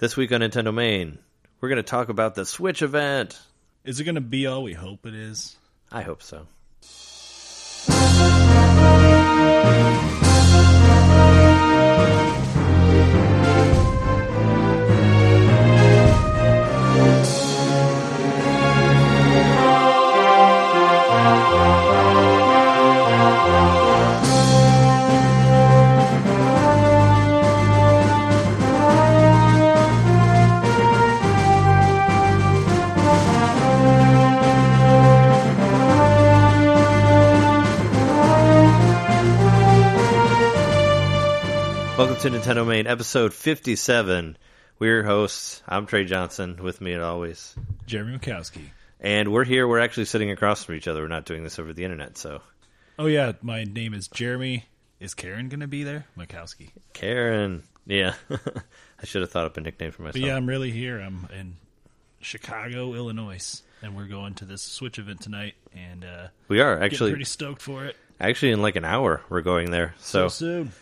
This week on Nintendo Main, we're going to talk about the Switch event. Is it going to be all we hope it is? I hope so. To Nintendo Main, episode 57. We're your hosts. I'm Trey Johnson, with me as always. Jeremy Mikowski. And we're here, we're actually sitting across from each other. We're not doing this over the internet, so. Oh, yeah, my name is Jeremy. Is Karen going to be there? Mikowski. Karen. Yeah. I should have thought up a nickname for myself. But yeah, I'm really here. I'm in Chicago, Illinois, and we're going to this Switch event tonight, and uh, we are actually pretty stoked for it. actually in like an hour we're going there. So soon.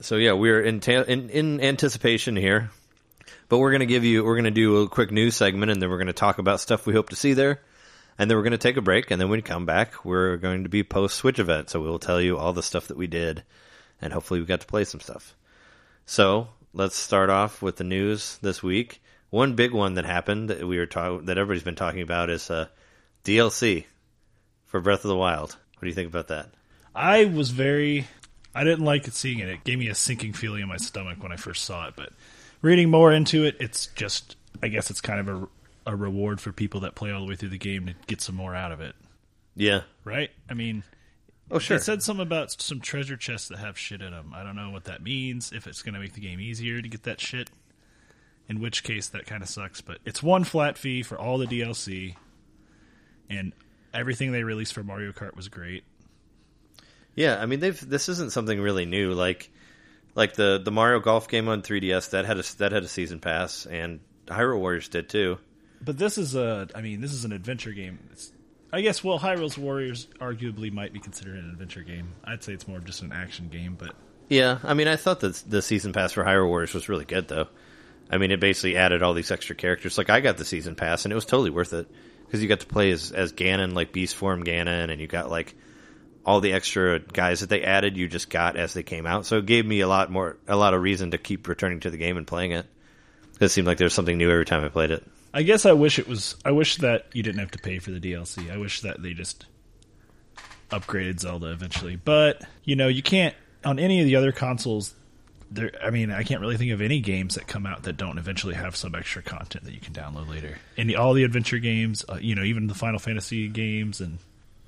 So yeah, we're in, ta- in in anticipation here, but we're gonna give you we're gonna do a quick news segment, and then we're gonna talk about stuff we hope to see there, and then we're gonna take a break, and then when we come back, we're going to be post Switch event, so we'll tell you all the stuff that we did, and hopefully we got to play some stuff. So let's start off with the news this week. One big one that happened that we were talking that everybody's been talking about is uh, DLC for Breath of the Wild. What do you think about that? I was very. I didn't like it seeing it. It gave me a sinking feeling in my stomach when I first saw it. But reading more into it, it's just. I guess it's kind of a, a reward for people that play all the way through the game to get some more out of it, Yeah. right? I mean, Oh sure. It said something about some treasure chests that have shit in them. I don't know what that means. If it's going to make the game easier to get that shit, in which case that kind of sucks. But it's one flat fee for all the DLC, and everything they released for Mario Kart was great. Yeah, I mean they've this isn't something really new. Like like the the Mario Golf game on 3DS that had a that had a season pass, and Hyrule Warriors did too. But this is a, I mean, this is an adventure game. It's, I guess, well, Hyrule's Warriors arguably might be considered an adventure game. I'd say it's more of just an action game, but Yeah, I mean I thought that the season pass for Hyrule Warriors was really good though. I mean it basically added all these extra characters. Like I got the season pass, and it was totally worth it because you got to play as as Ganon, like Beast Form Ganon, and you got like all the extra guys that they added. You just got as they came out, so it gave me a lot more a lot of reason to keep returning to the game and playing it. It seemed like there was something new every time I played it. I guess I wish it was. I wish that you didn't have to pay for the DLC. I wish that they just upgraded Zelda eventually. But you know, you can't on any of the other consoles. There, I mean, I can't really think of any games that come out that don't eventually have some extra content that you can download later. And all the adventure games, uh, you know, even the Final Fantasy games, and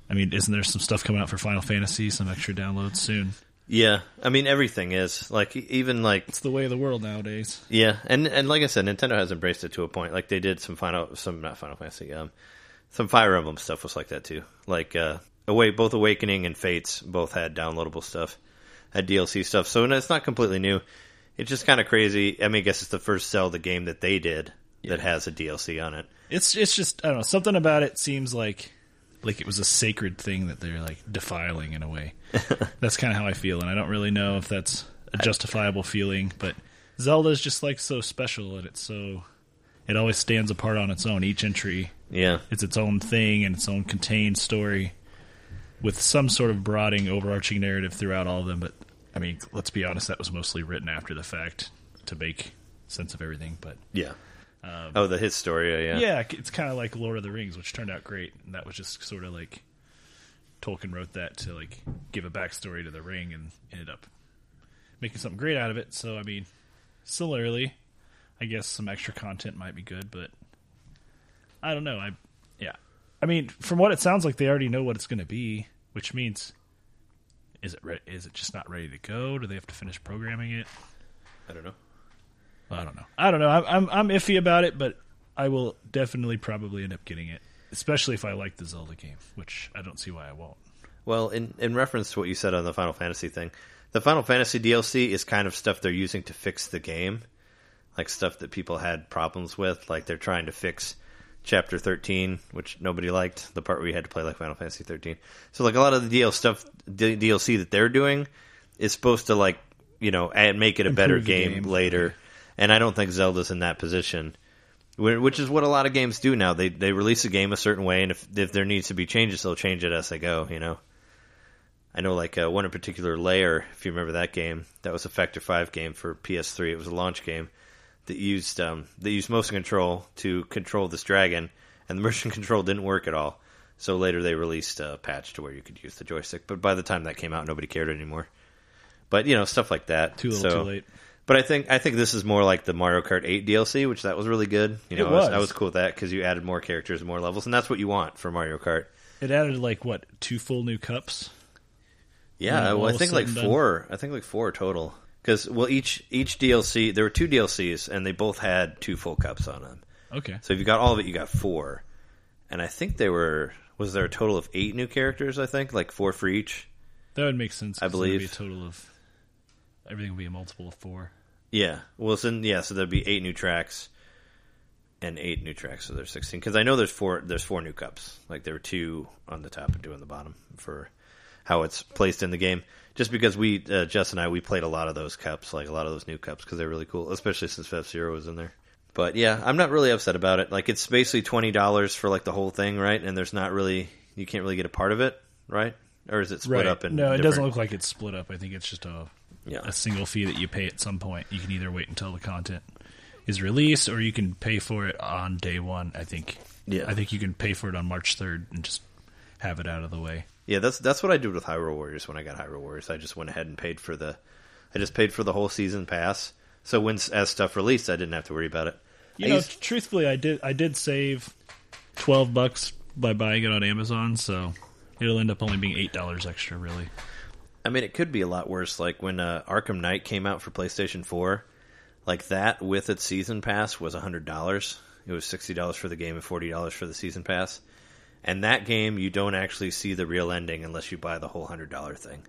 I mean, isn't there some stuff coming out for Final Fantasy? Some extra downloads soon. Yeah, I mean everything is like even like It's the way of the world nowadays. yeah, and and like I said, Nintendo has embraced it to a point. Like they did some final, some not Final Fantasy, um, some Fire Emblem stuff was like that too. Like uh, away both Awakening and Fates both had downloadable stuff, had DLC stuff. So no, it's not completely new. It's just kind of crazy. I mean, I guess it's the first Zelda game that they did that has a DLC on it. It's it's just I don't know something about it seems like like it was a sacred thing that they're like defiling in a way. that's kind of how I feel, and I don't really know if that's a justifiable feeling. But Zelda is just like so special, and it's so it always stands apart on its own. Each entry, Yeah, it's its own thing and its own contained story, with some sort of brooding, overarching narrative throughout all of them. But I mean, let's be honest, that was mostly written after the fact to make sense of everything. But yeah. Um, oh, the his story. Yeah, yeah, it's kind of like Lord of the Rings, which turned out great, and that was just sort of like Tolkien wrote that to like give a backstory to the ring, and ended up making something great out of it. So I mean, similarly, I guess some extra content might be good, but I don't know. I yeah, I mean, from what it sounds like, they already know what it's going to be, which means is it re- is it just not ready to go? Do they have to finish programming it? I don't know. I don't know. I don't know. I'm I'm, I'm iffy about it, but I will definitely probably end up getting it, especially if I like the Zelda game, which I don't see why I won't. Well, in in reference to what you said on the Final Fantasy thing, the Final Fantasy DLC is kind of stuff they're using to fix the game, like stuff that people had problems with. Like they're trying to fix Chapter 13, which nobody liked, the part where you had to play like Final Fantasy 13. So like a lot of the DL stuff, the DLC that they're doing is supposed to like you know add, make it a better Improve the game, game. later. And I don't think Zelda's in that position. Which is what a lot of games do now. They they release a game a certain way, and if if there needs to be changes, they'll change it as they go. You know. I know, like uh, one in particular, Lair. If you remember that game, that was a Factor Five game for PS3. It was a launch game that used um, they used motion control to control this dragon, and the motion control didn't work at all. So later they released a patch to where you could use the joystick. But by the time that came out, nobody cared anymore. But you know, stuff like that. Too little, So- too late. But I think I think this is more like the Mario Kart 8 DLC, which that was really good. You know, It I was, was. I was cool with that because you added more characters and more levels, and that's what you want for Mario Kart. It added like what two full new cups? Yeah, well, I think like four. I think like four total. Because well, each each DLC there were two DLCs, and they both had two full cups on them. Okay, So if you got all of it, you got four. And I think they were was there a total of eight new characters? I think like four for each. that would make sense. I there'd be believe. a total of everything will be a multiple of four. Yeah. Well, so yeah, so there'd be eight new tracks and eight new tracks, so there's sixteen. Because I know there's four. There's four new cups. Like there were two on the top and two on the bottom for how it's placed in the game. Just because we, uh, Jess and I, we played a lot of those cups, like a lot of those new cups, because they're really cool, especially since F Zero was in there. But yeah, I'm not really upset about it. Like it's basically twenty dollars for like the whole thing, right? And there's not really you can't really get a part of it, right? Or is it split up in? no, it different- doesn't look like it's split up. I think it's just a Yeah. a single fee that you pay at some point. You can either wait until the content is released, or you can pay for it on day one. I think. Yeah. I think you can pay for it on March third and just have it out of the way. Yeah, that's that's what I did with Hyrule Warriors when I got Hyrule Warriors. I just went ahead and paid for the, I just paid for the whole season pass. So when as stuff released, I didn't have to worry about it. You I know, used- truthfully, I did I did save twelve bucks by buying it on Amazon, so it'll end up only being eight dollars extra. Really, I mean, it could be a lot worse. Like when uh, Arkham Knight came out for PlayStation Four, like that with its season pass was hundred dollars. It was sixty dollars for the game and forty dollars for the season pass. And that game, you don't actually see the real ending unless you buy the whole hundred dollar thing.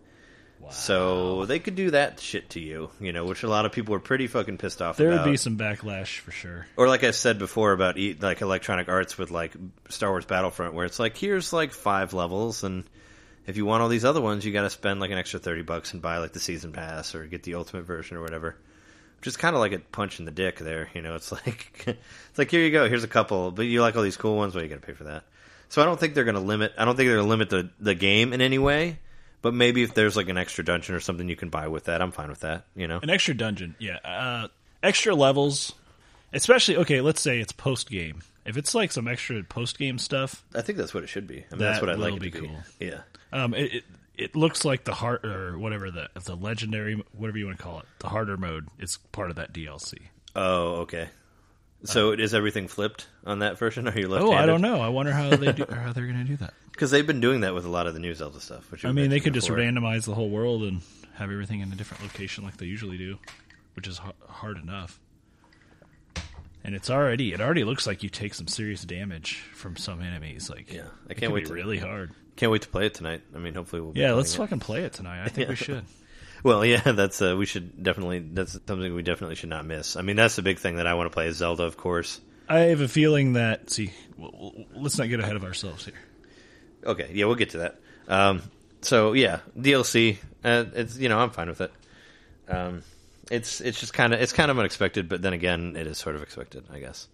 So they could do that shit to you, you know, which a lot of people are pretty fucking pissed off about. there about. would be some backlash for sure. or like I said before about e- like Electronic Arts with like Star Wars Battlefront, where it's like here's like five levels, and if you want all these other ones, you got to spend like an extra thirty bucks and buy like the season pass or get the ultimate version or whatever. Which is kind of like a punch in the dick there, you know. It's like it's like here you go, here's a couple, but you like all these cool ones, well you got to pay for that. So I don't think they're going to limit. I don't think they're going to limit the the game in any way. But maybe if there's like an extra dungeon or something you can buy with that, I'm fine with that. You know. An extra dungeon, yeah, uh, extra levels, especially okay. Let's say it's post game. If it's like some extra post game stuff, I think that's what it should be. I mean, That that's what I'd will like it be to be. cool. Yeah. um, it, it it looks like the heart or whatever the the legendary whatever you want to call it, the harder mode is part of that DLC. Oh, okay. So is everything flipped on that version? Are you left? Oh, I don't know. I wonder how they do, or how they're going to do that. Because they've been doing that with a lot of the new Zelda stuff. Which I mean, they could just randomize the whole world and have everything in a different location like they usually do, which is ha- hard enough. And it's already it already looks like you take some serious damage from some enemies. Like, Yeah, I can't wait to- really hard. Can't wait to play it tonight. I mean, hopefully we'll. Yeah, let's it. fucking play it tonight. I think we should. Well, yeah, that's uh, we should definitely. That's something we definitely should not miss. I mean, that's the big thing that I want to play is Zelda, of course. I have a feeling that see, let's not get ahead of ourselves here. Okay, yeah, we'll get to that. Um, so yeah, DLC. Uh, it's you know I'm fine with it. Um, it's it's just kind of it's kind of unexpected, but then again, it is sort of expected, I guess.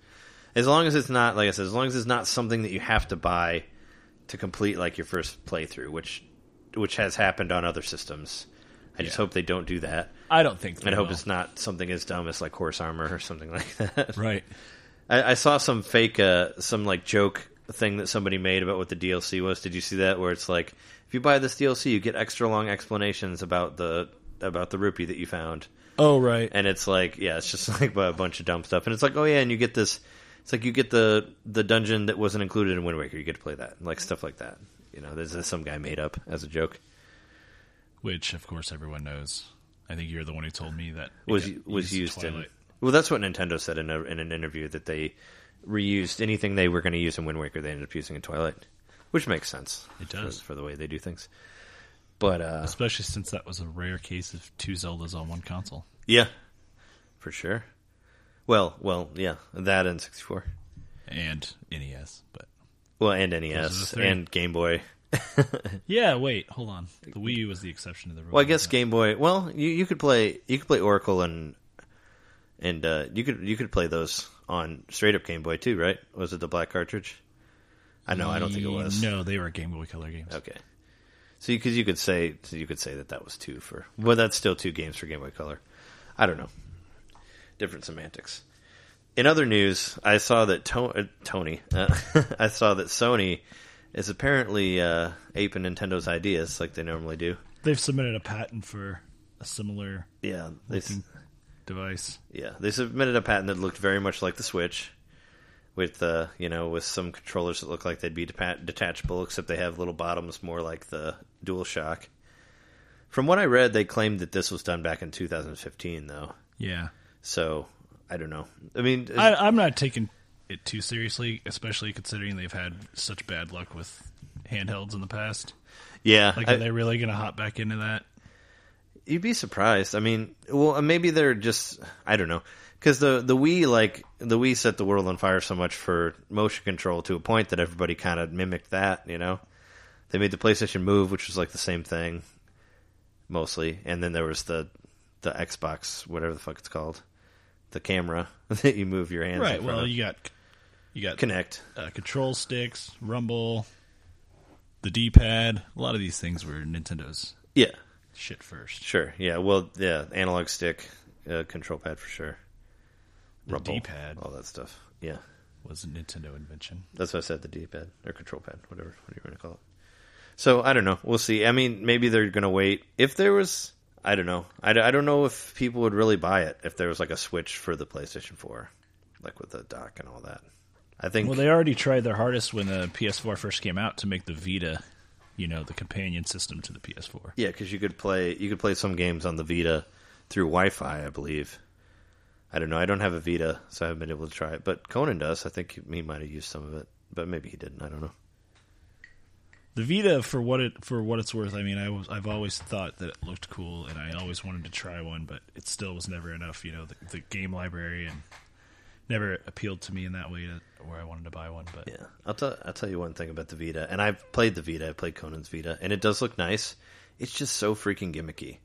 As long as it's not like I said, as long as it's not something that you have to buy to complete like your first playthrough, which which has happened on other systems. I just hope they don't do that. I don't think. And I hope it's not something as dumb as like horse armor or something like that. right. I, I saw some fake, uh, some like joke thing that somebody made about what the DLC was. Did you see that? Where it's like, if you buy this DLC, you get extra long explanations about the about the rupee that you found, Oh, right. and it's like, yeah, it's just like a bunch of dumb stuff. And it's like, oh yeah, and you get this. It's like you get the the dungeon that wasn't included in Wind Waker. You get to play that, like stuff like that. You know, this is some guy made up as a joke. Which, of course, everyone knows. I think you're the one who told me that was got was used in. Twilight. Well, that's what Nintendo said in a, in an interview that they reused anything they were going to use in Wind Waker. They ended up using in Twilight, which makes sense. It does. for, for the way they do things. But uh, especially since that was a rare case of two Zeldas on one console. yeah, for sure. Well, well, yeah, that and sixty four. and NES. But Well, and NES and Game Boy. yeah, wait, hold on. The Wii U was the exception to the rule. Well, I guess Game Boy. Well, you, you could play you could play Oracle and and uh, you could you could play those on straight up Game Boy too, right? Was it the black cartridge? I know, I don't think it was. No, they were Game Boy Color games. Okay. So because you, could say you could say that that was two for well that's still two games for Game Boy Color. I don't know. Different semantics. In other news, I saw that to- uh, Tony, uh, I saw that Sony is apparently uh, aping Nintendo's ideas like they normally do. They've submitted a patent for a similar Yeah, they device. yeah they submitted a patent that looked very much like the Switch, with uh, you know with some controllers that look like they'd be deta- detachable, except they have little bottoms more like the DualShock. From what I read, they claimed that this was done back in 2015, though. Yeah, So I don't know. I mean, I, I'm not taking it too seriously, especially considering they've had such bad luck with handhelds in the past. yeah, Like, I- are they really going to hop back into that? you'd be surprised. I mean, well, maybe they're just I don't know because the the Wii like the Wii set the world on fire so much for motion control to a point that everybody kind of mimicked that. You know, they made the PlayStation Move, which was like the same thing mostly, and then there was the the Xbox, whatever the fuck it's called, the camera that you move your hands. Right. Well, of. you got you got Kinect. uh, control sticks, rumble, the D-pad. A lot of these things were Nintendo's Yeah, shit first. sure. Yeah, well, yeah, analog stick, uh, control pad for sure. The D-pad. all that stuff. Yeah. Was a Nintendo invention. That's what I said, the D-pad or control pad, whatever what are you want to call it. So I don't know. We'll see. I mean, maybe they're going to wait. If there was, I don't know. I, I don't know if people would really buy it if there was like a Switch for the PlayStation 4, like with the dock and all that. I think. Well, they already tried their hardest when the PS4 first came out to make the Vita, you know, the companion system to the PS4. yeah, because you could play you could play some games on the Vita through Wi-Fi, I believe. I don't know. I don't have a Vita, so I haven't been able to try it. But Conan does. I think he might have used some of it, but maybe he didn't. I don't know. The Vita, for what it for what it's worth, I mean, I was I've always thought that it looked cool, and I always wanted to try one, but it still was never enough. You know, the, the game library and never appealed to me in that way to, where I wanted to buy one. But Yeah, I'll tell I'll tell you one thing about the Vita, and I've played the Vita. I played Conan's Vita, and it does look nice. It's just so freaking gimmicky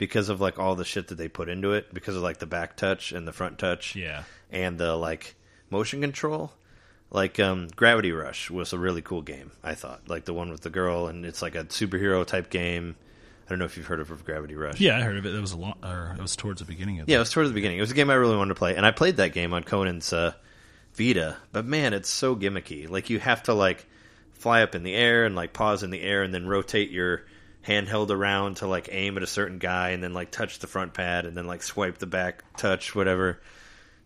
because of like all the shit that they put into it, because of like the back touch and the front touch, yeah, and the like motion control. Like um, Gravity Rush was a really cool game. I thought, like the one with the girl, and it's like a superhero type game. I don't know if you've heard of Gravity Rush. yeah, I heard of it. It was a lot. or it was towards the beginning of Yeah, it was towards the beginning. It was a game I really wanted to play, and I played that game on Conan's uh, Vita. But man, it's so gimmicky. Like you have to like fly up in the air and like pause in the air, and then rotate your handheld around to like aim at a certain guy, and then like touch the front pad, and then like swipe the back touch, whatever.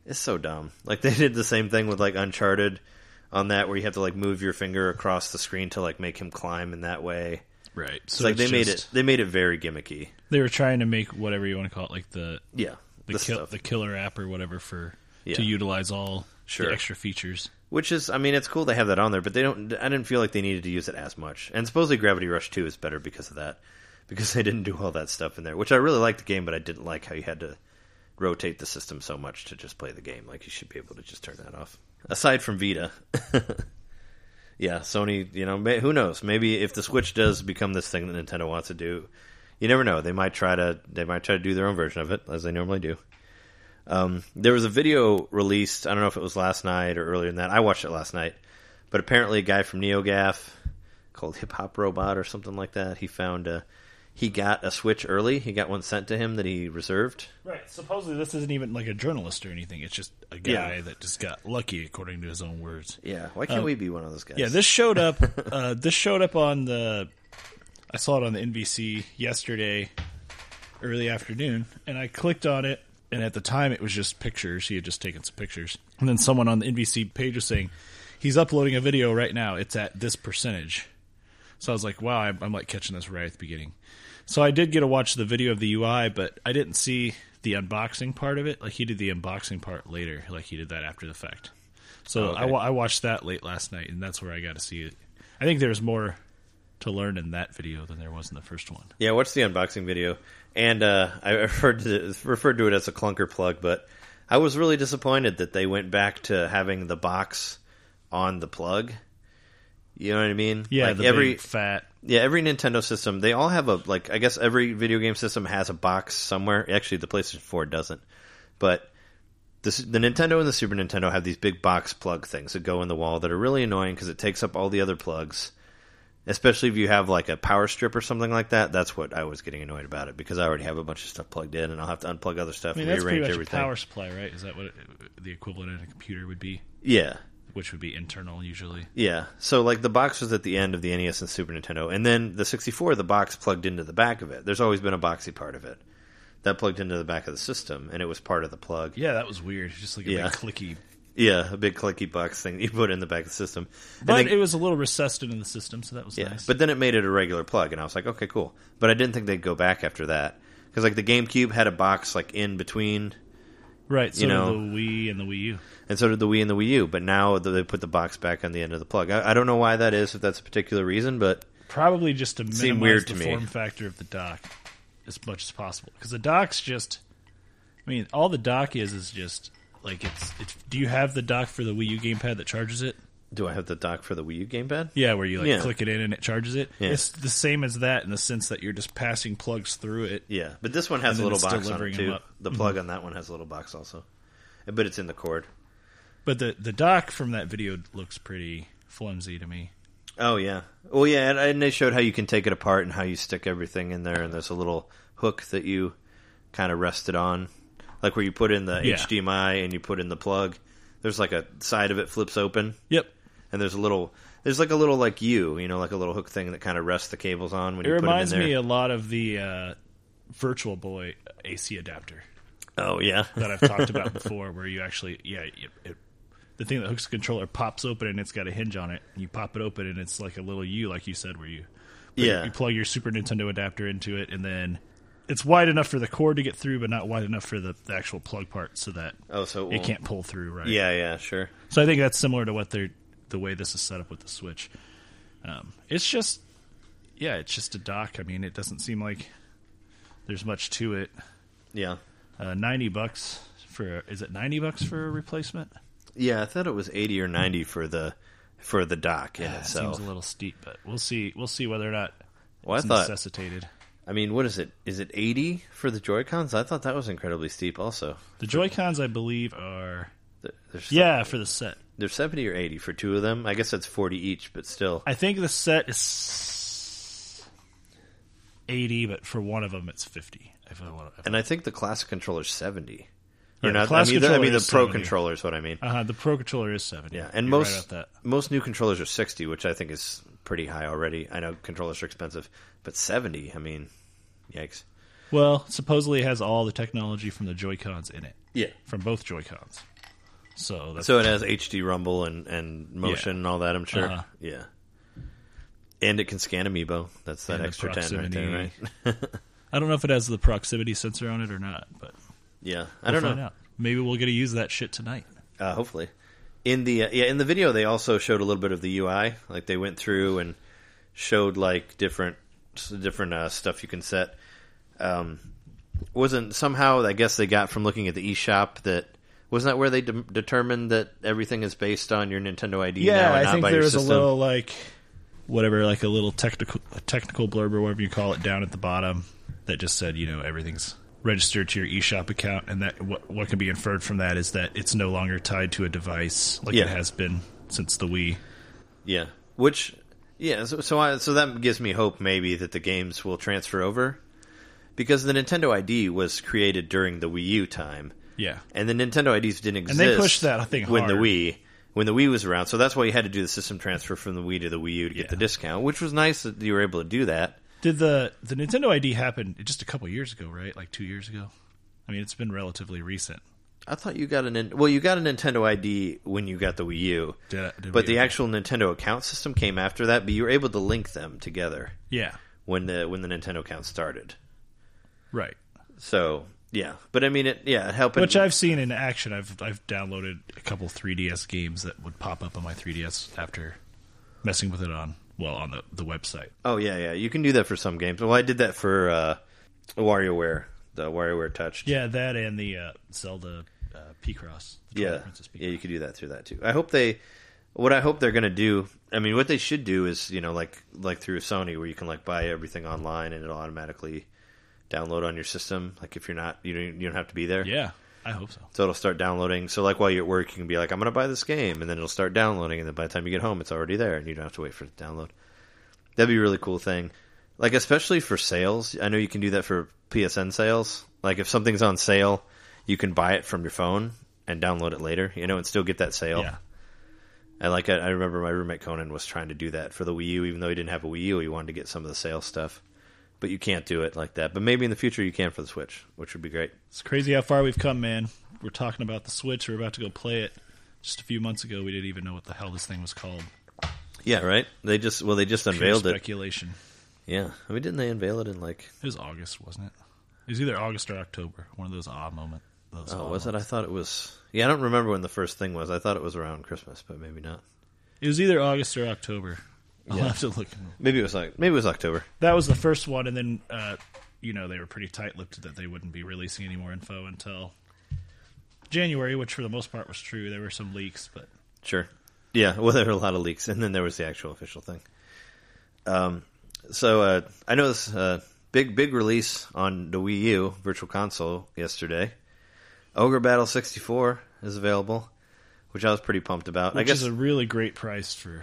It's so dumb. Like they did the same thing with like Uncharted on that, where you have to like move your finger across the screen to like make him climb in that way. right. It's So like they it's made it. They made it very gimmicky. They were trying to make whatever you want to call it, like the Yeah, the, the kill, the killer app or whatever for Yeah. to utilize all Sure. the extra features. Which is, I mean, it's cool they have that on there, but they don't. I didn't feel like they needed to use it as much. And supposedly Gravity Rush Two is better because of that, because they didn't do all that stuff in there. Which I really liked the game, but I didn't like how you had to rotate the system so much to just play the game. Like you should be able to just turn that off. Aside from Vita, yeah, Sony. You know, may, who knows? Maybe if the Switch does become this thing that Nintendo wants to do, you never know. They might try to. They might try to do their own version of it, as they normally do. Um, there was a video released. I don't know if it was last night or earlier than that. I watched it last night, but apparently a guy from NeoGaf called Hip Hop Robot or something like that. He found a, he got a Switch early. He got one sent to him that he reserved. Right. Supposedly, this isn't even like a journalist or anything. It's just a guy Yeah. that just got lucky, according to his own words. Yeah, why can't we be one of those guys? Yeah, this showed up. uh, this showed up on the. I saw it on the NBC yesterday, early afternoon, and I clicked on it. And at the time, it was just pictures. He had just taken some pictures, and then someone on the NBC page was saying, "He's uploading a video right now. It's at this percentage." So I was like, "Wow, I'm, I'm like catching this right at the beginning." So I did get to watch the video of the UI, but I didn't see the unboxing part of it. Like he did the unboxing part later. Like he did that after the fact. So Oh, okay. I, I watched that late last night, and that's where I got to see it. I think there's more to learn in that video than there was in the first one. Yeah, watch the unboxing video. And uh, I referred to referred to it as a clunker plug, but I was really disappointed that they went back to having the box on the plug. You know what I mean? Yeah, like the every fat. yeah every Nintendo system they all have a like I guess every video game system has a box somewhere. Actually, the PlayStation Four doesn't, but this, the Nintendo and the Super Nintendo have these big box plug things that go in the wall that are really annoying because it takes up all the other plugs. Especially if you have like a power strip or something like that. That's what I was getting annoyed about it because I already have a bunch of stuff plugged in and I'll have to unplug other stuff I mean, and that's pretty rearrange much everything. a power supply, right? Is that what it, the equivalent in a computer would be? Yeah. Which would be internal usually. Yeah. So like the box was at the end of the NES and Super Nintendo, and then the 64, the box plugged into the back of it. There's always been a boxy part of it that plugged into the back of the system, and it was part of the plug. Yeah, that was weird. Just like a Yeah. big clicky. Yeah, a big clicky box thing you put in the back of the system. And But it was a little recessed into the system, so that was yeah, nice. but then it made it a regular plug, and I was like, okay, cool. But I didn't think they'd go back after that because like the GameCube had a box like in between, right, so you know- the Wii and the Wii U. and so did the Wii and the Wii U. But now they put the box back on the end of the plug. I, I don't know why that is, if that's a particular reason, but Probably just to minimize weird the to me. form factor of the dock as much as possible. Because the dock's just, I mean, all the dock is is just like it's. it's do you have the dock for the Wii U gamepad that charges it? do I have the dock for the Wii U gamepad? Yeah, where you like Yeah. click it in and it charges it. Yeah. It's the same as that in the sense that you're just passing plugs through it. Yeah, but this one has And a then little it's box on delivering it too. up. The mm-hmm. plug on that one has a little box also, but it's in the cord. But the the dock from that video looks pretty flimsy to me. Oh yeah, well yeah, and, and they showed how you can take it apart and how you stick everything in there, and there's a little hook that you kind of rest it on, like where you put in the Yeah. HDMI and you put in the plug. There's like a side of it flips open, Yep. and there's a little, there's like a little like U, you know, like a little hook thing that kind of rests the cables on when It you put reminds them in there reminds me a lot of the uh, Virtual Boy AC adapter. oh yeah, that I've talked about before, where you actually, yeah, it, it, the thing that hooks the controller pops open and it's got a hinge on it. And you pop it open and it's like a little U, like you said, where you, Yeah. you plug your Super Nintendo adapter into it, and then it's wide enough for the cord to get through, but not wide enough for the, the actual plug part, so that oh so it can't pull through. Right? Yeah, yeah, sure. So I think that's similar to what they're the way this is set up with the Switch. Um, it's just, yeah, it's just a dock. I mean, it doesn't seem like there's much to it. Yeah, Uh, Ninety bucks for is it ninety bucks for a replacement? yeah. I thought it was eighty or ninety for the for the dock in Yeah, it seems a little steep, but we'll see. We'll see whether or not Well, I thought necessitated. I mean, what is it? Is it 80 for the Joy Cons? I thought that was incredibly steep. Also, The Joy Cons, I believe, are There- there's yeah for the set. They're 70 or 80 for two of them. I guess that's 40 each, but still, I think the set is eighty, but for one of them, it's fifty. If I want, if and I think the classic controller's 70. Yeah, Or the not? I mean, the, I mean the is pro 70. controller is what I mean. uh, the Pro controller is seventy. Yeah, and You're most right that. most new controllers are 60, which I think is pretty high already. I know controllers are expensive, but 70. I mean, yikes. Well, supposedly it has all the technology from the Joy Cons in it, Yeah. from both Joy Cons. So that's So it has HD rumble and, and motion and all that. I'm sure. Uh-huh. Yeah. And it can scan amiibo. That's that And extra ten right there, right? proximity. I don't know if it has the proximity sensor on it or not, but yeah, I we'll don't find know. out. Maybe we'll get to use that shit tonight. Uh, hopefully, in the uh, yeah in the video they also showed a little bit of the UI. Like they went through and showed like different different uh, stuff you can set. Um, wasn't somehow I guess they got from looking at the eShop that wasn't that where they de- determined that everything is based on your Nintendo ID now and I not think by there was system. a little like whatever, like a little technical technical blurb or whatever you call it down at the bottom that just said, you know, everything's registered to your eShop account, and that what what can be inferred from that is that it's no longer tied to a device like Yeah. it has been since the Wii. Yeah, which yeah, so so, I, so that gives me hope maybe that the games will transfer over because the Nintendo ID was created during the Wii U time. Yeah, and the Nintendo IDs didn't exist. And they pushed that thing when the. Wii when the Wii was around. So that's why you had to do the system transfer from the Wii to the Wii U to get Yeah. the discount, which was nice that you were able to do that. Did the the Nintendo ID happen just a couple years ago, right? Like two years ago. I mean, it's been relatively recent. I thought you got an well, you got a Nintendo ID when you got the Wii U, Did, did but the actual Nintendo account system came after that. But you were able to link them together yeah, when the when the Nintendo account started. right. So yeah, but I mean it. Yeah, helping. Which I've seen in action. I've I've downloaded a couple 3DS games that would pop up on my 3DS after messing with it on well on the the website. Oh yeah, yeah. You can do that for some games. Well, I did that for uh, WarioWare, the WarioWare Touched. Yeah, that and the uh, Zelda uh, Picross. yeah, Princess yeah. Picross. You could do that through that too. I hope they. What I hope they're going to do. I mean, what they should do is you know like like through Sony where you can like buy everything online and it'll automatically download on your system. Like if you're not you don't you don't have to be there. Yeah, I hope so. So it'll start downloading. So like while you're at work, you can be like, I'm going to buy this game, and then it'll start downloading, and then by the time you get home, it's already there, and you don't have to wait for it to download. That'd be a really cool thing. Like especially for sales, I know you can do that for PSN sales. Like if something's on sale, you can buy it from your phone and download it later, you know, and still get that sale. Yeah. And like I, I remember my roommate Conan was trying to do that for the Wii U, even though he didn't have a Wii U, he wanted to get some of the sales stuff. But you can't do it like that. But maybe in the future you can for the Switch, which would be great. It's crazy how far we've come, man. We're talking about the Switch. We're about to go play it. Just a few months ago, we didn't even know what the hell this thing was called. Yeah, right. They just well, they just Pure unveiled it. speculation. Yeah, I mean, didn't they unveil it in like? It was August, wasn't it? It was either August or October. One of those odd moment. Those Oh, odd was it? I thought it was. Yeah, I don't remember when the first thing was. I thought it was around Christmas, but maybe not. It was either August or October. I'll Yeah. have to look. Maybe it was like maybe it was October. That was the first one, and then uh, you know they were pretty tight-lipped that they wouldn't be releasing any more info until January, which for the most part was true. There were some leaks, but Sure. Yeah, well, there were a lot of leaks, and then there was the actual official thing. Um, so uh, I know this uh, big big release on the Wii U Virtual Console yesterday. Ogre Battle sixty four is available, which I was pretty pumped about. which I guess is a really great price for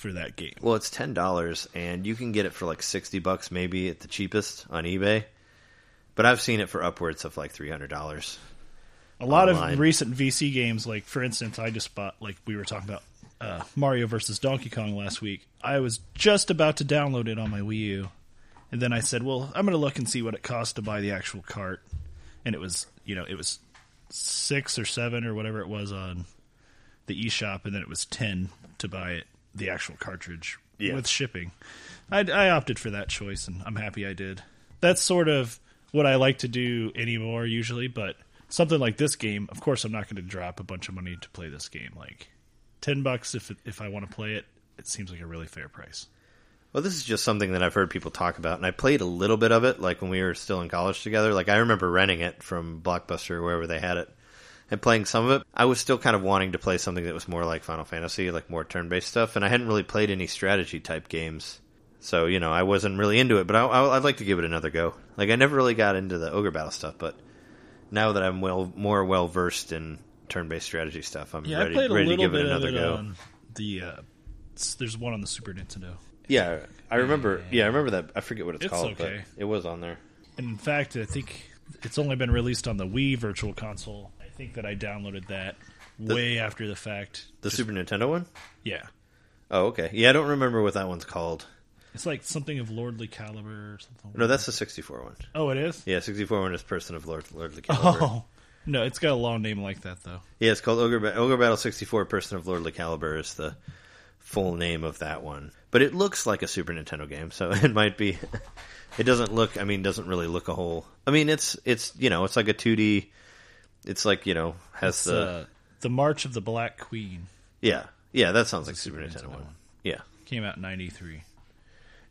for that game. well, it's ten dollars, and you can get it for like sixty bucks, maybe at the cheapest on eBay. But I've seen it for upwards of like three hundred dollars. A lot online. of recent VC games, like for instance, I just bought like we were talking about uh, Mario versus Donkey Kong last week. I was just about to download it on my Wii U, and then I said, "Well, I'm going to look and see what it costs to buy the actual cart." And it was, you know, it was six or seven or whatever it was on the eShop, and then it was ten to buy it the actual cartridge Yeah. with shipping. I, I opted for that choice, and I'm happy I did. That's sort of what I like to do anymore usually, but something like this game, of course, I'm not going to drop a bunch of money to play this game. Like ten bucks if if I want to play it, it seems like a really fair price. Well, this is just something that I've heard people talk about, and I played a little bit of it, like when we were still in college together. Like I remember renting it from Blockbuster or wherever they had it, and playing some of it. I was still kind of wanting to play something that was more like Final Fantasy, like more turn-based stuff, and I hadn't really played any strategy type games, so you know I wasn't really into it. But I, I'd like to give it another go. Like I never really got into the ogre battle stuff, but now that I'm well more well versed in turn-based strategy stuff, I'm Yeah, ready, I played a ready to give it another it go. the. Uh, there's one on the Super Nintendo. Yeah, I remember. Yeah, I remember that. I forget what it's, It's called, okay. but it was on there. And in fact, I think it's only been released on the Wii Virtual Console. Think that I downloaded that way after the fact. The Super Nintendo one? Yeah, Oh, okay. Yeah, I don't remember what that one's called. it's like something of Lordly Caliber or something. No, that's the 64 one. Oh, it is. Yeah, 64 one is Person of Lord Lordly Caliber. Oh no, it's got a long name like that though. Yeah, it's called Ogre, ba- Ogre Battle 64 Person of Lordly Caliber is the full name of that one. But it looks like a Super Nintendo game, so it might be. It doesn't look. I mean, doesn't really look a whole. I mean, it's it's you know, it's like a 2D. It's like you know has It's the uh, the March of the Black Queen yeah yeah that sounds like Super, Super Nintendo, Nintendo one. one. Yeah. came out in '93.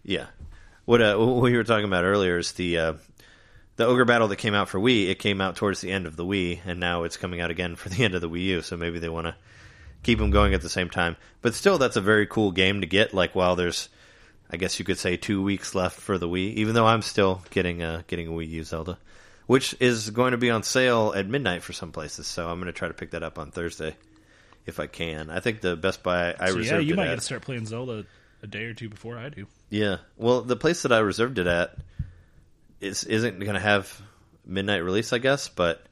Yeah. What uh, what we were talking about earlier is the uh, the ogre battle that came out for Wii. It came out towards the end of the Wii, and now it's coming out again for the end of the Wii U. So maybe they want to keep them going at the same time. But still, that's a very cool game to get. Like while there's, I guess you could say, two weeks left for the Wii. Even though I'm still getting uh, getting a Wii U Zelda, which is going to be on sale at midnight for some places. So I'm going to try to pick that up on Thursday if I can. I think the Best Buy I So yeah, you might get to start playing Zelda a day or two before I do. yeah. Well, the place that I reserved it at is isn't going to have midnight release, I guess, but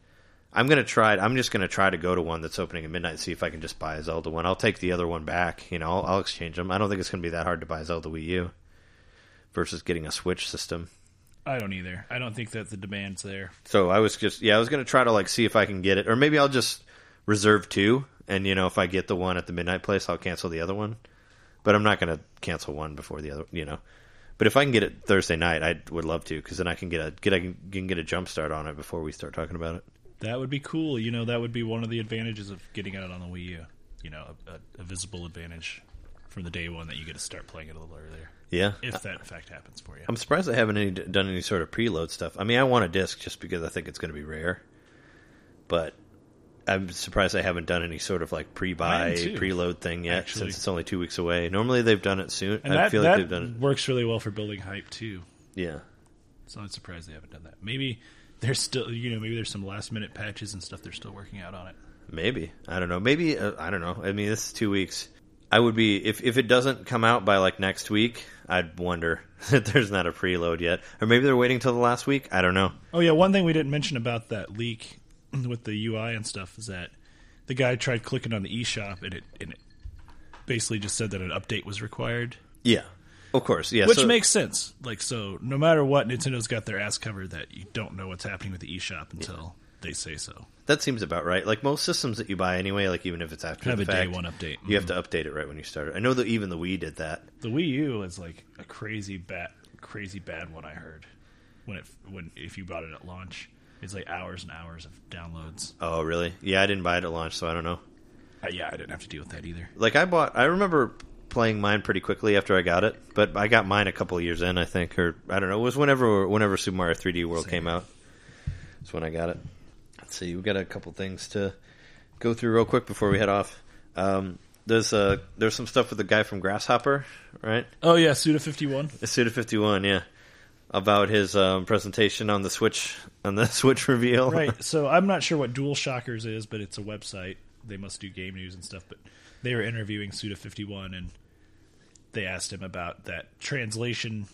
I'm going to try. I'm just going to try to go to one that's opening at midnight and see if I can just buy a Zelda one. I'll take the other one back, you know, I'll, I'll exchange them. I don't think it's going to be that hard to buy a Zelda Wii U versus getting a Switch system. I don't either. I don't think that the demand's there. So I was just yeah, I was going to try to like see if I can get it or maybe I'll just reserve two and you know, if I get the one at the midnight place, I'll cancel the other one. But I'm not going to cancel one before the other, you know. But if I can get it Thursday night, I would love to because then I can get a get a, can get a jump start on it before we start talking about it. That would be cool. You know, that would be one of the advantages of getting it on the Wii U. You know, a, a visible advantage from the day one that you get to start playing it a little earlier, Yeah, if that in fact happens for you. I'm surprised I haven't any, done any sort of preload stuff. I mean, I want a disc just because I think it's going to be rare, but I'm surprised I haven't done any sort of like pre-buy, preload thing yet actually. since it's only two weeks away. Normally they've done it soon. and I that, feel like they've done it. works really well for building hype too. Yeah. So I'm surprised they haven't done that. Maybe there's still you know maybe there's some last minute patches and stuff they're still working out on it. Maybe I don't know. Maybe uh, I don't know. I mean, this is two weeks. I would be if if it doesn't come out by like next week. I'd wonder that there's not a preload yet, or maybe they're waiting till the last week. I don't know. Oh yeah, one thing we didn't mention about that leak with the UI and stuff is that the guy tried clicking on the eShop and it and it basically just said that an update was required, Yeah, of course. Yeah, which so- makes sense. Like so, no matter what, Nintendo's got their ass covered that you don't know what's happening with the eShop until they say so. that seems about right. Like most systems that you buy anyway, like even if it's after Have the a day fact, one update. you have to update it right when you start it. I know that even the Wii did that. The Wii U is like a crazy bad, crazy bad one. I heard when it when if you bought it at launch, it's like hours and hours of downloads. Oh, really? Yeah, I didn't buy it at launch, so I don't know. Uh, yeah, I didn't have to deal with that either. Like I bought, I remember playing mine pretty quickly after I got it, but I got mine a couple of years in, I think, or I don't know. It was whenever whenever Super Mario 3D World Same. came out. That's when I got it. Let's see, we got a couple things to go through real quick before we head off. Um, there's uh, there's some stuff with the guy from Grasshopper, right? Oh yeah, Suda fifty one. Suda 51, yeah, about his um, presentation on the Switch on the Switch reveal. Right. So I'm not sure what Dual Shockers is, but it's a website. They must do game news and stuff. But they were interviewing Suda fifty one, and they asked him about that translation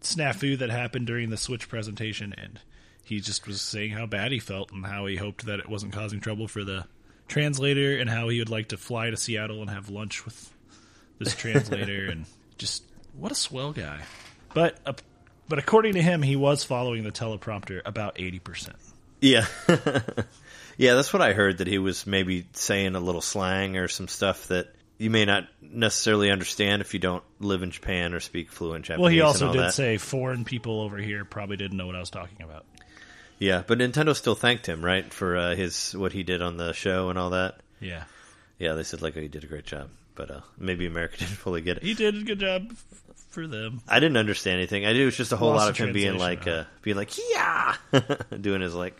snafu that happened during the Switch presentation, and he just was saying how bad he felt and how he hoped that it wasn't causing trouble for the translator, and how he would like to fly to Seattle and have lunch with this translator, and just what a swell guy. But uh, but according to him, he was following the teleprompter about eighty percent. Yeah. yeah, that's what I heard that he was maybe saying a little slang or some stuff that you may not necessarily understand if you don't live in Japan or speak fluent Japanese. Well, he also did that. say foreign people over here probably didn't know what I was talking about. Yeah, but Nintendo still thanked him, right, for uh, his what he did on the show and all that. Yeah, Yeah, they said like, "Oh, you did a great job," but uh, maybe America didn't fully get it. he did a good job f- for them. I didn't understand anything. I knew it was just a whole Lost lot of him being like, uh, being like, yeah, doing his like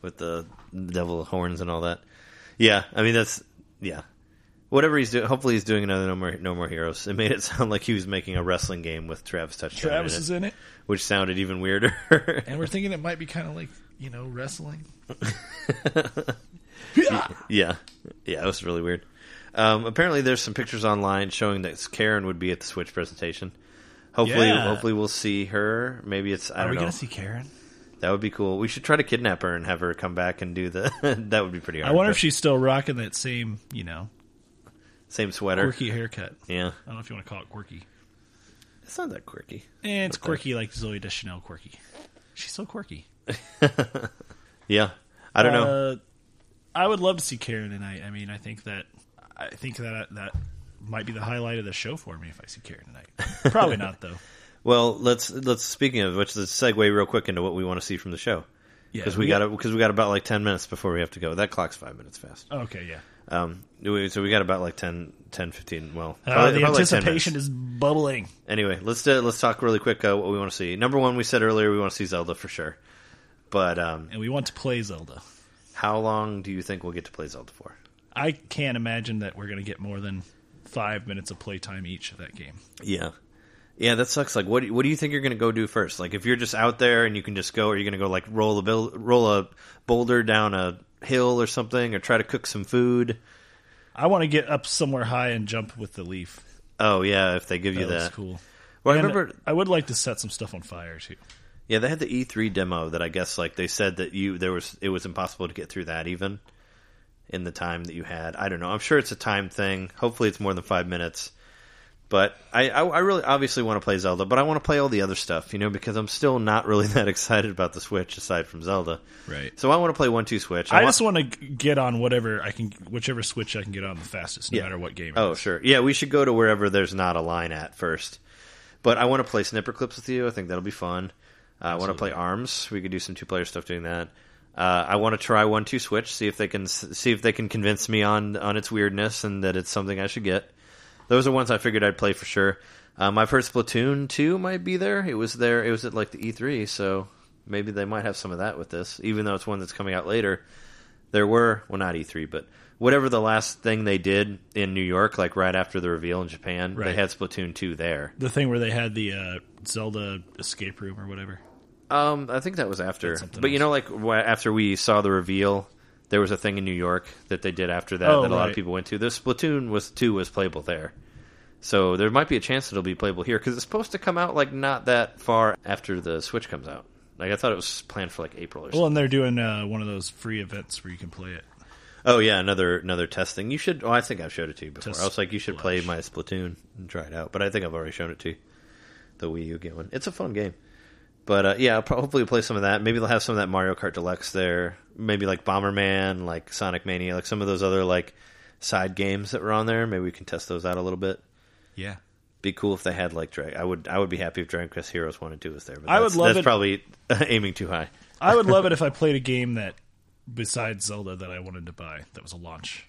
with the devil horns and all that. Yeah, I mean that's yeah. Whatever he's doing, hopefully he's doing another No More No More Heroes. It made it sound like he was making a wrestling game with Travis Touchdown, Travis in it, is in it, which sounded even weirder. and we're thinking it might be kind of like you know wrestling. yeah, yeah, it was really weird. Um, apparently, there's some pictures online showing that Karen would be at the Switch presentation. Hopefully, Yeah. hopefully we'll see her. Maybe it's I Are don't know. Are we know. gonna see Karen? That would be cool. We should try to kidnap her and have her come back and do the. that would be pretty hard. I wonder but if she's still rocking that same you know same sweater. quirky haircut. Yeah, I don't know if you want to call it quirky. it's not that quirky. Eh, it's quirky like Zooey Deschanel quirky. She's so quirky. Yeah, I don't know. Uh, I would love to see Karen tonight. I mean, I think that I think that that might be the highlight of the show for me if I see Karen tonight. Probably not though. Well, let's let's speaking of which, let's segue real quick into what we want to see from the show Yeah, because we, got because we got about like ten minutes before we have to go. That clock's five minutes fast. Okay, yeah. Um, so we got about like 10, 10 15, Well, Uh, probably- the probably like 10 anticipation minutes. is bubbling. Anyway, let's uh, let's talk really quick uh, what we want to see. Number one, we said earlier we want to see Zelda for sure, but um, and we want to play Zelda. how long do you think we'll get to play Zelda for? I can't imagine that we're going to get more than five minutes of playtime each of that game. Yeah, yeah, that sucks. Like, what do, what do you think you're going to go do first? Like, if you're just out there and you can just go, are you going to go like roll a roll a boulder down a hill or something, or try to cook some food? I want to get up somewhere high and jump with the leaf. Oh yeah, if they give you That looks that. cool. Well, I remember, I would like to set some stuff on fire too. yeah, they had the E3 demo that I guess like they said that you there was it was impossible to get through that even in the time that you had. I don't know. I'm sure it's a time thing. Hopefully, it's more than five minutes. But I, I, I really obviously want to play Zelda, but I want to play all the other stuff, you know, because I'm still not really that excited about the Switch aside from Zelda. Right. So I want to play one two Switch. I want- just want to get on whatever I can, whichever Switch I can get on the fastest, no Yeah. matter what game. Oh, is. sure. Yeah, we should go to wherever there's not a line at first. But I want to play Snipper Clips with you. I think that'll be fun. Uh, I want to play Arms. We could do some two player stuff doing that. Uh, I want to try one two Switch. See if they can see if they can convince me on on its weirdness and that it's something I should get. Those are ones I figured I'd play for sure. Um, I've heard Splatoon two might be there. It was there. It was at like the E3, so maybe they might have some of that with this, even though it's one that's coming out later there were well not E3 but whatever the last thing they did in New York like right after the reveal in Japan they had Splatoon 2 there The thing where they had the uh, Zelda escape room or whatever. Um, I think that was after. But you know, like after we saw the reveal, there was a thing in New York that they did after that Oh, that a lot of people went to. This Splatoon was two was playable there, so there might be a chance that it'll be playable here because it's supposed to come out like not that far after the Switch comes out. Like I thought it was planned for like April or something. Well, and they're doing uh, one of those free events where you can play it. oh yeah, another another testing. You should. Oh, I think I've showed it to you before. Test I was like, you should play my Splatoon and try it out. But I think I've already shown it to you. The Wii U game one. It's a fun game. But uh, yeah, I'll probably play some of that. Maybe they'll have some of that Mario Kart Deluxe there. Maybe like Bomberman, like Sonic Mania, like some of those other like side games that were on there. Maybe we can test those out a little bit. Yeah. Be cool if they had like Drag. I would. I would be happy if Dragon Quest Heroes One and Two was there. But I would love That's it- probably aiming too high. I would love it if I played a game that, besides Zelda, that I wanted to buy that was a launch.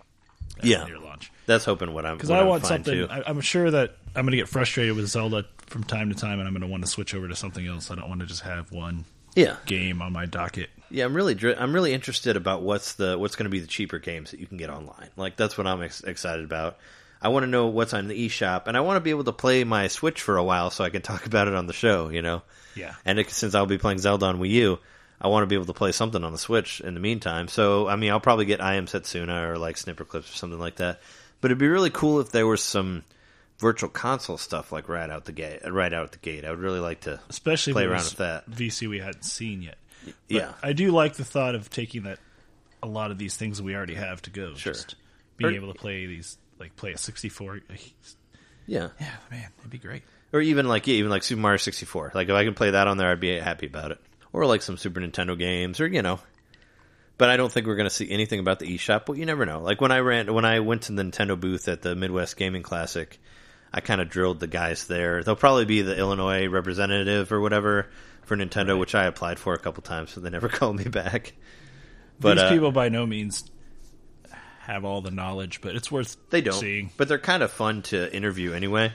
Yeah. near launch. That's hoping what I'm. Because I I'm want something. too. I, I'm sure that I'm going to get frustrated with Zelda from time to time, and I'm going to want to switch over to something else. I don't want to just have one yeah, game on my docket. Yeah, I'm really I'm really interested about what's the what's going to be the cheaper games that you can get online. Like that's what I'm ex- excited about. I want to know what's on the eShop, and I want to be able to play my Switch for a while so I can talk about it on the show. You know, Yeah. and it, since I'll be playing Zelda on Wii U, I want to be able to play something on the Switch in the meantime. So I mean, I'll probably get I Am Setsuna or like Snipperclips or something like that. But it'd be really cool if there was some virtual console stuff like right out the gate. Right out the gate, I would really like to. Especially Play around with that. VC we hadn't seen yet. But Yeah. I do like the thought of taking that a lot of these things we already have to go. Sure. Just being Or- able to play these, like play a 64. Yeah, Yeah, man, it'd be great. or even like yeah, even like Super Mario 64. Like if I can play that on there, I'd be happy about it. Or like some Super Nintendo games, or you know. But I don't think we're going to see anything about the eShop. But you never know. Like when I ran, when I went to the Nintendo booth at the Midwest Gaming Classic, I kind of drilled the guys there. They'll probably be the Illinois representative or whatever for Nintendo, which I applied for a couple times, so they never called me back. But these uh, people by no means have all the knowledge, but it's worth they don't. seeing. But they're kind of fun to interview anyway,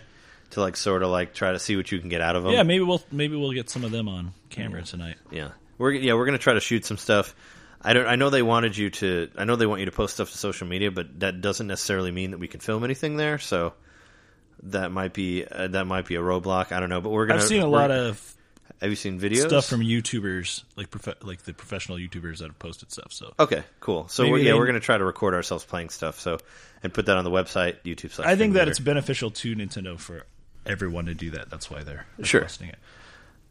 to like sort of like try to see what you can get out of them. Yeah, maybe we'll maybe we'll get some of them on camera tonight. Yeah, we're yeah we're gonna try to shoot some stuff. I don't. I know they wanted you to. I know they want you to post stuff to social media, but that doesn't necessarily mean that we can film anything there. So that might be uh, that might be a roadblock. I don't know, but we're gonna. I've seen a lot of Have you seen videos stuff from YouTubers, like prof- like the professional YouTubers that have posted stuff. So Okay, cool. So we're, yeah, they- we're gonna try to record ourselves playing stuff. So and put that on the website, YouTube. I think that it's beneficial to Nintendo for everyone to do that. That's why they're Sure. requesting it.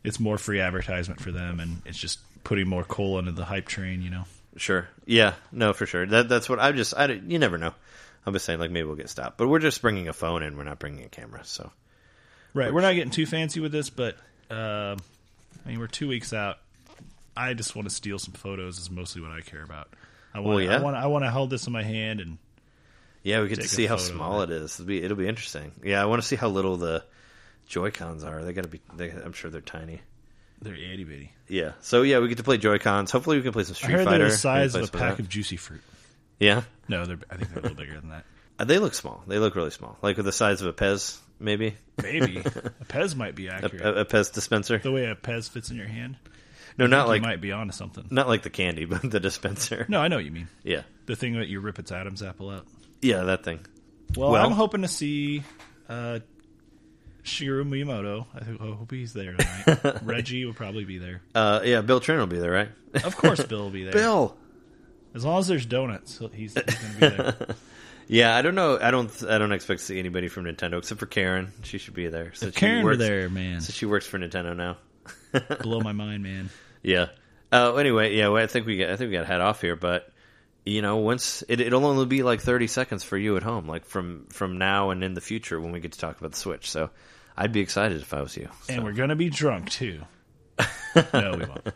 It's more free advertisement for them, and it's just putting more coal into the hype train. You know. Sure. Yeah. No, for sure. That that's what I just. I you never know. I'm just saying, like maybe we'll get stopped, but we're just bringing a phone in. We're not bringing a camera. So Right. We're not getting too fancy with this, but uh, I mean, we're two weeks out. I just want to steal some photos. Is mostly what I care about. I want. Well, yeah. I want. I want to hold this in my hand and yeah, we get to see how small it. is. It'll be it'll be interesting. Yeah, I want to see how little the Joy Cons are. They got to be. They, I'm sure they're tiny. they're itty bitty. Yeah. So yeah, we get to play Joy Cons. Hopefully, we can play some I Street heard Fighter. they're the size of a pack that. of juicy fruit. Yeah. No, they're. I think they're a little bigger than that. Uh, They look small. They look really small, like with the size of a Pez, maybe Maybe a Pez might be a, accurate. a, a Pez dispenser. the way a Pez fits in your hand, No, not you like might be onto something. not like the candy, but the dispenser. No, I know what you mean. Yeah. The thing that you rip its Adam's apple out. Yeah, that thing. Well, Well- I'm hoping to see uh, Shigeru Miyamoto. I ho- I hope he's there tonight. Reggie will probably be there. Uh, yeah, Bill Trinen will be there, right? Of course, Bill will be there. Bill. As long as there's donuts, he's, he's going to be there. Yeah, I don't know. I don't. I don't expect to see anybody from Nintendo except for Karen. She should be there. Since If Karen she were there, man, So she works for Nintendo now. blow my mind, man. Yeah. Uh, anyway, yeah. Well, I think we got. I think we got to head off here, but you know, once it, it'll only be like thirty seconds for you at home, like from from now and in the future when we get to talk about the Switch. So, I'd be excited if I was you. And we're going to be drunk, too. no, we won't.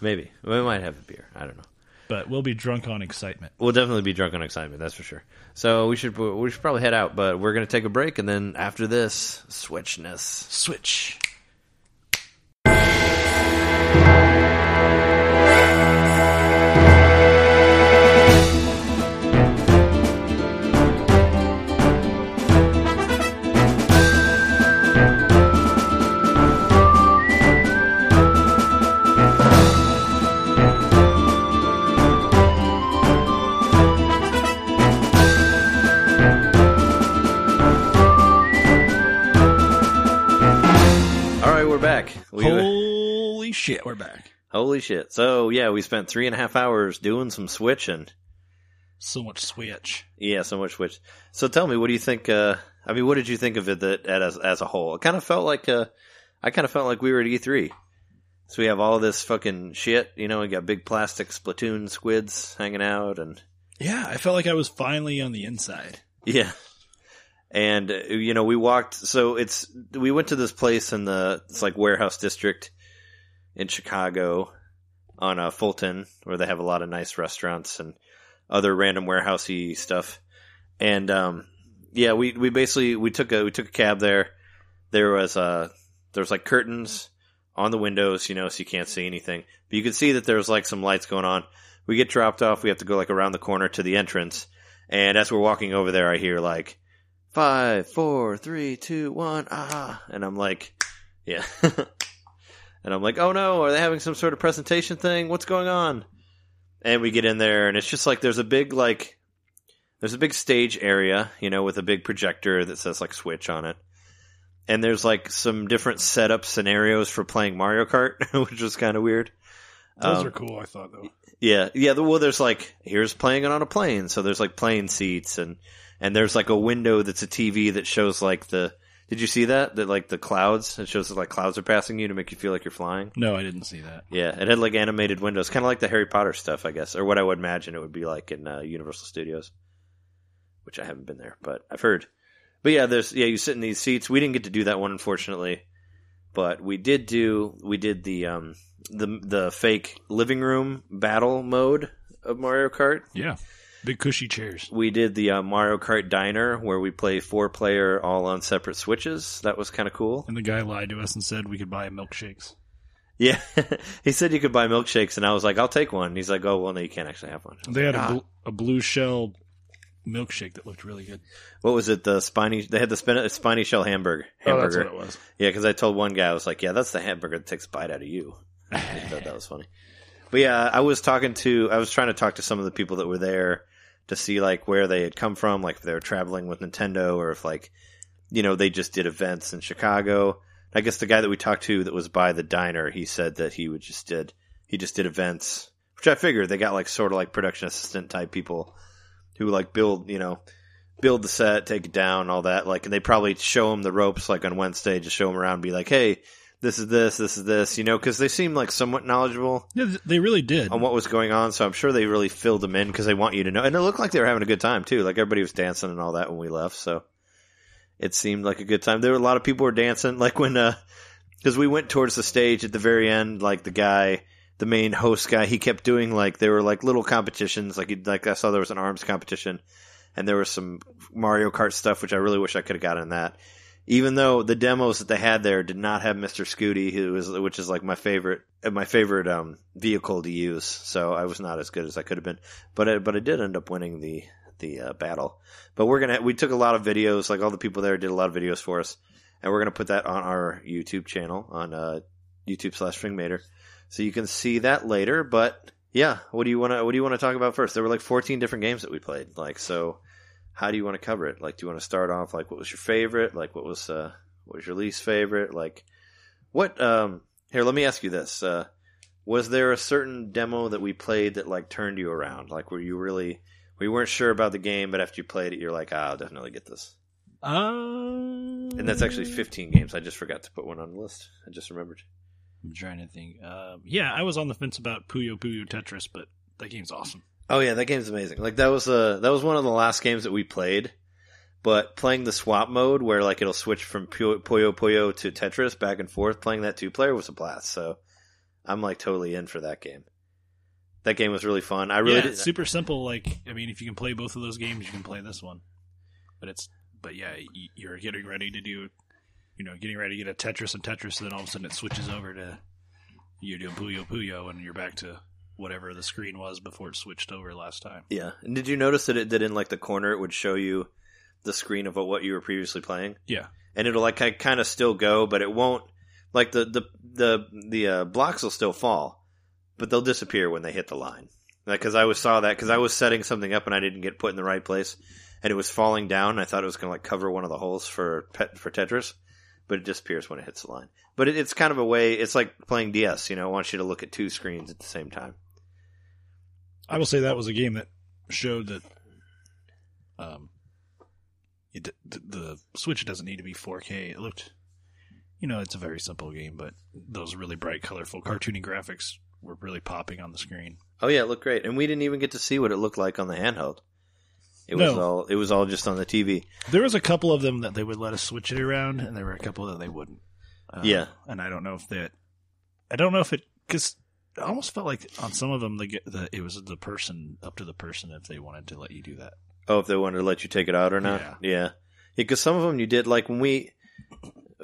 maybe we might have a beer. I don't know. But we'll be drunk on excitement. We'll definitely be drunk on excitement. That's for sure. So we should we should probably head out, but we're gonna take a break, and then after this, Switchness. Switch. Shit, we're back. Holy shit! So yeah, we spent three and a half hours doing some switching. So much switch. Yeah, so much switch. So tell me, what do you think? Uh, I mean, what did you think of it that as as a whole? It kind of felt like uh, I kind of felt like we were at E3. So we have all this fucking shit, you know. We got big plastic Splatoon squids hanging out, and Yeah, I felt like I was finally on the inside. yeah, and uh, you know we walked. So it's we went to this place in the it's like warehouse district in Chicago on uh, Fulton, where they have a lot of nice restaurants and other random warehousey stuff. And um, yeah, we we basically we took a we took a cab there. There was uh there was like curtains on the windows, you know, so you can't see anything. But you could see that there was like some lights going on. We get dropped off. We have to go like around the corner to the entrance. And as we're walking over there, I hear like five, four, three, two, one, ah, and I'm like, yeah. and I'm like, oh no, are they having some sort of presentation thing? What's going on? And we get in there, and it's just like there's a big like there's a big stage area, you know, with a big projector that says like Switch on it. And there's like some different setup scenarios for playing Mario Kart, which was kind of weird. Those Um, are cool, I thought though. yeah, yeah. Well, there's like here's playing it on a plane, so there's like plane seats, and and there's like a window that's a TV that shows like the. Did you see that? That like the clouds. It shows that like clouds are passing you to make you feel like you're flying. No, I didn't see that. Yeah, it had like animated windows, kind of like the Harry Potter stuff, I guess, or what I would imagine it would be like in uh, Universal Studios, which I haven't been there, but I've heard. But yeah, there's yeah, you sit in these seats. We didn't get to do that one, unfortunately, but we did do we did the um the the fake living room battle mode of Mario Kart. Yeah. Big cushy chairs. We did the uh, Mario Kart Diner where we play four player all on separate switches. That was kind of cool. And the guy lied to us and said we could buy milkshakes. Yeah, he said you could buy milkshakes, and I was like, "I'll take one." And He's like, "Oh, well, no, you can't actually have one." I was They had like, a, "Ah." bl- a blue shell milkshake that looked really good. what was it? The spiny. They had the spin- spiny shell hamburger. Oh, that's what it was. yeah, because I told one guy, I was like, "Yeah, that's the hamburger that takes a bite out of you." I thought that was funny. But yeah, I was talking to. I was trying to talk to some of the people that were there to see like where they had come from, like if they were traveling with Nintendo or if like, you know, they just did events in Chicago. I guess the guy that we talked to that was by the diner, he said that he would just did he just did events, which I figured they got like sort of like production assistant type people who like build, you know, build the set, take it down, all that. Like, and they probably show them the ropes like on Wednesday, just show them around, and be like, hey, this is this, this is this, you know, because they seem like somewhat knowledgeable Yeah, they really did. on what was going on. So I'm sure they really filled them in because they want you to know. And it looked like they were having a good time too. Like everybody was dancing and all that when we left. So it seemed like a good time. There were a lot of people were dancing. Like when, uh, because we went towards the stage at the very end, like the guy, the main host guy, he kept doing like there were like little competitions. Like he, like I saw there was an arms competition, and there was some Mario Kart stuff, which I really wish I could have gotten in that. Even though the demos that they had there did not have Mr. Scooty, who is which is like my favorite uh, my favorite um vehicle to use, so I was not as good as I could have been. But I, but I did end up winning the the uh, battle. But we're gonna we took a lot of videos, like all the people there did a lot of videos for us, and we're gonna put that on our YouTube channel on uh, YouTube slash Fingmater, so you can see that later. But yeah, what do you want to what do you want to talk about first? There were like 14 different games that we played, like so. How do you want to cover it? Like, do you want to start off like what was your favorite? Like, what was uh, what was your least favorite? Like, what? Um, here, let me ask you this: uh, Was there a certain demo that we played that like turned you around? Like, were you really we weren't sure about the game, but after you played it, you're like, ah, I'll definitely get this. Um, And that's actually 15 games. I just forgot to put one on the list. I just remembered. I'm trying to think. Um, yeah, I was on the fence about Puyo Puyo Tetris, but that game's awesome. Oh yeah, that game's amazing. Like that was uh that was one of the last games that we played. But playing the swap mode where like it'll switch from Puyo Puyo, Puyo to Tetris back and forth, playing that two player was a blast. So I'm like totally in for that game. That game was really fun. I really yeah, it's super simple. Like, I mean, if you can play both of those games, you can play this one. But it's, but yeah, you're getting ready to do, you know, getting ready to get a Tetris and Tetris, and then all of a sudden it switches over to you're doing Puyo Puyo, and you're back to whatever the screen was before it switched over last time. yeah. And did you notice that it did in like the corner it would show you the screen of what you were previously playing? Yeah, and it'll like kind of still go, but it won't like the the the the uh, blocks will still fall, but they'll disappear when they hit the line. Like because I was saw that because I was setting something up and I didn't get put in the right place, and it was falling down. I thought it was going to like cover one of the holes for pet for Tetris, but it disappears when it hits the line. But it, it's kind of a way. It's like playing DS. You know, it wants you to look at two screens at the same time. I will say that was a game that showed that um, it, the, the Switch doesn't need to be 4K. It looked, you know, it's a very simple game, but those really bright, colorful, cartoony graphics were really popping on the screen. Oh yeah, it looked great, and we didn't even get to see what it looked like on the handheld. It was No. all it was all just on the TV. There was a couple of them that they would let us switch it around, and there were a couple that they wouldn't. Uh, Yeah. and I don't know if that. I don't know if it because it almost felt like on some of them the, the it was the person up to the person if they wanted to let you do that. Oh, if they wanted to let you take it out or not? Yeah. yeah. Because some of them you did like when we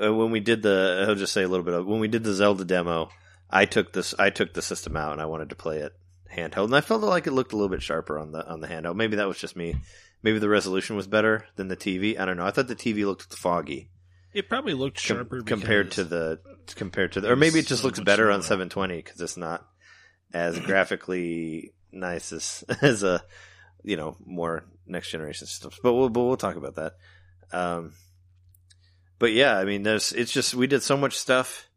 uh, when we did the I'll just say a little bit of when we did the Zelda demo. I took this I took the system out and I wanted to play it handheld, and I felt like it looked a little bit sharper on the on the handheld. Maybe that was just me. Maybe the resolution was better than the TV. I don't know. I thought the TV looked foggy It probably looked com- sharper compared to the compared to the, or maybe it just so looks better on 720 because it's not as graphically nice as as a you know more next generation systems. But we'll but we'll talk about that. Um, but yeah, I mean, there's it's just we did so much stuff.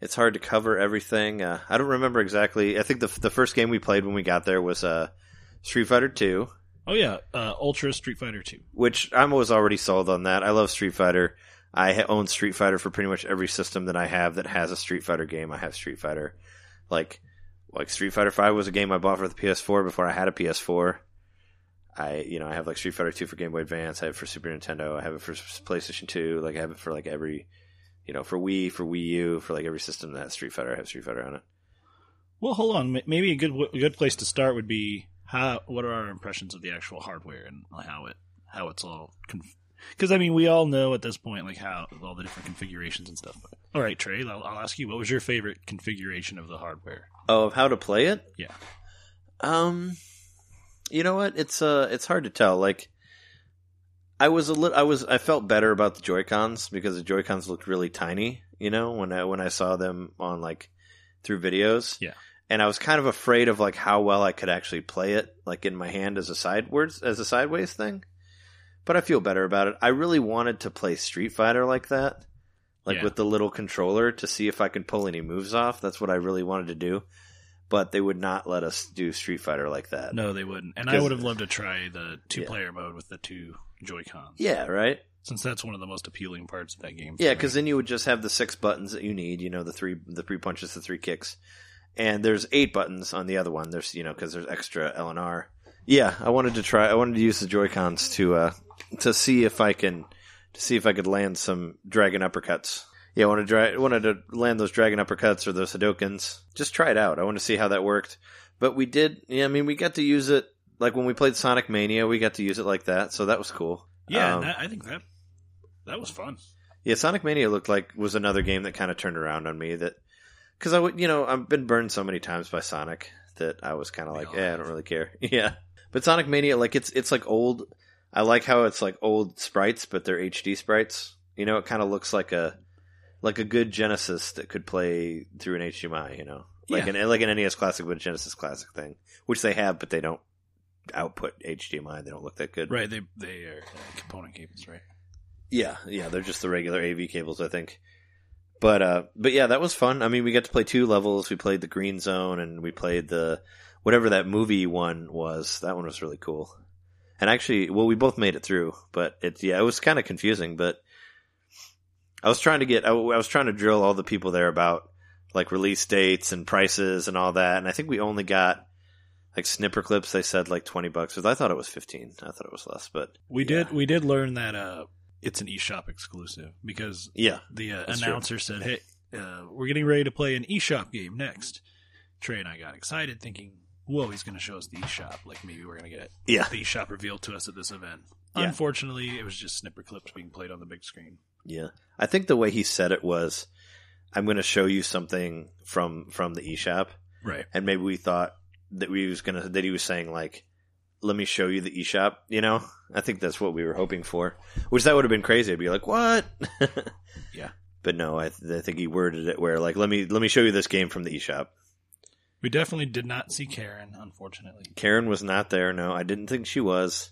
It's hard to cover everything. Uh, I don't remember exactly. I think the the first game we played when we got there was uh, Street Fighter Two. Oh yeah, uh, Ultra Street Fighter Two. which I was already sold on that. I love Street Fighter. I own Street Fighter for pretty much every system that I have that has a Street Fighter game. I have Street Fighter. Like, like Street Fighter Five was a game I bought for the PS4 before I had a PS4. I, you know, I have like Street Fighter Two for Game Boy Advance. I have it for Super Nintendo. I have it for PlayStation Two. Like, I have it for like every, you know, for Wii, for Wii U, for like every system that has Street Fighter. I have Street Fighter on it. Well, hold on. Maybe a good a good place to start would be how. What are our impressions of the actual hardware and how it how it's all? Because I mean, we all know at this point like how all the different configurations and stuff. But, all right, Trey, I'll, I'll ask you. What was your favorite configuration of the hardware? Oh, of how to play it? Yeah. Um, you know what? It's uh, it's hard to tell. Like, I was a little, I was, I felt better about the Joy Cons because the Joy Cons looked really tiny. You know, when I when I saw them on like through videos. Yeah. And I was kind of afraid of like how well I could actually play it, like in my hand as a sideways as a sideways thing. But I feel better about it. I really wanted to play Street Fighter like that, like Yeah. with the little controller to see if I could pull any moves off. That's what I really wanted to do. But they would not let us do Street Fighter like that. No, they wouldn't. And I would have loved to try the two player mode with the two Joy Cons. Yeah, right. since that's one of the most appealing parts of that game. Yeah, because then you would just have the six buttons that you need. You know, the three the three punches, the three kicks, and there's eight buttons on the other one. There's you know because there's extra L and R. Yeah, I wanted to try. I wanted to use the Joy Cons to uh to see if I can to see if I could land some dragon uppercuts. Yeah, I wanted to dra- wanted to land those dragon uppercuts or those Hadokens. Just try it out. I want to see how that worked. But we did. Yeah, I mean, we got to use it like when we played Sonic Mania. We got to use it like that, so that was cool. yeah, Um, I think that that was fun. Yeah, Sonic Mania looked like was another game that kind of turned around on me. That because I would, you know, I've been burned so many times by Sonic that I was kind of like, yeah, I don't really care. Yeah, but Sonic Mania, like it's it's like old. I like how it's like old sprites, but they're HD sprites. You know, it kind of looks like a like a good Genesis that could play through an HDMI. You know, like Yeah. an like an NES Classic, but a Genesis Classic thing, which they have, but they don't output HDMI. They don't look that good. Right, they they are uh, component cables, right? Yeah, yeah, they're just the regular AV cables, I think. But uh but yeah, that was fun. I mean, we got to play two levels. We played the Green Zone and we played the whatever that movie one was. That one was really cool. And actually, well, we both made it through, but it yeah, it was kind of confusing, but I was trying to get I, I was trying to drill all the people there about like release dates and prices and all that, and I think we only got like Snipperclips they said like 20 bucks. I thought it was 15. I thought it was less, but We Yeah. did we did learn that uh it's an eShop exclusive because yeah. the uh, That's true. announcer said, "Hey, uh, we're getting ready to play an eShop game next." Trey and I got excited, thinking, "Whoa, he's going to show us the eShop! Like maybe we're going to get Yeah. the eShop revealed to us at this event." Yeah. Unfortunately, it was just Snipperclips being played on the big screen. Yeah, I think the way he said it was, "I'm going to show you something from from the eShop," Right. and maybe we thought that we was gonna that he was saying like, "Let me show you the eShop." You know, I think that's what we were hoping for. Which that would have been crazy. I'd be like, "What?" Yeah. But no, I, th- I think he worded it where like, "Let me let me show you this game from the eShop." We definitely did not see Karen, unfortunately. Karen was not there. No, I didn't think she was.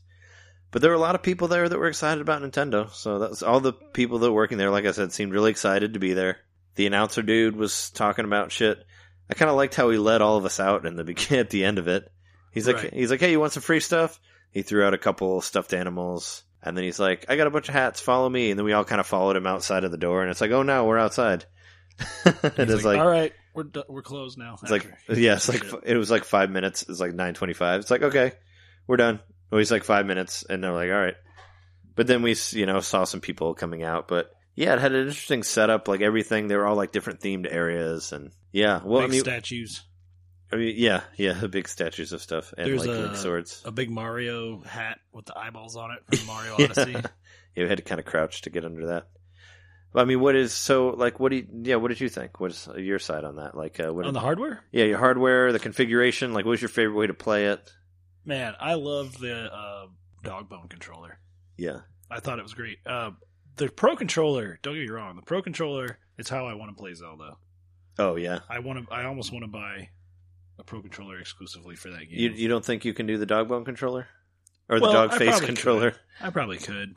But there were a lot of people there that were excited about Nintendo. So that's all the people that were working there. Like I said, seemed really excited to be there. The announcer dude was talking about shit. I kind of liked how he let all of us out in the beginning at the end of it. He's like, Right. he's like, hey, you want some free stuff? He threw out a couple stuffed animals, and then he's like, I got a bunch of hats. Follow me. And then we all kind of followed him outside of the door, and it's like, oh no, we're outside. and it's like, all right, we're we're closed now. it's like, yeah, it's like Shit. it was like five minutes. It's like nine twenty-five. It's like, okay, we're done. Well, he's like five minutes, and they're like, all right. But then we, s- you know, saw some people coming out. But yeah, it had an interesting setup. Like everything, they were all like different themed areas, and yeah. Well, big I mean, statues, I mean, yeah, yeah, the big statues of stuff and There's like a- swords. a big Mario hat with the eyeballs on it from Mario Odyssey. yeah, we had to kind of crouch to get under that. I mean, what is so like? What do you? Yeah, what did you think? What's your side on that? Like, uh, what? On the hardware, yeah, your hardware, the configuration. Like, what was your favorite way to play it? man, I love the uh, dog bone controller. Yeah, I thought it was great. Uh, the Pro controller, don't get me wrong, the Pro controller is how I want to play Zelda. Oh yeah. I want to. I almost want to buy a Pro controller exclusively for that game. You you don't think you can do the dog bone controller or the Well, dog I face controller? I probably could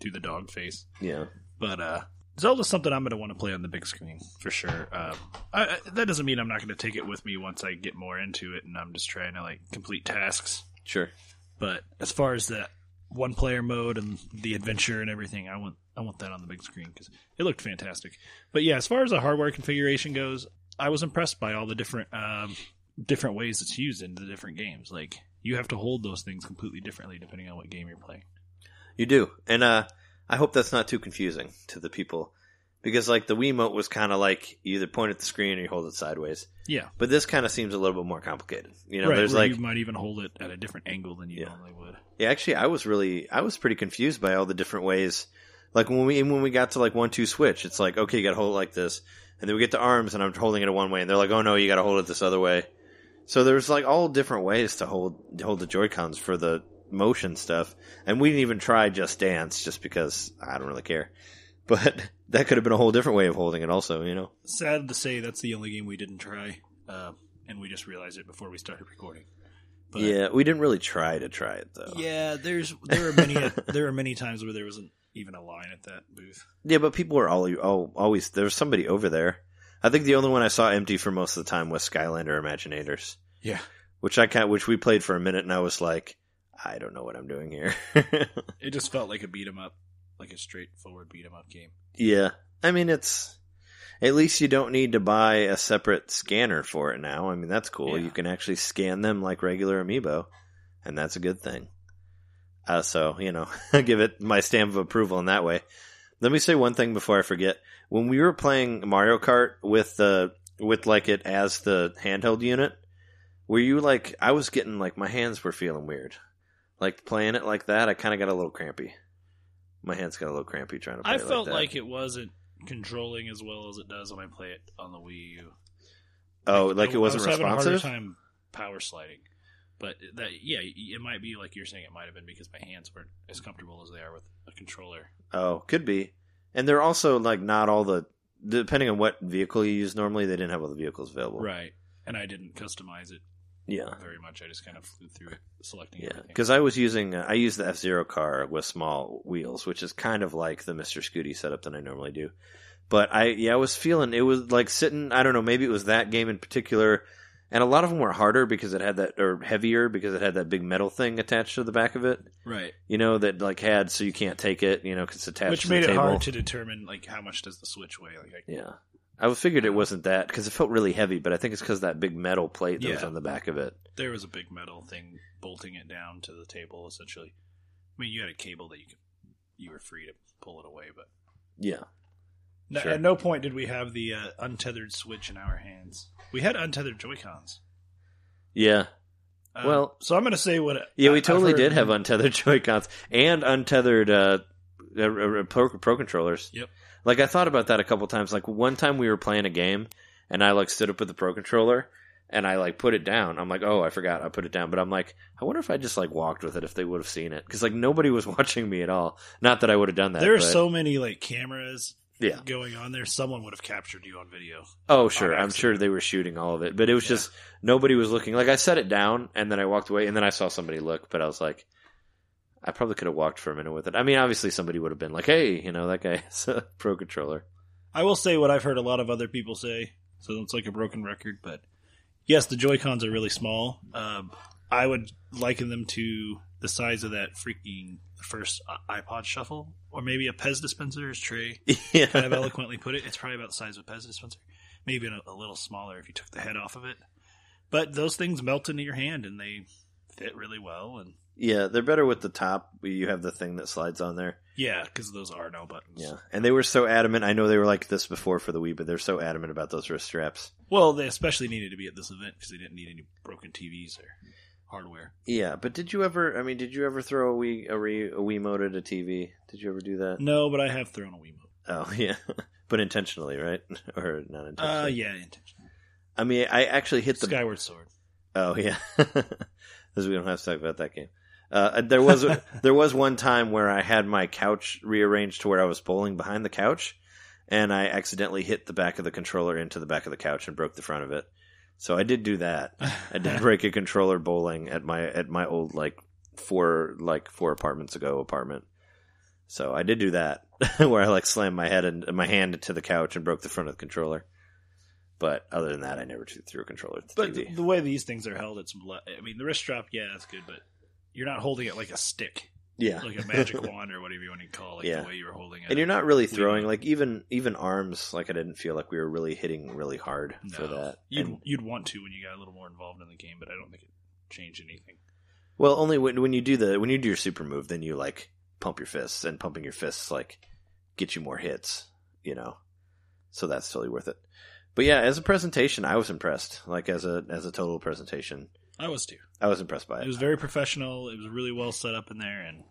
do the dog face, Yeah. but uh, Zelda's something I'm going to want to play on the big screen for sure. Uh, I, I, that doesn't mean I'm not going to take it with me once I get more into it, and I'm just trying to like complete tasks. Sure. But as far as that one player mode and the adventure and everything, I want I want that on the big screen because it looked fantastic. But yeah, as far as the hardware configuration goes, I was impressed by all the different um, different ways it's used in the different games. Like you have to hold those things completely differently depending on what game you're playing. You do, and uh, I hope that's not too confusing to the people, because like the Wiimote was kind of like you either point at the screen or you hold it sideways. Yeah, But this kind of seems a little bit more complicated. You know, right. there's like you might even hold it at a different angle than you Yeah. normally would. Yeah, actually, I was really, I was pretty confused by all the different ways. Like when we, when we got to like one two switch, it's like okay, you got to hold it like this, and then we get to arms, and I'm holding it one way, and they're like, oh no, you got to hold it this other way. So there's like all different ways to hold hold the Joy Cons for the motion stuff, and we didn't even try Just Dance just because I don't really care. But that could have been a whole different way of holding it, also, you know. Sad to say, that's the only game we didn't try, uh, and we just realized it before we started recording. But yeah, we didn't really try to try it though. Yeah, there's there were many there were many times where there wasn't even a line at that booth. Yeah, but people were all, all always there was somebody over there. I think the only one I saw empty for most of the time was Skylander Imaginators, Yeah, which I kind which we played for a minute, and I was like, I don't know what I'm doing here. it just felt like a beat 'em up, like a straightforward beat 'em up game. yeah, I mean it's at least you don't need to buy a separate scanner for it now. I mean that's cool. Yeah. You can actually scan them like regular amiibo, and that's a good thing. Uh, so you know, give it my stamp of approval in that way. Let me say one thing before I forget. When we were playing Mario Kart with the with like it as the handheld unit, were you like I was getting like my hands were feeling weird, like playing it like that. I kind of got a little crampy. My hands got a little crampy trying to play I it felt like, like, it wasn't controlling as well as it does when I play it on the Wii U. oh, like I- it wasn't I was having a harder time power sliding, but that yeah, it might be like you're saying. It might have been because my hands weren't as comfortable as they are with a controller. Oh, could be. And they're also like not all the depending on what vehicle you use normally, they didn't have all the vehicles available. Right, and I didn't customize it Yeah. very much. I just kind of flew through it, selecting Yeah, because I was using uh, I use the F Zero car with small wheels, which is kind of like the Mister Scooty setup that I normally do. But I yeah, I was feeling it was like sitting. I don't know, maybe it was that game in particular, and a lot of them were harder because it had that or heavier because it had that big metal thing attached to the back of it. right, You know that like had so you can't take it. You know because it's attached which to made the it table. hard to determine like how much does the Switch weigh. Like, I, Yeah. I figured it wasn't that because it felt really heavy, but I think it's because that big metal plate that was Yeah. on the back of it. there was a big metal thing bolting it down to the table. Essentially, I mean, you had a cable that you could you were free to pull it away, but Yeah. no, Sure. at no point did we have the uh, untethered Switch in our hands. We had untethered Joy Cons. Yeah. Uh, Well- so I'm going to say what. Yeah, I- we I've totally heard- did have untethered Joy-Cons and untethered uh, uh, uh, pro, pro controllers. Yep. Like I thought about that a couple times. Like one time we were playing a game and I like stood up with the pro controller and I like put it down. I'm like, oh, I forgot I put it down. But I'm like, I wonder if I just like walked with it if they would have seen it because like nobody was watching me at all. Not that I would have done that. There are but- so many like cameras yeah. going on there. Someone would have captured you on video. Oh, sure. I'm sure they were shooting all of it, but it was Yeah. just nobody was looking. Like I set it down and then I walked away and then I saw somebody look, but I was like, I probably could have walked for a minute with it. I mean, obviously somebody would have been like, "Hey, you know, that guy has a pro controller." I will say what I've heard a lot of other people say, so it's like a broken record, but yes, the Joy Cons are really small. Um, I would liken them to the size of that freaking first iPod Shuffle, or maybe a Pez dispenser, tray. Yeah, kind of eloquently put it. It's probably about the size of a Pez dispenser, maybe a, a little smaller if you took the head off of it. But those things melt into your hand and they fit really well. And yeah, they're better with the top. You have the thing that slides on there. yeah, because those are no buttons. Yeah, and they were so adamant. I know they were like this before for the Wii, but they're so adamant about those wrist straps. Well, they especially needed to be at this event because they didn't need any broken TVs or hardware. Yeah, but did you ever? I mean, did you ever throw a Wii a, Wii, a Wiimote at a TV? Did you ever do that? No, but I have thrown a Wiimote. Oh yeah, but intentionally, right? or not intentionally? Uh, yeah, intentionally. I mean, I actually hit the. Skyward Sword. Oh yeah, because we don't have to talk about that game. Uh, there was there was one time where I had my couch rearranged to where I was bowling behind the couch, and I accidentally hit the back of the controller into the back of the couch and broke the front of it. So I did do that. I did break a controller bowling at my at my old like four like four apartments ago apartment. So I did do that where I like slammed my head and my hand into the couch and broke the front of the controller. But other than that, I never threw a controller at the But TV. the way these things are held, it's. I mean, the wrist strap, yeah, that's good, but you're not holding it like a stick, yeah, like a magic wand or whatever you want to call it, like Yeah. the way you were holding it. and you're not really throwing like even even arms. Like I didn't feel like we were really hitting really hard for that. You'd And- you'd want to when you got a little more involved in the game, but I don't think it changed anything. Well, only when when you do the when you do your super move, then you like pump your fists, and pumping your fists like get you more hits, you know. So that's totally worth it. But yeah, as a presentation, I was impressed. Like as a as a total presentation, I was too. I was impressed by it. It was very professional. It was really well set up in there, and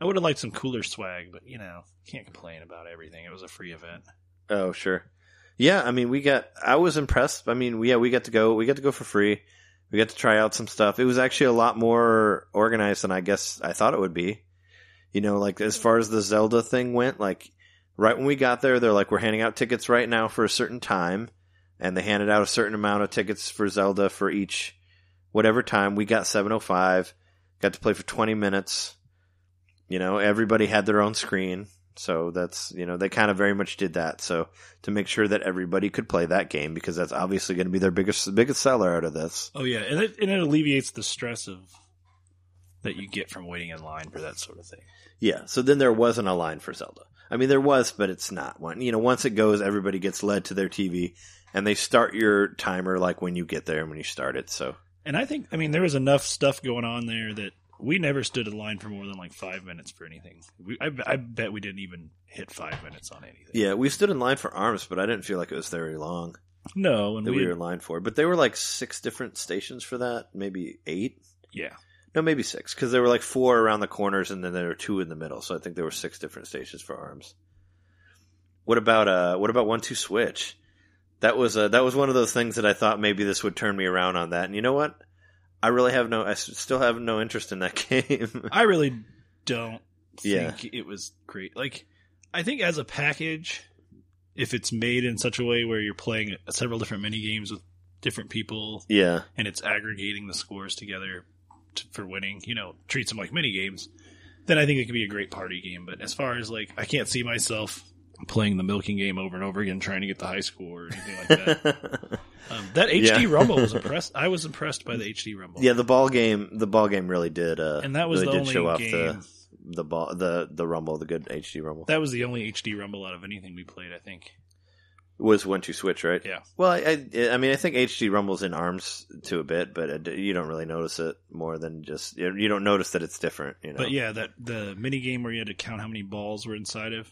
I would have liked some cooler swag, but you know, can't complain about everything. It was a free event. Oh, sure. Yeah, I mean, we got. I was impressed. I mean, yeah, we got to go. We got to go for free. We got to try out some stuff. It was actually a lot more organized than I guess I thought it would be. You know, like as far as the Zelda thing went, like right when we got there, they're like, we're handing out tickets right now for a certain time, and they handed out a certain amount of tickets for Zelda for each whatever time. We got seven oh five. Got to play for twenty minutes. You know, everybody had their own screen. So that's you know they kind of very much did that. So to make sure that everybody could play that game because that's obviously going to be their biggest biggest seller out of this. Oh yeah, and it, and it alleviates the stress of that you get from waiting in line for that sort of thing. Yeah. So then there wasn't a line for Zelda. I mean, there was, but it's not one. You know, once it goes, everybody gets led to their TV, and they start your timer like when you get there and when you start it. So And I think, I mean, there was enough stuff going on there that we never stood in line for more than like five minutes for anything. We, I, I bet we didn't even hit five minutes on anything. yeah, we stood in line for arms, but I didn't feel like it was very long No, and that we, we were in line for. But there were like six different stations for that, maybe eight. yeah, No, maybe six, because there were like four around the corners, and then there were two in the middle. So I think there were six different stations for arms. What about uh? What about one two switch? That was uh, that was one of those things that I thought maybe this would turn me around on that. And you know what? I really have no. I still have no interest in that game. I really don't Yeah. think it was great. Like, I think as a package, if it's made in such a way where you're playing several different mini games with different people yeah, and it's aggregating the scores together to, for winning, you know, treats them like mini games, then I think it could be a great party game. But as far as like, I can't see myself playing the milking game over and over again trying to get the high score or anything like that. um, that HD Yeah. Rumble was impressed. I was impressed by the HD Rumble. yeah. The ball game. The ball game really did. Uh, And that was really the did only show off game- the the ball the the rumble the good HD rumble That was the only HD Rumble out of anything we played, I think. was one two switch right. Yeah. Well, I, I, I mean, I think HD rumbles in arms to a bit, but you don't really notice it more than just you you don't notice that it's different. You know. But yeah, that the mini game where you had to count how many balls were inside of.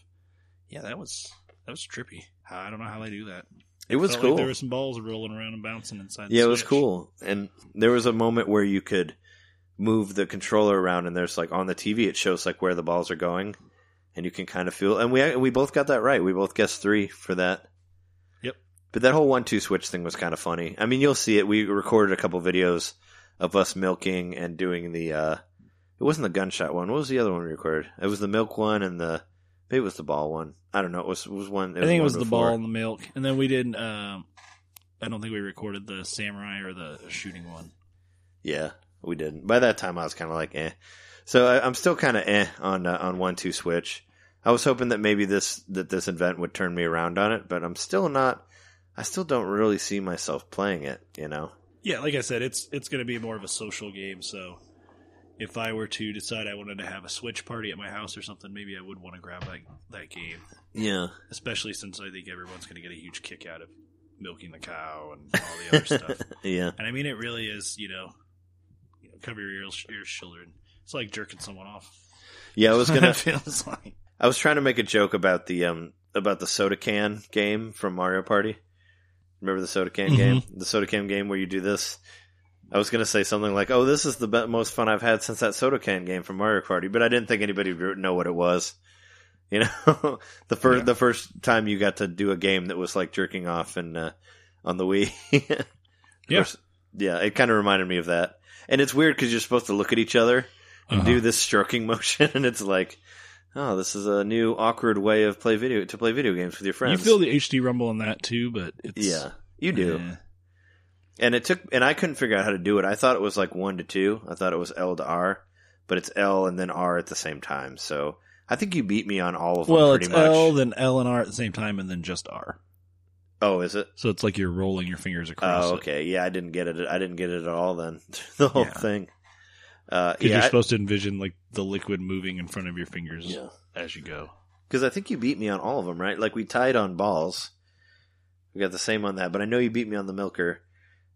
Yeah, that was that was trippy. I don't know how they do that. it was Felt cool. Like there were some balls rolling around and bouncing inside. The yeah, it was cool, and there was a moment where you could move the controller around, and there's like on the TV it shows like where the balls are going, and you can kind of feel. And we we both got that right. We both guessed three for that. Yep. But that whole one two switch thing was kind of funny. I mean, you'll see it. We recorded a couple videos of us milking and doing the. uh It wasn't the gunshot one. What was the other one we recorded? It was the milk one and the. Maybe it was the ball one. I don't know. It was it was one. I think it was the before. ball and the milk, and then we didn't. Um, I don't think we recorded the samurai or the shooting one. Yeah, we didn't. By that time, I was kind of like, eh. So I, I'm still kind of eh on uh, on one two switch. I was hoping that maybe this that this event would turn me around on it, but I'm still not. I still don't really see myself playing it. You know. Yeah, like I said, it's it's going to be more of a social game. So if I were to decide I wanted to have a Switch party at my house or something, maybe I would want to grab that that game. Yeah. Especially since I think everyone's going to get a huge kick out of milking the cow and all the other stuff. Yeah. And I mean, it really is. You know, you know cover your ears, ears, children. It's like jerking someone off. Yeah. I was gonna. it feels like. I was trying to make a joke about the um about the soda can game from Mario Party. Remember the soda can Mhm. game? The soda can game where you do this. I was gonna say something like, "Oh, this is the be- most fun I've had since that soda can game from Mario Party," but I didn't think anybody would know what it was. You know, the first Yeah. the first time you got to do a game that was like jerking off and uh, on the Wii. Yeah. yeah, it kind of reminded me of that. And it's weird because you're supposed to look at each other and Uh-huh. do this stroking motion, and it's like, oh, this is a new awkward way of play video to play video games with your friends. You feel the HD rumble in that too, but it's yeah, you do. eh. And it took, and I couldn't figure out how to do it. I thought it was like one to two. I thought it was L to R, but it's L and then R at the same time. So I think you beat me on all of them Well, pretty it's much. L, then L and R at the same time, and then just R. oh, is it? So it's like you're rolling your fingers across. Oh, okay. Yeah, I didn't get it. I didn't get it at all. Then the whole Yeah. thing. Uh, Because yeah, you're I- supposed to envision like the liquid moving in front of your fingers Yeah. as you go. Because I think you beat me on all of them, right? Like we tied on balls. We got the same on that, but I know you beat me on the milker,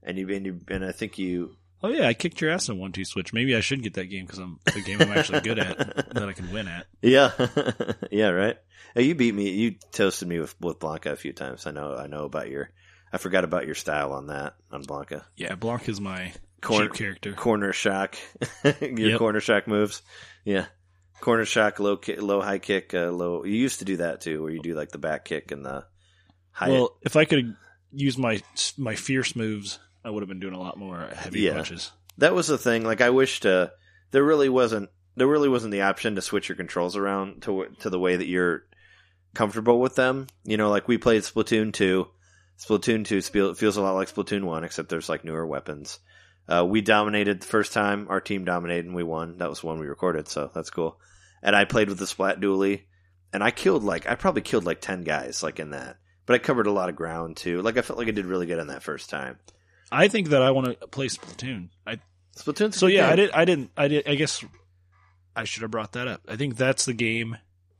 and you and, you, and I think you. Oh yeah, I kicked your ass in one two switch. Maybe I should get that game because I'm the game I'm actually good at that I can win at. Yeah, yeah, right. Hey, you beat me. You toasted me with with Blanca a few times. I know. I know about your. I forgot about your style on that on Blanca. Yeah, Blanca is my Corn- cheap character. Corner shock, your Yep. corner shock moves. Yeah, corner shock, low kick, low high kick, uh, low. You used to do that too, where you do like the back kick and the high. Well, if I could use my my fierce moves, I would have been doing a lot more heavy Yeah. punches. that was the thing. Like I wished uh, there really wasn't there really wasn't the option to switch your controls around to to the way that you're comfortable with them. You know, like we played Splatoon two. Splatoon two feel- feels a lot like Splatoon one, except there's like newer weapons. Uh, we dominated the first time. Our team dominated and we won. That was one we recorded, so that's cool. And I played with the Splat Dually, and I killed like I probably killed like ten guys like in that. But I covered a lot of ground too. Like I felt like I did really good on that first time. I think that I want to play Splatoon. I Splatoon. so yeah, I did. I didn't. I did. I guess I should have brought that up. I think that's the game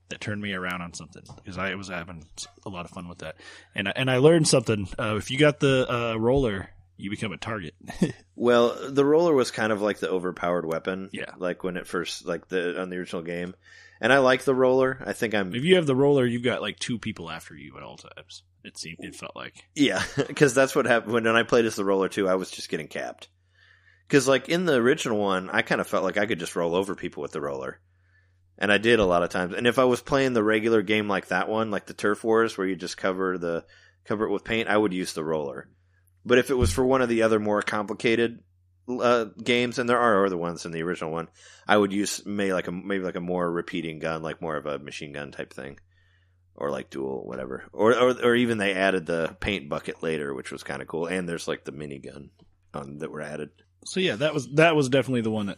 that turned me around on something because I was having a lot of fun with that, and I, and I learned something. Uh, if you got the uh, roller, you become a target. Well, the roller was kind of like the overpowered weapon. Yeah. Like when it first, like the on the original game, and I like the roller. I think I'm if you have the roller, you've got like two people after you at all times. It seemed. It felt like. yeah, because that's what happened when I played as the roller too. I was just getting capped. Because like in the original one, I kind of felt like I could just roll over people with the roller, and I did a lot of times. And if I was playing the regular game like that one, like the Turf Wars, where you just cover the cover it with paint, I would use the roller. But if it was for one of the other more complicated uh, games, and there are other ones in the original one, I would use maybe like a maybe like a more repeating gun, like more of a machine gun type thing, or like dual whatever, or or, or even they added the paint bucket later, which was kind of cool. And there's like the minigun um, that were added. So yeah, that was that was definitely the one that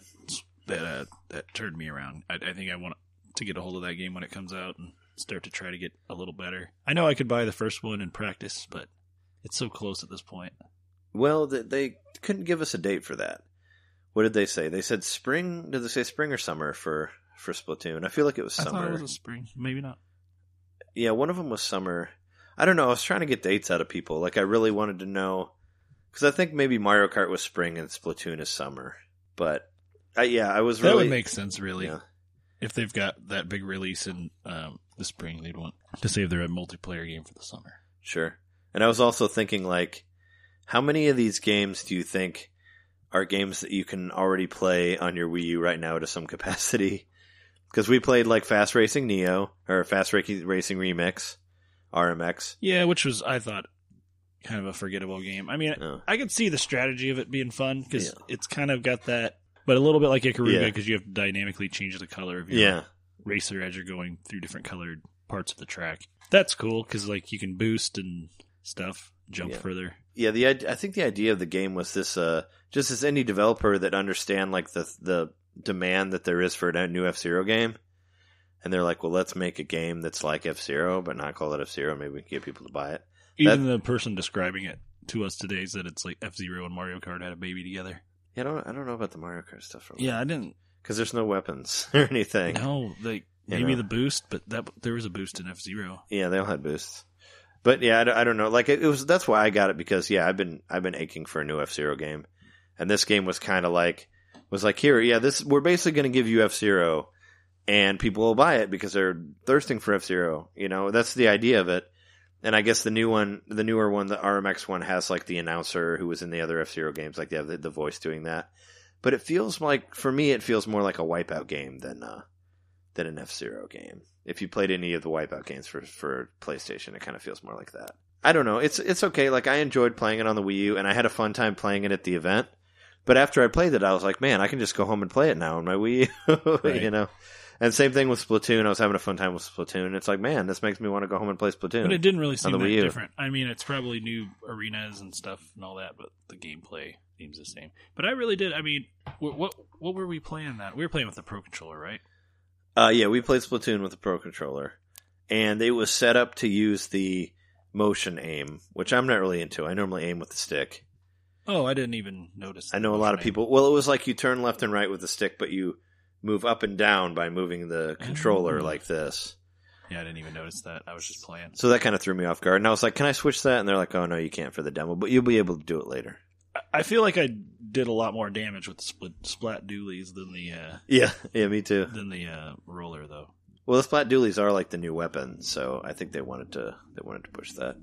that uh, that turned me around. I, I think I want to get a hold of that game when it comes out and start to try to get a little better. I know I could buy the first one and practice, but it's so close at this point. Well, th- they couldn't give us a date for that. What did they say? They said spring. Did they say spring or summer for for Splatoon? I feel like it was I summer. thought it was spring, maybe not. Yeah, one of them was summer. I don't know. I was trying to get dates out of people. Like I really wanted to know because I think maybe Mario Kart was spring and Splatoon is summer. But I, yeah, I was That really would make sense, really. Yeah. If they've got that big release in um, the spring, they'd want to save their multiplayer game for the summer. Sure. And I was also thinking, like, how many of these games do you think are games that you can already play on your Wii U right now to some capacity? Because we played like Fast Racing Neo or Fast Racing Remix, RMX. Yeah, which was I thought kind of a forgettable game. I mean, Oh. I could see the strategy of it being fun because Yeah. it's kind of got that, but a little bit like Ikaruga Yeah. because you have to dynamically change the color of your Yeah, racer as you're going through different colored parts of the track. That's cool because like you can boost and stuff, jump Yeah. further. yeah. The I think the idea of the game was this, uh, just as any developer that understand like the the demand that there is for a new F Zero game. And they're like, well, let's make a game that's like F Zero, but not call it F Zero. Maybe we can get people to buy it. Even the person describing it to us today said it's like F Zero and Mario Kart had a baby together. Yeah, I don't, I don't know about the Mario Kart stuff. Yeah, I didn't. because there's no weapons or anything. No, like maybe know. the boost, but that there was a boost in F Zero. Yeah, they all had boosts. But yeah, I, don't- I don't know. Like it, it was. That's why I got it because yeah, I've been I've been aching for a new F Zero game, and this game was kind of like was like here, yeah, this we're basically going to give you F Zero, and people will buy it because they're thirsting for F Zero. You know, that's the idea of it. And I guess the new one, the newer one, the RMX one, has like the announcer who was in the other F Zero games, like they have the, the voice doing that. But it feels like, for me, it feels more like a Wipeout game than uh, than an F Zero game. If you played any of the Wipeout games for for PlayStation, it kind of feels more like that. I don't know. It's it's okay. Like I enjoyed playing it on the Wii U, and I had a fun time playing it at the event. But after I played it, I was like, man, I can just go home and play it now on my Wii. Right. you know. And same thing with Splatoon. I was having a fun time with Splatoon. It's like, man, this makes me want to go home and play Splatoon. But it didn't really seem that Wii U. different. I mean, it's probably new arenas and stuff and all that, but the gameplay seems the same. But I really did. I mean, what what, what were we playing that? We were playing with the Pro Controller, right? Uh, yeah, we played Splatoon with the Pro Controller, and it was set up to use the motion aim, which I'm not really into. I normally aim with the stick. Oh, I didn't even notice. I know a lot of people. Well, it was like you turn left and right with the stick, but you move up and down by moving the controller Oh. like this. Yeah, I didn't even notice that. I was just playing. So that kind of threw me off guard. And I was like, "Can I switch that?" And they're like, "Oh no, you can't for the demo, but you'll be able to do it later." I- feel like I did a lot more damage with the split splat dualies than the uh, Yeah, yeah, me too. than the uh, roller, though. Well, the splat dualies are like the new weapon, so I think they wanted to they wanted to push that.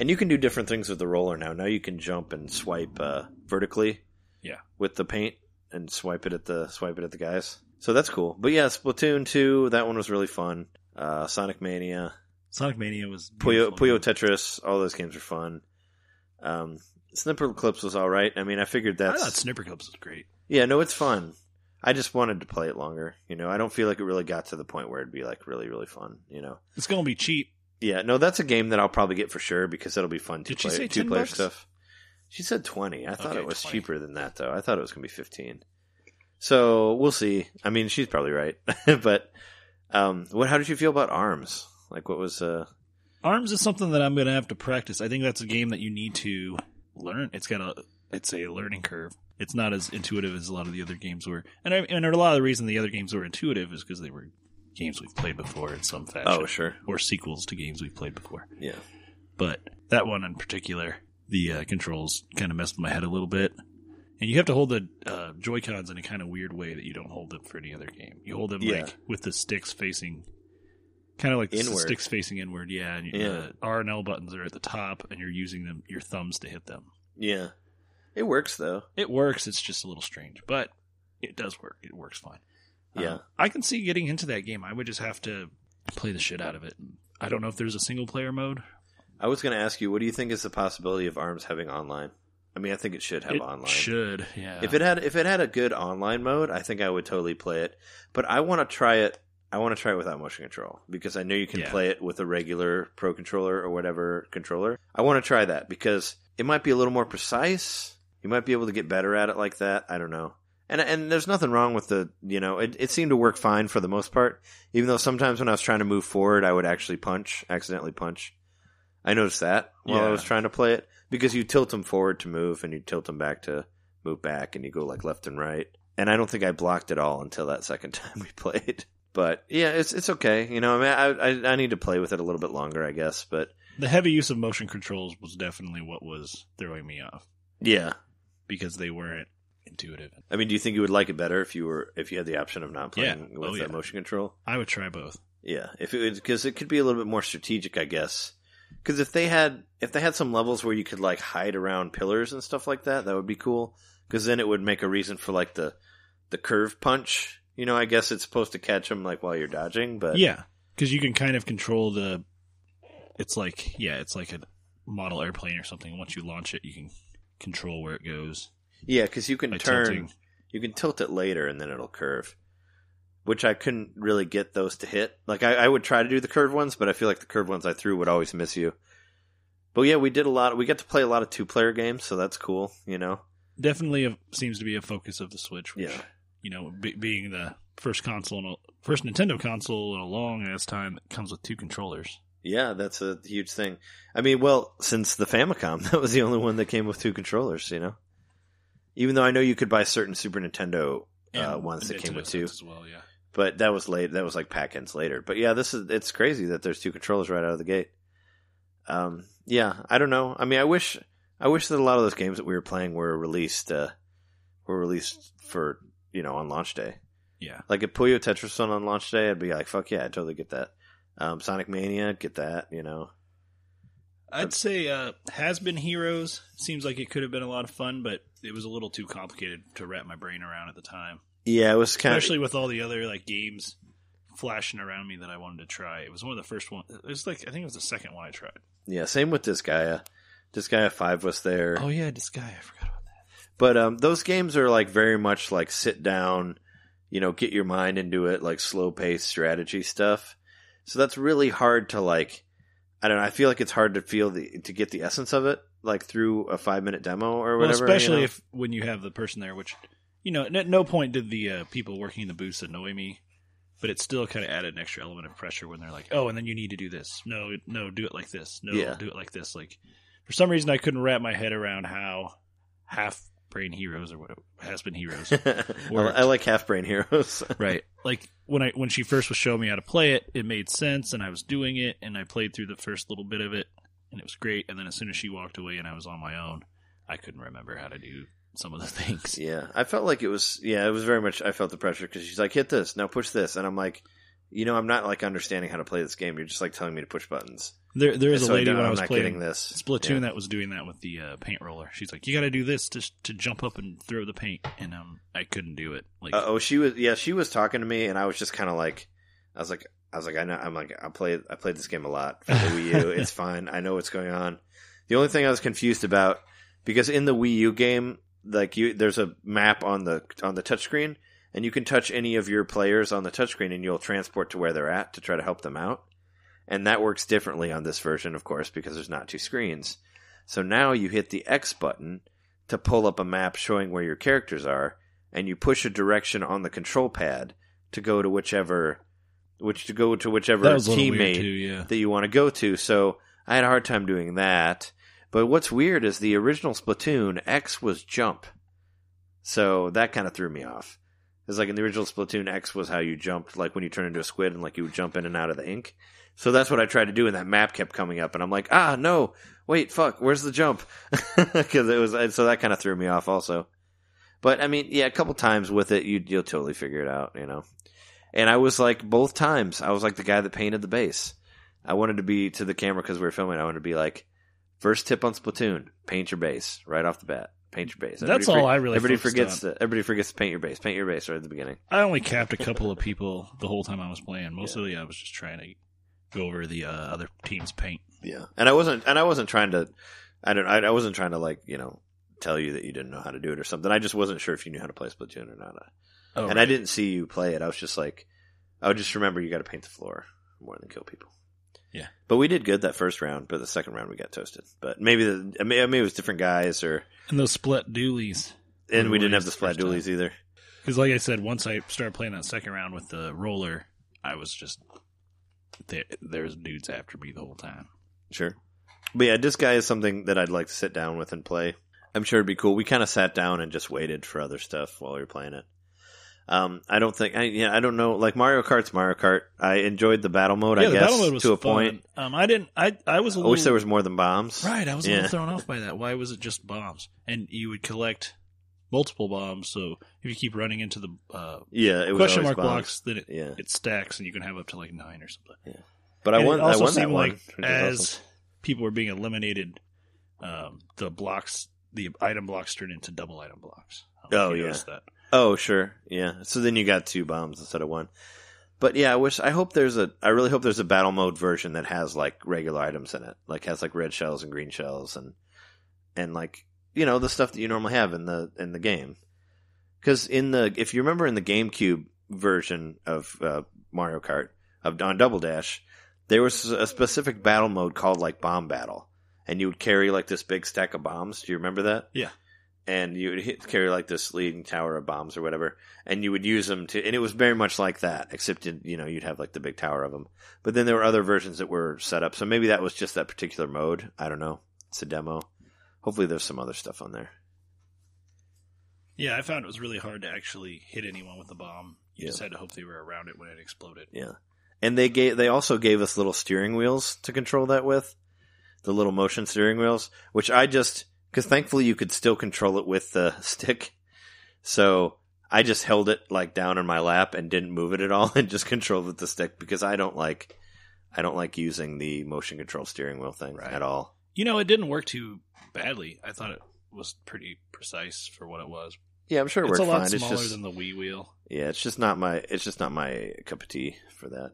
And you can do different things with the roller now. Now you can jump and swipe uh, vertically. Yeah. With the paint and swipe it at the swipe it at the guys. So that's cool. But yeah, Splatoon two, that one was really fun. Uh, Sonic Mania, Sonic Mania was Puyo. Puyo Tetris, all those games are fun. Um, Snipperclips was all right. I mean, I figured that. I thought Snipperclips was great. yeah, no, it's fun. I just wanted to play it longer. You know, I don't feel like it really got to the point where it'd be like really, really fun. You know, It's gonna be cheap. Yeah, no, that's a game that I'll probably get for sure because it'll be fun to Did she play say two 10 player bucks? stuff. She said twenty. I thought Okay, it was 20. cheaper than that though. I thought it was gonna be fifteen. So we'll see. I mean, she's probably right, but um, what? How did you feel about Arms? Like, what was? uh Arms is something that I'm gonna have to practice. I think that's a game that you need to learn. It's got a it's a learning curve. It's not as intuitive as a lot of the other games were, and I, and a lot of the reason the other games were intuitive is because they were games we've played before in some fashion, Oh, sure. or sequels to games we've played before. Yeah. But that one in particular, the uh, controls kind of messed with my head a little bit. And you have to hold the uh, Joy Cons in a kind of weird way that you don't hold them for any other game. You hold them Yeah. like with the sticks facing, kind of like the Inward. sticks facing inward. Yeah, and Yeah. the R and L buttons are at the top, and you're using them your thumbs to hit them. Yeah. It works though. It works. It's just a little strange, but it does work. It works fine. Yeah. Uh, I can see getting into that game. I would just have to play the shit out of it. I don't know if there's a single player mode. I was going to ask you, what do you think is the possibility of Arms having online? I mean, I think it should have it online. should, yeah. If it had if it had a good online mode, I think I would totally play it. But I want to try it. I want to try it without motion control because I know you can Yeah. play it with a regular Pro controller or whatever controller. I want to try that because it might be a little more precise. You might be able to get better at it like that. I don't know. And and there's nothing wrong with the you know it, it seemed to work fine for the most part. Even though sometimes when I was trying to move forward, I would actually punch, accidentally punch. I noticed that while I was trying to play it because you tilt them forward to move and you tilt them back to move back and you go like left and right. And I don't think I blocked at all until that second time we played. But yeah, it's it's okay. You know, I mean, I, I I need to play with it a little bit longer, I guess. But The heavy use of motion controls was definitely what was throwing me off yeah, because they weren't intuitive. I mean, do you think you would like it better if you were if you had the option of not playing Yeah. with Oh, that yeah. motion control? I would try both. Yeah, if it because it could be a little bit more strategic, I guess. Because if they had if they had some levels where you could like hide around pillars and stuff like that, that would be cool. Because then it would make a reason for like the the curve punch. You know, I guess it's supposed to catch them like while you're dodging, but Yeah, because you can kind of control the. It's like yeah, it's like a model airplane or something. Once you launch it, you can control where it goes. Yeah, because you can turn, tilting. you can tilt it later and then it'll curve. Which I couldn't really get those to hit. Like I, I would try to do the curved ones, but I feel like the curved ones I threw would always miss you. But yeah, we did a lot. We got to play a lot of two player games, so that's cool. You know. Definitely a, seems to be a focus of the Switch. Which Yeah. you know, be, being the first console, in a, first Nintendo console in a long ass time that comes with two controllers. Yeah, that's a huge thing. I mean, well, since the Famicom, that was the only one that came with two controllers. You know, even though I know you could buy certain Super Nintendo uh, ones that came with two, as well. Yeah, but that was late. That was like pack-ins later. But yeah, this is it's crazy that there's two controllers right out of the gate. Um, yeah, I don't know. I mean, I wish I wish that a lot of those games that we were playing were released uh, were released for you know on launch day. yeah. Like if Puyo Tetris on launch day, I'd be like, fuck yeah, I totally get that. Um, Sonic Mania, get that. You know, I'd say uh, has been heroes seems like it could have been a lot of fun, but it was a little too complicated to wrap my brain around at the time. yeah, it was kind especially of with all the other like games flashing around me that I wanted to try. It was one of the first one. It was like I think it was the second one I tried. yeah. Same with Disgaea. Disgaea Five was there. Oh yeah, Disgaea I forgot about that. But um, those games are like very much like sit down, you know, get your mind into it, like slow paced strategy stuff. So that's really hard to like. I don't know. I feel like it's hard to feel the to get the essence of it, like through a five minute demo or Well, whatever. especially you know? if when you have the person there, which you know, at no point did the uh, people working in the booths annoy me, but it still kind of added an extra element of pressure when they're like, "Oh, and then you need to do this. No, no, do it like this. No, Yeah. do it like this." Like for some reason, I couldn't wrap my head around how half brain heroes or what has been heroes I, I like half brain heroes. right like when i when she first was showing me how to play it it made sense and i was doing it and i played through the first little bit of it and it was great and then as soon as she walked away and i was on my own i couldn't remember how to do some of the things Yeah, I felt like it was. Yeah, it was very much. I felt the pressure because she's like, "Hit this now, push this," and I'm like, you know, I'm not like understanding how to play this game. You're just like telling me to push buttons. there there is And a so lady when i was playing this splatoon Yeah. that was doing that with the uh, paint roller she's like you got to do this to to jump up and throw the paint and um i couldn't do it like oh, she was. Yeah, she was talking to me, and I was just kind of like, I was like, I was like, I know. I'm like, I play, I played this game a lot for the Wii U. It's fine. I know what's going on. The only thing I was confused about because in the Wii U game, like you, there's a map on the on the touchscreen, and you can touch any of your players on the touchscreen, and you'll transport to where they're at to try to help them out. And that works differently on this version, of course, because there's not two screens. So now you hit the X button to pull up a map showing where your characters are, and you push a direction on the control pad to go to whichever, which to go to whichever that was a little weird teammate too yeah that you want to go to. So I had a hard time doing that. But what's weird is the original Splatoon X was jump, so that kind of threw me off. It's like in the original Splatoon X was how you jumped, like when you turn into a squid and like you would jump in and out of the ink. So that's what I tried to do, and that map kept coming up, and I'm like, ah, no, wait, fuck, where's the jump? Because it was, so that kind of threw me off also. But I mean, yeah, a couple times with it, you you'll totally figure it out, you know. And I was like, both times, I was like the guy that painted the base. I wanted to be to the camera because we were filming. I wanted to be like, first tip on Splatoon: paint your base right off the bat. Paint your base. That's Everybody all I really Everybody forgets on. to. Everybody forgets to paint your base. Paint your base right at the beginning. I only capped a couple of people the whole time I was playing. Mostly, I was just trying to go over the uh, other team's paint. Yeah, and I wasn't, and I wasn't trying to. I don't. I, I wasn't trying to like you know tell you that you didn't know how to do it or something. I just wasn't sure if you knew how to play Splatoon or not. Oh, and I didn't see you play it. I was just like, I would just remember you got to paint the floor more than kill people. Yeah. but we did good that first round, but the second round we got toasted. But maybe the maybe it was different guys, or and those split dualies. and we didn't have the split time. dualies either. Because, like I said, once I started playing that second round with the roller, I was just there. There's dudes after me the whole time. Sure, but yeah, Disgaea is something that I'd like to sit down with and play. I'm sure it'd be cool. We kind of sat down and just waited for other stuff while we were playing it. Um, I don't think, I, yeah, I don't know. Like Mario Kart's Mario Kart. I enjoyed the battle mode. I yeah, the guess battle mode was to a fun. point. Um, I didn't. I I was a I little. wish there was more than bombs. right. I was a Yeah. little thrown off by that. Why was it just bombs? And you would collect multiple bombs. So if you keep running into the uh, Yeah, question mark bombs. blocks, then it, Yeah, it stacks, and you can have up to like nine or something. Yeah. but I And won. It I won that seemed one. like as awesome. people were being eliminated, um, the blocks, the item blocks turned into double item blocks. I Oh, yeah. that. Oh, sure. Yeah. So then you got two bombs instead of one. But yeah, I wish I hope there's a I really hope there's a battle mode version that has like regular items in it. Like has like red shells and green shells and and like you know, the stuff that you normally have in the in the game. Cuz in the if you remember in the GameCube version of uh, Mario Kart of on Double Dash, there was a specific battle mode called like Bomb Battle. And you would carry like this big stack of bombs. Do you remember that? Yeah. And you would hit, carry like this leading tower of bombs or whatever, and you would use them to, and it was very much like that, except in, you know you'd have like the big tower of them. But then there were other versions that were set up, so maybe that was just that particular mode. I don't know. It's a demo. Hopefully, there's some other stuff on there. Yeah, I found it was really hard to actually hit anyone with the bomb. You Yeah. just had to hope they were around it when it exploded. Yeah, and they gave they also gave us little steering wheels to control that with, the little motion steering wheels, which I just because thankfully you could still control it with the stick, so I just held it like down in my lap and didn't move it at all and just controlled with the stick because I don't like I don't like using the motion control steering wheel thing Right. at all. You know, it didn't work too badly. I thought it was pretty precise for what it was. Yeah, I'm sure it works. it's a lot fine. Smaller just than the Wii wheel. yeah, it's just not my it's just not my cup of tea for that.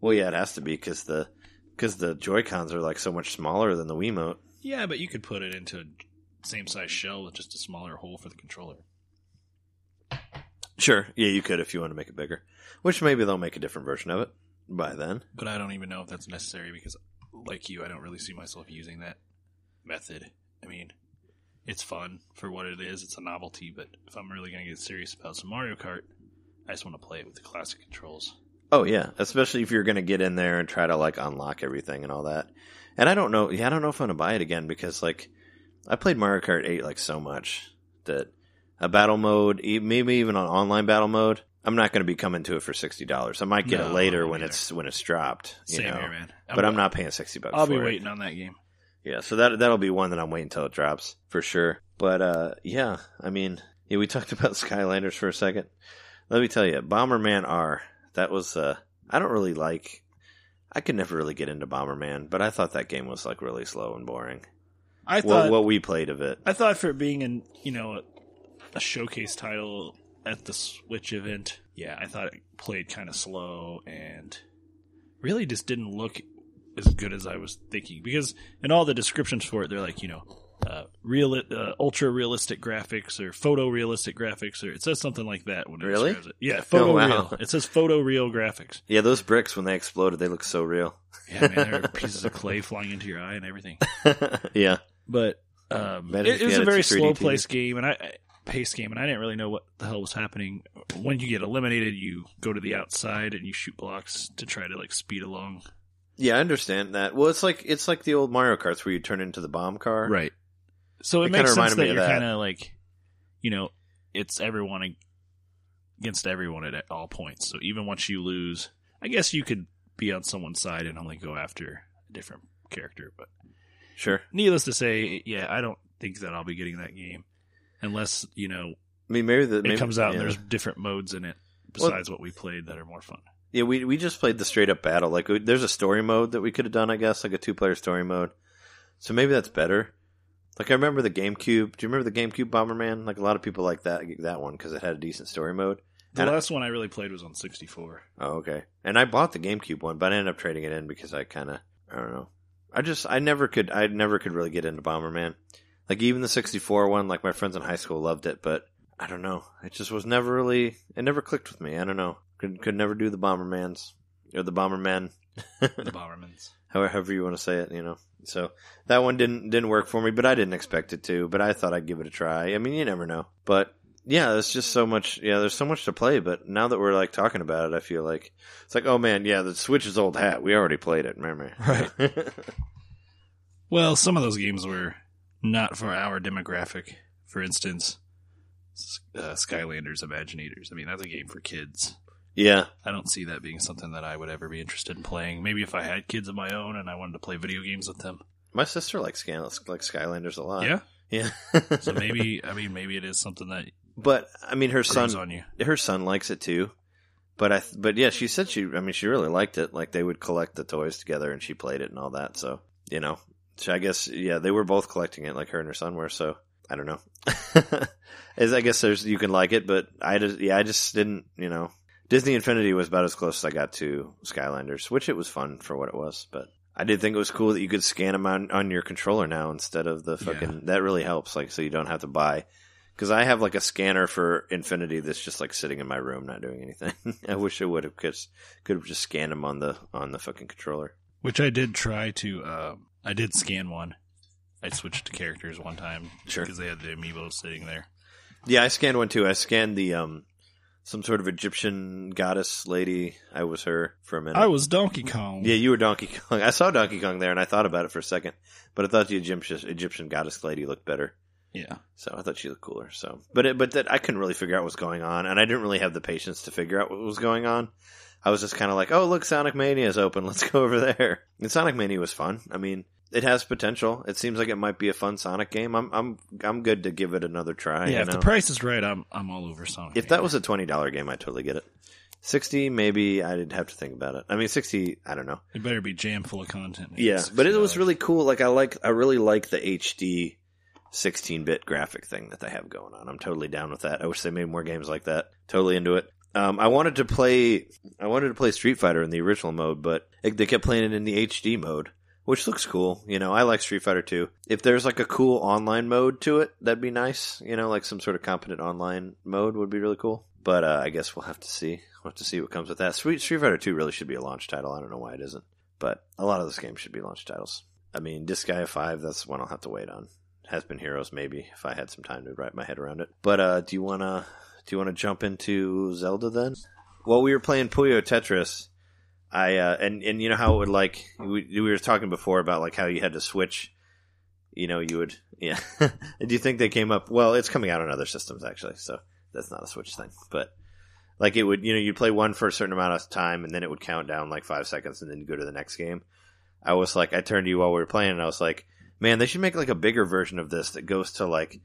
Well, yeah, it has to be because the because the Joy Cons are like so much smaller than the Wii Wiimote. Yeah, but you could put it into a same size shell with just a smaller hole for the controller. Sure, yeah, you could if you want to make it bigger. Which maybe they'll make a different version of it by then. But I don't even know if that's necessary because, like you, I don't really see myself using that method. I mean, it's fun for what it is. It's a novelty, but if I'm really going to get serious about some Mario Kart, I just want to play it with the classic controls. Oh yeah, especially if you're going to get in there and try to like unlock everything and all that. And I don't know, yeah, I don't know if I'm going to buy it again because like I played Mario Kart 8 like so much that a battle mode, maybe even on online battle mode, I'm not going to be coming to it for sixty dollars. I might get No, it later when either. it's when it's dropped. You Same know? here, man. but I'm not paying sixty bucks. I'll be it. waiting on that game. Yeah, so that that'll be one that I'm waiting until it drops for sure. But uh, yeah, I mean, yeah, we talked about Skylanders for a second. Let me tell you, Bomberman R. That was uh, I don't really like. I could never really get into Bomberman, but I thought that game was like really slow and boring. I What, thought what we played of it, I thought for it being an you know a, a showcase title at the Switch event, yeah, I thought it played kind of slow and really just didn't look as good as I was thinking. Because in all the descriptions for it, they're like you know. Uh, real, uh, ultra realistic graphics or photorealistic graphics, or it says something like that when it Really? describes it. Yeah, photo Oh, wow. real. It says photo real graphics. yeah, those bricks when they exploded, they look so real. Yeah, man, there are pieces of clay flying into your eye and everything. yeah, but um, it, it was a very slow TV. place game, and I I- pace game, and I didn't really know what the hell was happening. When you get eliminated, you go to the outside and you shoot blocks to try to like speed along. yeah, I understand that. Well, it's like it's like the old Mario Karts where you turn into the bomb car. Right. So it, It makes sense that you're kind of like, you know, it's everyone against everyone at all points. So even once you lose, I guess you could be on someone's side and only go after a different character. But Sure. needless to say, yeah, I don't think that I'll be getting that game unless you know I mean, maybe the it maybe, comes out yeah. and there's different modes in it Well- besides what we played that are more fun. Yeah, we we just played the straight up battle. Like, we- there's a story mode that we could have done, I guess, like a two player story mode. So maybe that's better. Like, I remember the GameCube. Do you remember the GameCube Bomberman? Like, a lot of people like that that one because it had a decent story mode. The And I- last one I really played was on 64. Oh, okay. And I bought the GameCube one, but I ended up trading it in because I kind of, I don't know. I just, I never could, I never could really get into Bomberman. Like even the 64 one, like my friends in high school loved it, but I don't know. It just was never really, it never clicked with me. I don't know. Could, could never do the Bombermans or the Bomberman, The Bombermans. however you want to say it, you know. So that one didn't, didn't work for me, but I didn't expect it to, but I thought I'd give it a try. I mean, you never know, but yeah, there's just so much. Yeah, there's so much to play. But now that we're like talking about it, I feel like it's like, oh man, yeah, the Switch is old hat. We already played it. Remember? Right. Well, some of those games were not for our demographic. For instance, uh, Skylanders Imaginators. I mean, that's a game for kids. Yeah. I don't see that being something that I would ever be interested in playing. Maybe if I had kids of my own and I wanted to play video games with them. My sister likes Sky- like Skylanders a lot. Yeah. Yeah. So maybe, I mean, maybe it is something that but I mean, her son, on you. her son likes it too. But I, but yeah, she said she. I mean, she really liked it. Like they would collect the toys together, and she played it and all that. So you know, so I guess yeah, they were both collecting it, like her and her son were. So I don't know. As I guess there's you can like it, but I just yeah, I just didn't. You know, Disney Infinity was about as close as I got to Skylanders, which it was fun for what it was. But I did think it was cool that you could scan them on on your controller now instead of the fucking. That really helps. Like so you don't have to buy. Because I have like a scanner for Infinity that's just like sitting in my room, not doing anything. I wish I would have because could have just scanned them on the on the fucking controller. Which I did try to. Uh, I did scan one, I switched to characters one time Sure. because they had the amiibo sitting there. Yeah, I scanned one too. I scanned the um some sort of Egyptian goddess lady. I was her for a minute. I was Donkey Kong. yeah, you were Donkey Kong. I saw Donkey Kong there, and I thought about it for a second, but I thought the Egyptian Egyptian goddess lady looked better. yeah. So I thought she looked cooler. So, but it, but that I couldn't really figure out what was going on, and I didn't really have the patience to figure out what was going on. I was just kind of like, oh look, Sonic Mania is open. Let's go over there. And Sonic Mania was fun. I mean, it has potential. It seems like it might be a fun Sonic game. I'm I'm I'm good to give it another try. yeah, if know? the price is right, I'm I'm all over Sonic. If that was a twenty dollar game, I'd totally get it. Sixty, maybe I'd have to think about it. I mean, sixty, I don't know. it better be jam full of content. Yeah, but it was really cool. Like I like, I really like the HD sixteen bit graphic thing that they have going on. I'm totally down with that. I wish they made more games like that. Totally into it. Um, I wanted to play, I wanted to play Street Fighter in the original mode, but it, they kept playing it in the HD mode, which looks cool. You know, I like Street Fighter 2. If there's like a cool online mode to it, that'd be nice. You know, like some sort of competent online mode would be really cool. But uh, I guess we'll have to see. We'll have to see what comes with that. Street Street Fighter 2 really should be a launch title. I don't know why it isn't, but a lot of those games should be launch titles. I mean, Disgaea 5, that's one I'll have to wait on. Has been Heroes, maybe if I had some time to wrap my head around it. But uh, do you wanna do you wanna jump into Zelda then? While we were playing Puyo Tetris, I uh, and and you know how it would like we, we were talking before about like how you had to switch. You know, you would yeah. do you think they came up? Well, it's coming out on other systems actually, so that's not a Switch thing. But like it would, you know, you'd play one for a certain amount of time, and then it would count down like five seconds, and then you go to the next game. I was like, I turned to you while we were playing, and I was like, man, they should make like a bigger version of this that goes to like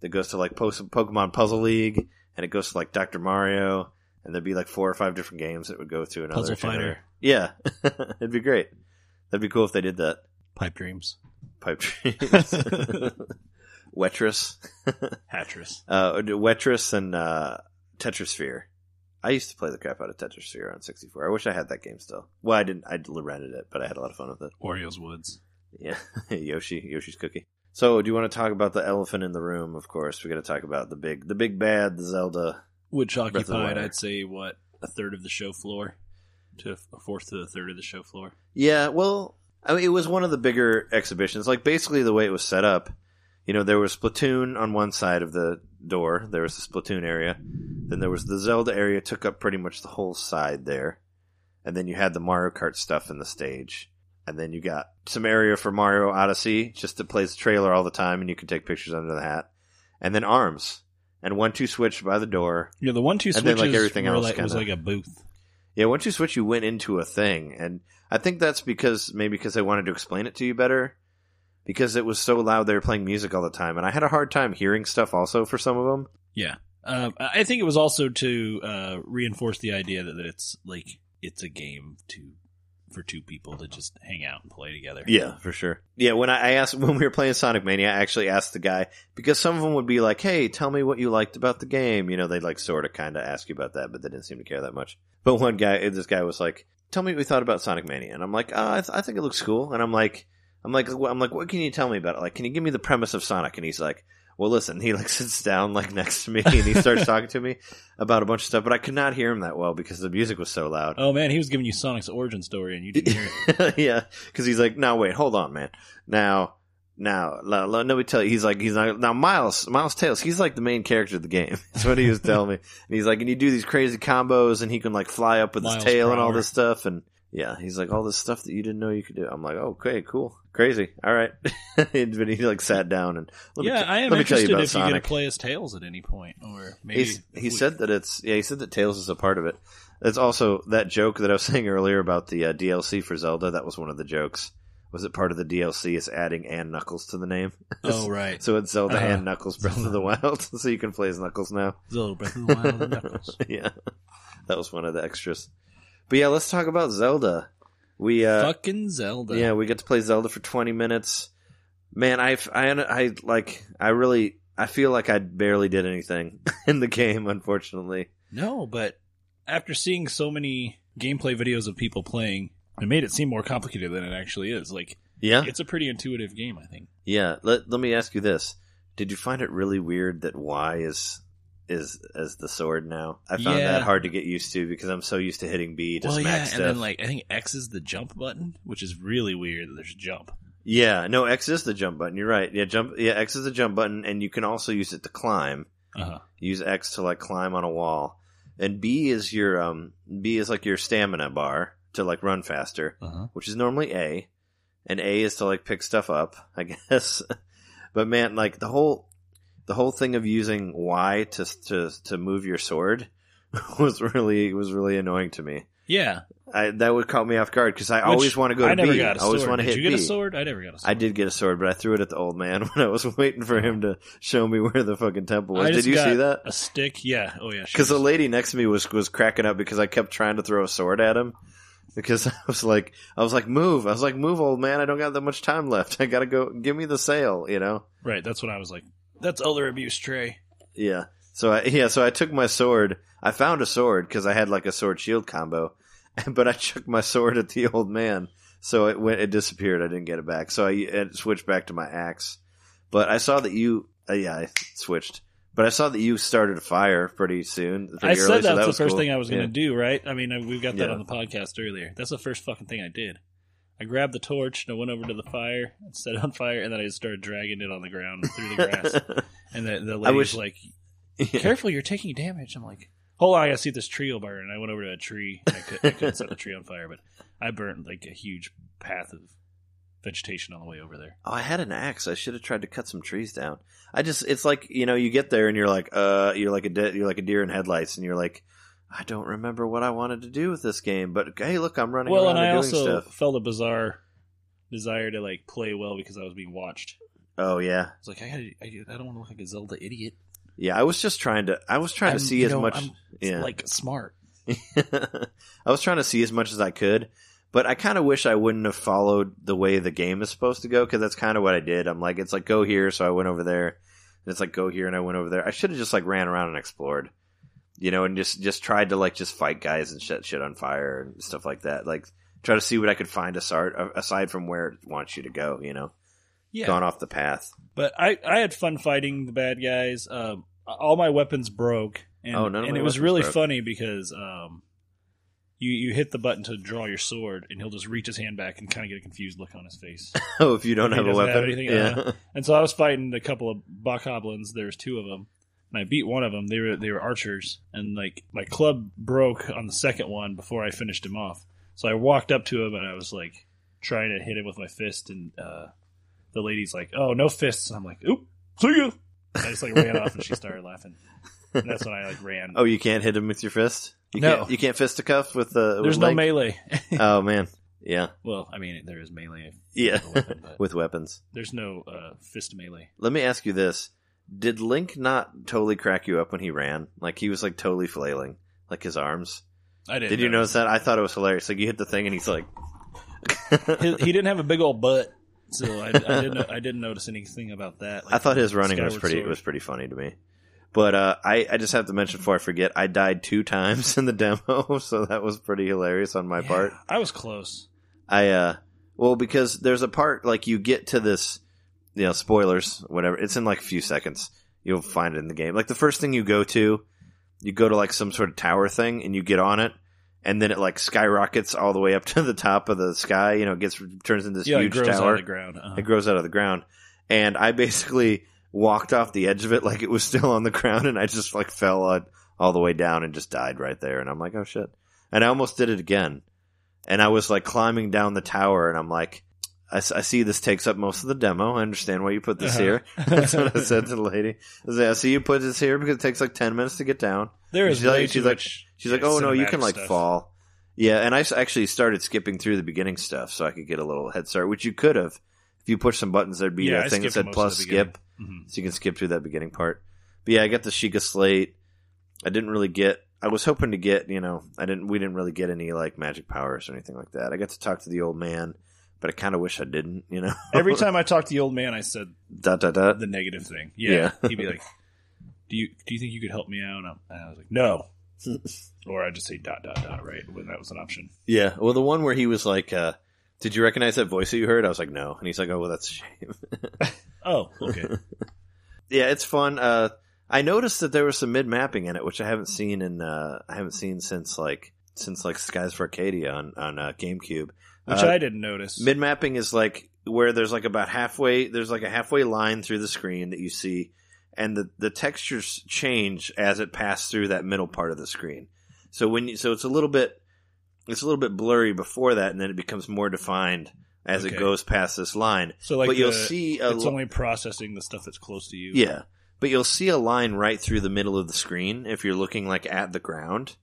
that goes to like Pokemon Puzzle League, and it goes to like Dr. Mario, and there'd be like four or five different games that would go to another Puzzle Fighter. Yeah, it'd be great. That'd be cool if they did that. Pipe Dreams, Pipe dreams, Wetris, Hatris. uh, Wetris, and uh, Tetrisphere. I used to play the crap out of Tetrisphere on 64. I wish I had that game still. Well, I didn't. I rented it, but I had a lot of fun with it. Oreo's Woods. Yeah, Yoshi, Yoshi's cookie. So, do you want to talk about the elephant in the room? Of course, we got to talk about the big, the big bad, the Zelda. Which occupied, I'd say, what a third of the show floor, to a fourth to a third of the show floor. Yeah, well, I mean, it was one of the bigger exhibitions. Like basically the way it was set up. You know, there was Splatoon on one side of the door. There was the Splatoon area. Then there was the Zelda area. Took up pretty much the whole side there. And then you had the Mario Kart stuff in the stage. And then you got some area for Mario Odyssey, just that plays the trailer all the time, and you can take pictures under the hat. And then arms and one two switch by the door. Yeah, the one two switch like, everything else like, was kinda- like a booth. Yeah, one two switch, you went into a thing, and I think that's because maybe because they wanted to explain it to you better, because it was so loud they were playing music all the time, and I had a hard time hearing stuff also for some of them. Yeah, um, I think it was also to uh, reinforce the idea that, that it's like it's a game to for two people to just hang out and play together. Yeah, for sure. Yeah, when I, I asked when we were playing Sonic Mania, I actually asked the guy because some of them would be like, "Hey, tell me what you liked about the game." You know, they'd like sort of kind of ask you about that, but they didn't seem to care that much. But one guy, this guy was like, "Tell me what we thought about Sonic Mania," and I'm like, oh, I, th- "I think it looks cool," and I'm like, "I'm like, I'm like, what can you tell me about it? Like, can you give me the premise of Sonic?" And he's like. Well, listen, he like sits down like next to me and he starts talking to me about a bunch of stuff, but I could not hear him that well because the music was so loud. Oh man, he was giving you Sonic's origin story, and you didn't hear it. yeah, because he's like, now wait, hold on, man. Now, now, let, let, me tell you, he's like, he's like, now Miles, Miles Tails, he's like the main character of the game. That's what he was telling me. And he's like, and you do these crazy combos, and he can like fly up with Miles his tail and all this stuff, and yeah, he's like all this stuff that you didn't know you could do. I'm like, okay, cool, crazy, all right. but he like sat down and let me yeah, t- I am let me tell interested you about if you're gonna play as Tails at any point, or maybe He's, he we- said that it's yeah. He said that Tails is a part of it. It's also that joke that I was saying earlier about the uh, DLC for Zelda. That was one of the jokes. Was it part of the DLC? Is adding and Knuckles to the name? Oh right, So it's Zelda Uh, and Knuckles Breath of the Wild. so you can play as Knuckles now. Zelda Breath of the Wild and Knuckles. yeah, that was one of the extras. But yeah, let's talk about Zelda. We uh, Fucking Zelda. yeah, we get to play Zelda for 20 minutes. Man, I, I, I like, I really, I feel like I barely did anything in the game, unfortunately. No, but after seeing so many gameplay videos of people playing, it made it seem more complicated than it actually is. Like Yeah, it's a pretty intuitive game, I think. yeah. Let Let me ask you this: Did you find it really weird that Y is is as the sword now? I found Yeah. that hard to get used to because I'm so used to hitting B to well, smack yeah, stuff. and then like I think X is the jump button, which is really weird. That there's a jump. Yeah, no, X is the jump button. You're right. Yeah, jump. Yeah, X is the jump button, and you can also use it to climb. Uh-huh. Use X to like climb on a wall, and B is your um B is like your stamina bar to like run faster, Uh-huh. which is normally A, and A is to like pick stuff up, I guess. but man, like the whole the whole thing of using Y to to to move your sword was really was really annoying to me. Yeah. I, that would caught me off guard because I Which always want to go to I never B. got a I always want to Did hit you get B. a sword? I never got a sword. I did get a sword, but I threw it at the old man when I was waiting for him to show me where the fucking temple was. Did you see that? A stick? Yeah. Oh yeah. Because the lady next to me was was cracking up because I kept trying to throw a sword at him. Because I was like, I was like, move! I was like, move, old man! I don't got that much time left. I gotta go. Give me the sail, you know? right. That's what I was like, that's elder abuse, Trey. Yeah. So I, yeah, so I took my sword. I found a sword because I had like a sword shield combo, but I chucked my sword at the old man, so it went. It disappeared. I didn't get it back. So I it switched back to my axe. But I saw that you. Uh, yeah, I switched. But I saw that you started a fire pretty soon. I pretty said early, that's so that the first cool. thing I was going to Yeah. do, right? I mean, we've got that Yeah. on the podcast earlier. That's the first fucking thing I did. I grabbed the torch and I went over to the fire and set it on fire, and then I just started dragging it on the ground through the grass. and the, the lady was like. "Careful, you're taking damage." I'm like, "Hold on, I gotta see this tree will burn." And I went over to a tree. And I, could, I couldn't set the tree on fire, but I burnt like a huge path of vegetation on the way over there. Oh, I had an axe. I should have tried to cut some trees down. I just, it's like you know, you get there and you're like, uh, you're like a de- you're like a deer in headlights, and you're like, I don't remember what I wanted to do with this game, but hey, look, I'm running Well, around and I doing also stuff. felt a bizarre desire to like play well because I was being watched. Oh yeah, I was like, I, gotta, I, I don't want to look like a Zelda idiot. yeah. I was just trying to, I was trying I'm, to see as know, much. I'm, yeah, like smart. I was trying to see as much as I could, but I kind of wish I wouldn't have followed the way the game is supposed to go because that's kind of what I did. I'm like, it's like go here, so I went over there, and it's like go here, and I went over there. I should have just like ran around and explored, you know, and just just tried to like just fight guys and set shit on fire and stuff like that. Like try to see what I could find aside aside from where it wants you to go. You know, Yeah, gone off the path. but I, I had fun fighting the bad guys. Um, all my weapons broke, and, Oh, and it was really broke. funny because um, you you hit the button to draw your sword, and he'll just reach his hand back and kind of get a confused look on his face. Oh, if you don't have a doesn't have weapon, anything, yeah. uh, and so I was fighting a couple of bokoblins. There's two of them, and I beat one of them. They were they were archers, and like my club broke on the second one before I finished him off. So I walked up to him and I was like trying to hit him with my fist, and uh, the lady's like, "Oh, no fists." And I'm like, "Oop, see you." I just like ran off, and she started laughing. And that's when I like ran. oh, you can't hit him with your fist. You No. can't, you can't fisticuff with the. There's with no leg? melee. Oh man, yeah, well, I mean, there is melee. yeah, a weapon, with weapons. There's no uh, fist melee. Let me ask you this: Did Link not totally crack you up when he ran? Like he was like totally flailing, like his arms. I didn't. Did you notice that? I thought it was hilarious. Like you hit the thing and he's like, he, he didn't have a big old butt, so I, I didn't. I didn't notice anything about that. I thought his running was Skyward pretty Sword. was pretty funny to me. But uh, I I just have to mention before I forget, I died two times in the demo, so that was pretty hilarious on my Yeah, part. I was close. I uh well because there's a part like you get to this you know spoilers whatever. It's in like a few seconds. You'll find it in the game. Like the first thing you go to you go to like some sort of tower thing and you get on it and then it like skyrockets all the way up to the top of the sky you know it gets turns into this yeah, it huge grows out tower. of the ground. Uh-huh. it grows out of the ground. And I basically walked off the edge of it like it was still on the ground and I just like fell uh, all the way down and just died right there. And I'm like oh shit. And I almost did it again. And I was like climbing down the tower, and I'm like, I, I see this takes up most of the demo. I understand why you put this Uh-huh. here. That's what I said to the lady. I said, I see you put this here because it takes like ten minutes to get down. there is she's like- she's like- She's like, oh no, you can like stuff. fall. Yeah, and I actually started skipping through the beginning stuff so I could get a little head start, which you could have. If you push some buttons, there'd be Yeah, a thing that said plus skip, Mhm. so you can skip through that beginning part. But yeah, I got the Sheikah Slate. I didn't really get. I was hoping to get, you know, I didn't. We didn't really get any like magic powers or anything like that. I got to talk to the old man, but I kind of wish I didn't. You know, Every time I talked to the old man, I said dot dot dot. the negative thing. Yeah, Yeah. he'd be like, "Do you do you think you could help me out?" And I was like, "No," or I'd just say dot dot dot right when that was an option. Yeah. Well, the one where he was like, uh, "Did you recognize that voice that you heard?" I was like, "No," and he's like, "Oh, well, that's a shame." Oh, okay. yeah, it's fun. Uh, I noticed that there was some mip mapping in it, which I haven't seen in. Uh, I haven't seen since like since like Skies of Arcadia on on uh, GameCube. Which Uh, I didn't notice. Mip mapping is like where there's like about halfway there's like a halfway line through the screen that you see and the the textures change as it passes through that middle part of the screen. So when you, so it's a little bit it's a little bit blurry before that and then it becomes more defined as it goes past this line. So like but you'll see a it's li- only processing the stuff that's close to you. yeah, but you'll see a line right through the middle of the screen if you're looking like at the ground,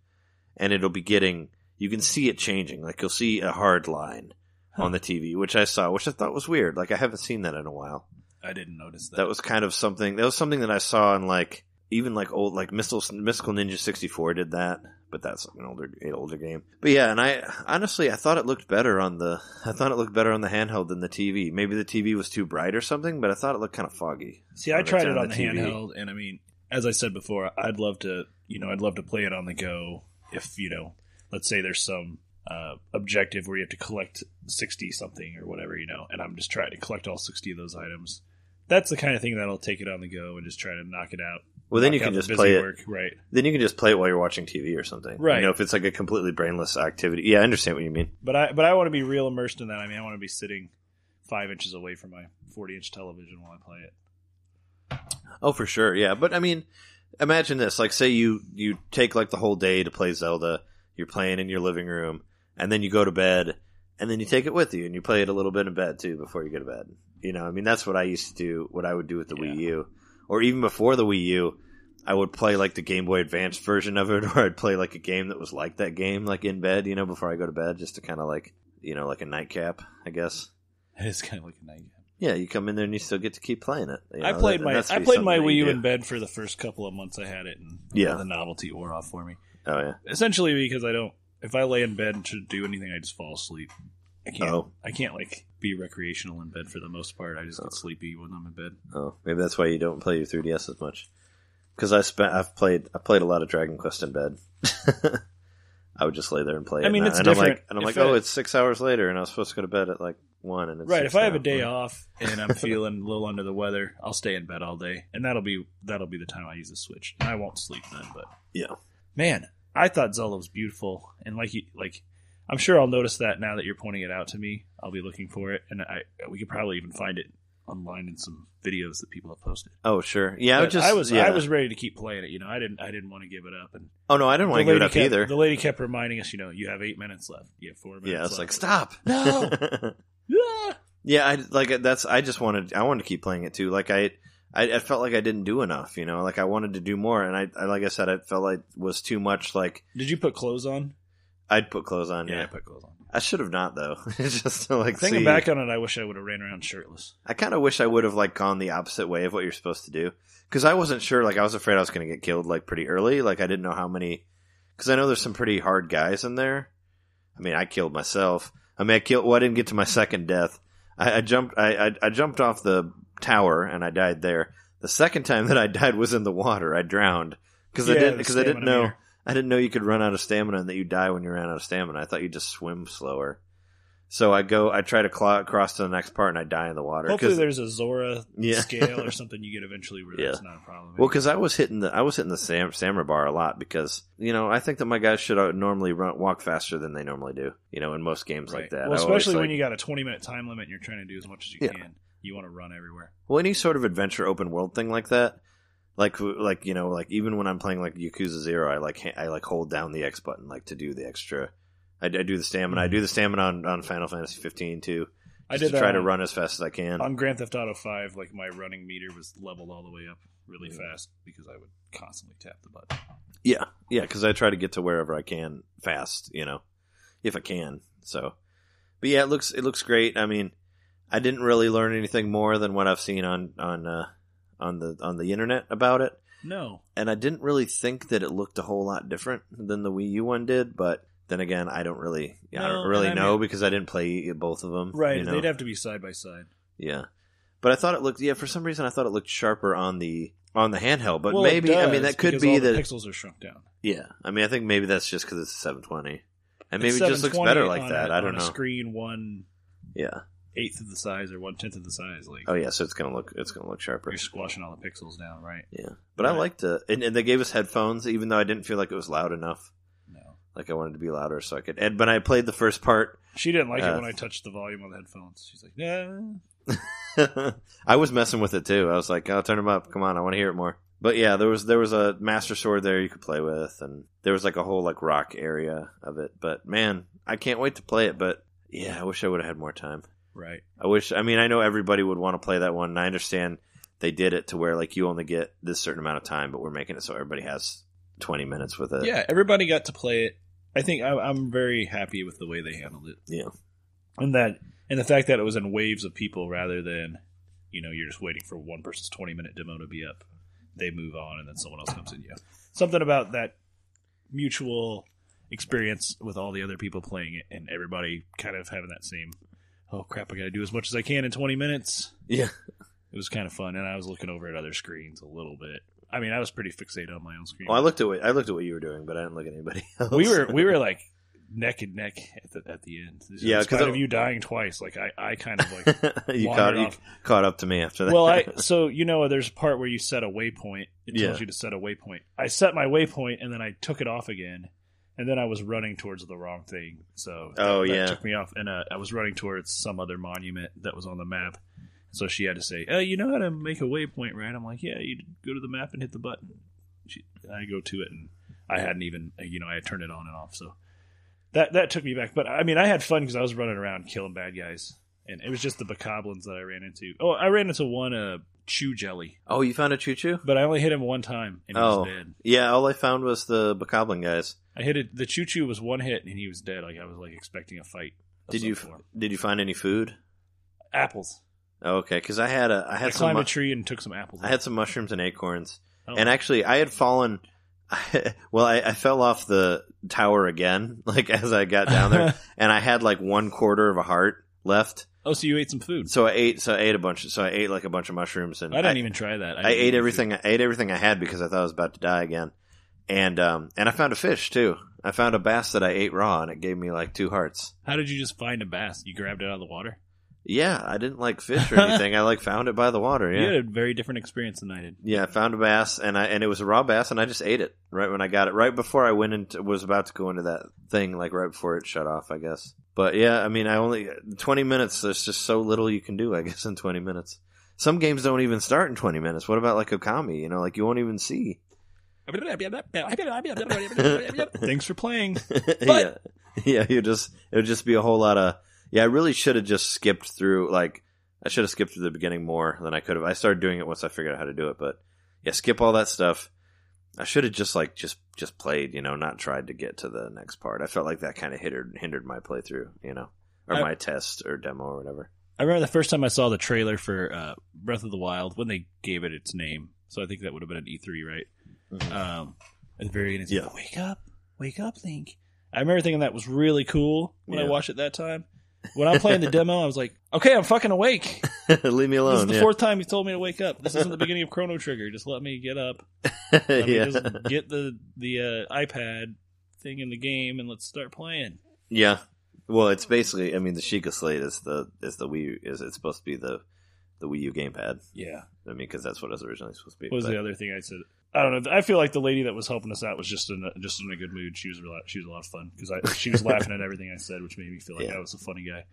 and it'll be getting. You can see it changing. Like you'll see a hard line on the TV, which I saw, which I thought was weird. Like I haven't seen that in a while. I didn't notice that. That was kind of something. That was something that I saw in like even like old like Mystical, Mystical Ninja sixty four did that, but that's an older an older game. But yeah, and I honestly I thought it looked better on the I thought it looked better on the handheld than the TV. Maybe the TV was too bright or something, but I thought it looked kind of foggy. See, I tried it on the TV. handheld, and I mean, as I said before, I'd love to, you know, I'd love to play it on the go. If you know, let's say there's some uh, objective where you have to collect sixty something or whatever, you know, and I'm just trying to collect all sixty of those items. That's the kind of thing that'll take it on the go and just try to knock it out. Well, then you can just play it. work. right? Then you can just play it while you're watching TV or something. Right. You know, if it's like a completely brainless activity. Yeah, I understand what you mean. But I, but I want to be real immersed in that. I mean, I want to be sitting five inches away from my forty inch television while I play it. Oh, for sure. Yeah, but I mean, imagine this. Like, say you you take like the whole day to play Zelda. You're playing in your living room, and then you go to bed, and then you take it with you, and you play it a little bit in bed too before you go to bed. You know, I mean, that's what I used to do. What I would do with the Wii U, or even before the Wii U. I would play like the Game Boy Advance version of it, or I'd play like a game that was like that game, like in bed, you know, before I go to bed, just to kind of like, you know, like a nightcap, I guess. It is kind of like a night. Yeah, you come in there and you still get to keep playing it. you I played that- my I played my Wii U in bed for the first couple of months I had it, and Yeah. the novelty wore off for me. Oh yeah. Essentially, because I don't, if I lay in bed and should do anything, I just fall asleep. I can't. Oh. I can't like be recreational in bed for the most part. I just get oh. sleepy when I'm in bed. Oh, maybe that's why you don't play your 3DS as much. Because I spent, I've played, I played a lot of Dragon Quest in bed. I would just lay there and play. I mean, and it's and I'm different. like, and I'm If like, oh, it- it's six hours later, and I was supposed to go to bed at like one, and it's Right. If I have a day off and I'm feeling a little under the weather, I'll stay in bed all day, and that'll be that'll be the time I use the Switch. And I won't sleep then, but Yeah. Man, I thought Zelda was beautiful, and like you, like I'm sure I'll notice that now that you're pointing it out to me. I'll be looking for it, and I we could probably even find it online in some videos that people have posted. Oh, sure. Yeah, I was just, I was yeah. I was ready to keep playing it. You know, I didn't I didn't want to give it up, and Oh no, I didn't want to give it up kept, either. The lady kept reminding us, you know, you have eight minutes left. You have four minutes. Yeah, it's left. like stop. No. Ah! yeah, I like that's. I just wanted. I wanted to keep playing it too. Like I, I, I felt like I didn't do enough. You know, like I wanted to do more, and I, I like I said, I felt like it was too much. Like Did you put clothes on? I'd put clothes on. Yeah, Yeah, I put clothes on. I should have not though. It's just to like Thinking see. back on it, I wish I would have ran around shirtless. I kind of wish I would have like gone the opposite way of what you're supposed to do because I wasn't sure. Like I was afraid I was going to get killed like pretty early. Like I didn't know how many because I know there's some pretty hard guys in there. I mean, I killed myself. I mean, I killed. Well, I didn't get to my second death. I, I jumped. I, I I jumped off the tower and I died there. The second time that I died was in the water. I drowned because I didn't because I didn't know. I didn't know you could run out of stamina and that you die when you ran out of stamina. I thought you just swim slower. So I go. I try to cl- cross to the next part and I die in the water. Hopefully, there's a Zora Yeah. scale or something you get eventually where Yeah. that's not a problem. Well, because I was hitting the I was hitting the Sam Samurai bar a lot because you know I think that my guys should uh, normally run, walk faster than they normally do. You know, in most games right. like that. Well, I always, especially when like- you got a 20 minute time limit and you're trying to do as much as you Yeah. can. You want to run everywhere. well any sort of adventure open world thing like that. Like like you know like even when I'm playing like Yakuza Zero, I like I like hold down the X button like to do the extra. I, I do the stamina. I do the stamina on, on Final Fantasy 15 too. I just did to try to run as fast as I can. on Grand Theft Auto 5. Like my running meter was leveled all the way up really Yeah. fast because I would constantly tap the button. Yeah, yeah, because I try to get to wherever I can fast, you know, if I can. So, but yeah, it looks it looks great. I mean, I didn't really learn anything more than what I've seen on on uh, on the on the internet about it, No, and I didn't really think that it looked a whole lot different than the Wii U one did. But then again, I don't really, I don't really I know mean- because I didn't play both of them. right? you know? They'd have to be side by side. Yeah, but I thought it looked. Yeah, for some reason, I thought it looked sharper on the on the handheld. But Well, maybe I mean that could be all the that. pixels are shrunk down. Yeah, I mean, I think maybe that's just because it's a 720, and maybe it just looks better like that. a- I don't know. screen one Yeah. Eighth of the size or one tenth of the size. Like Oh yeah, so it's gonna look it's gonna look sharper. you're squashing all the pixels down, right? Yeah, but I Right. liked it, and, and they gave us headphones, even though I didn't feel like it was loud enough. No. like I wanted to be louder so I could. And but I played the first part. She didn't like Uh, it when I touched the volume on the headphones. She's like, "Nah." I was messing with it too. I was like, "Oh, turn them up! Come on, I want to hear it more." But yeah, there was there was a master sword there you could play with, and there was like a whole like rock area of it. But man, I can't wait to play it. But yeah, I wish I would have had more time. Right. I wish. I mean, I know everybody would want to play that one, and I understand they did it to where like you only get this certain amount of time, but we're making it so everybody has twenty minutes with it. Yeah, everybody got to play it. I think I, I'm very happy with the way they handled it, yeah, and that, and the fact that it was in waves of people rather than, you know, you're just waiting for one person's 20 minute demo to be up. They move on, and then someone else comes in. Yeah, something about that mutual experience with all the other people playing it, and everybody kind of having that same. Oh crap! I got to do as much as I can in 20 minutes. yeah. It was kind of fun, and I was looking over at other screens a little bit. I mean, I was pretty fixated on my own screen. Well, I looked at what I looked at what you were doing, but I didn't look at anybody else. we were we were like neck and neck at the at the end. Yeah, in 'cause spite I- of you dying twice, like I, I kind of like. you caught you caught up to me after that. well, I so you know there's a part where you set a waypoint. It tells Yeah. you to set a waypoint. I set my waypoint and then I took it off again, and then I was running towards the wrong thing. So Oh, that yeah. took me off, and uh, I was running towards some other monument that was on the map. So she had to say, "Oh, you know how to make a waypoint, right?" I'm like, "Yeah, you go to the map and hit the button." She, I go to it, and I hadn't even, you know, I had turned it on and off. So that that took me back. But I mean, I had fun because I was running around killing bad guys, and it was just the bokoblins that I ran into. Oh, I ran into one uh, chew jelly, oh, you found a Chuchu? but I only hit him one time, and he Oh, was dead. yeah. All I found was the Bokoblin guys. I hit it. The Chuchu was one hit, and he was dead. Like I was like expecting a fight. of Did some you form. did you find any food? apples? Oh, okay, because I had a I I had some climbed mu- a tree and took some apples. I had some mushrooms and acorns, Oh. and actually I had fallen. well, I, I fell off the tower again, like as I got down there, and I had like one quarter of a heart left. Oh, so you ate some food? So I ate, so I ate a bunch. So I ate like a bunch of mushrooms, and I didn't even try that. I didn't ate everything. I ate everything I had because I thought I was about to die again, and um, and I found a fish too. I found a bass that I ate raw, and it gave me like two hearts. How did you just find a bass? You grabbed it out of the water. Yeah, I didn't like fish or anything. I like found it by the water. Yeah, You had a very different experience than I did. yeah. I found a bass, and I and it was a raw bass, and I just ate it right when I got it. Right before I went into was about to go into that thing, like right before it shut off, I guess. But yeah, I mean, I only twenty minutes. There's just so little you can do, I guess, in twenty minutes. Some games don't even start in twenty minutes. What about like Okami? You know, like you won't even see. Thanks for playing. yeah, yeah. You just it would just be a whole lot of yeah. I really should have just skipped through. Like I should have skipped through the beginning more than I could have. I started doing it once I figured out how to do it, but yeah, skip all that stuff. I should have just like just just played, you know, not tried to get to the next part. I felt like that kind of hindered hindered my playthrough, you know, or I- my test or demo or whatever. I remember the first time I saw the trailer for uh, Breath of the Wild when they gave it its name. So I think that would have been an E3, right? Mhm. Um, at the very end, it's Yeah. like, wake up, wake up, Link. I remember thinking that was really cool when I watched it that time. When I'm playing the demo, I was like, okay, I'm fucking awake. Leave me alone. This is the yeah. fourth time you told me to wake up. This isn't the beginning of Chrono Trigger. Just let me get up. Let me yeah. just get the the uh, iPad thing in the game and let's start playing. Yeah. Well, it's basically. I mean, the Sheikah Slate is the is the Wii. Is it's supposed to be the the Wii U gamepad? Yeah. I mean, because that's what it was originally supposed to be. What was but- the other thing I said? I don't know. I feel like the lady that was helping us out was just in a, just in a good mood. She was a lot, she was a lot of fun because I she was laughing at everything I said, which made me feel like Yeah. I was a funny guy.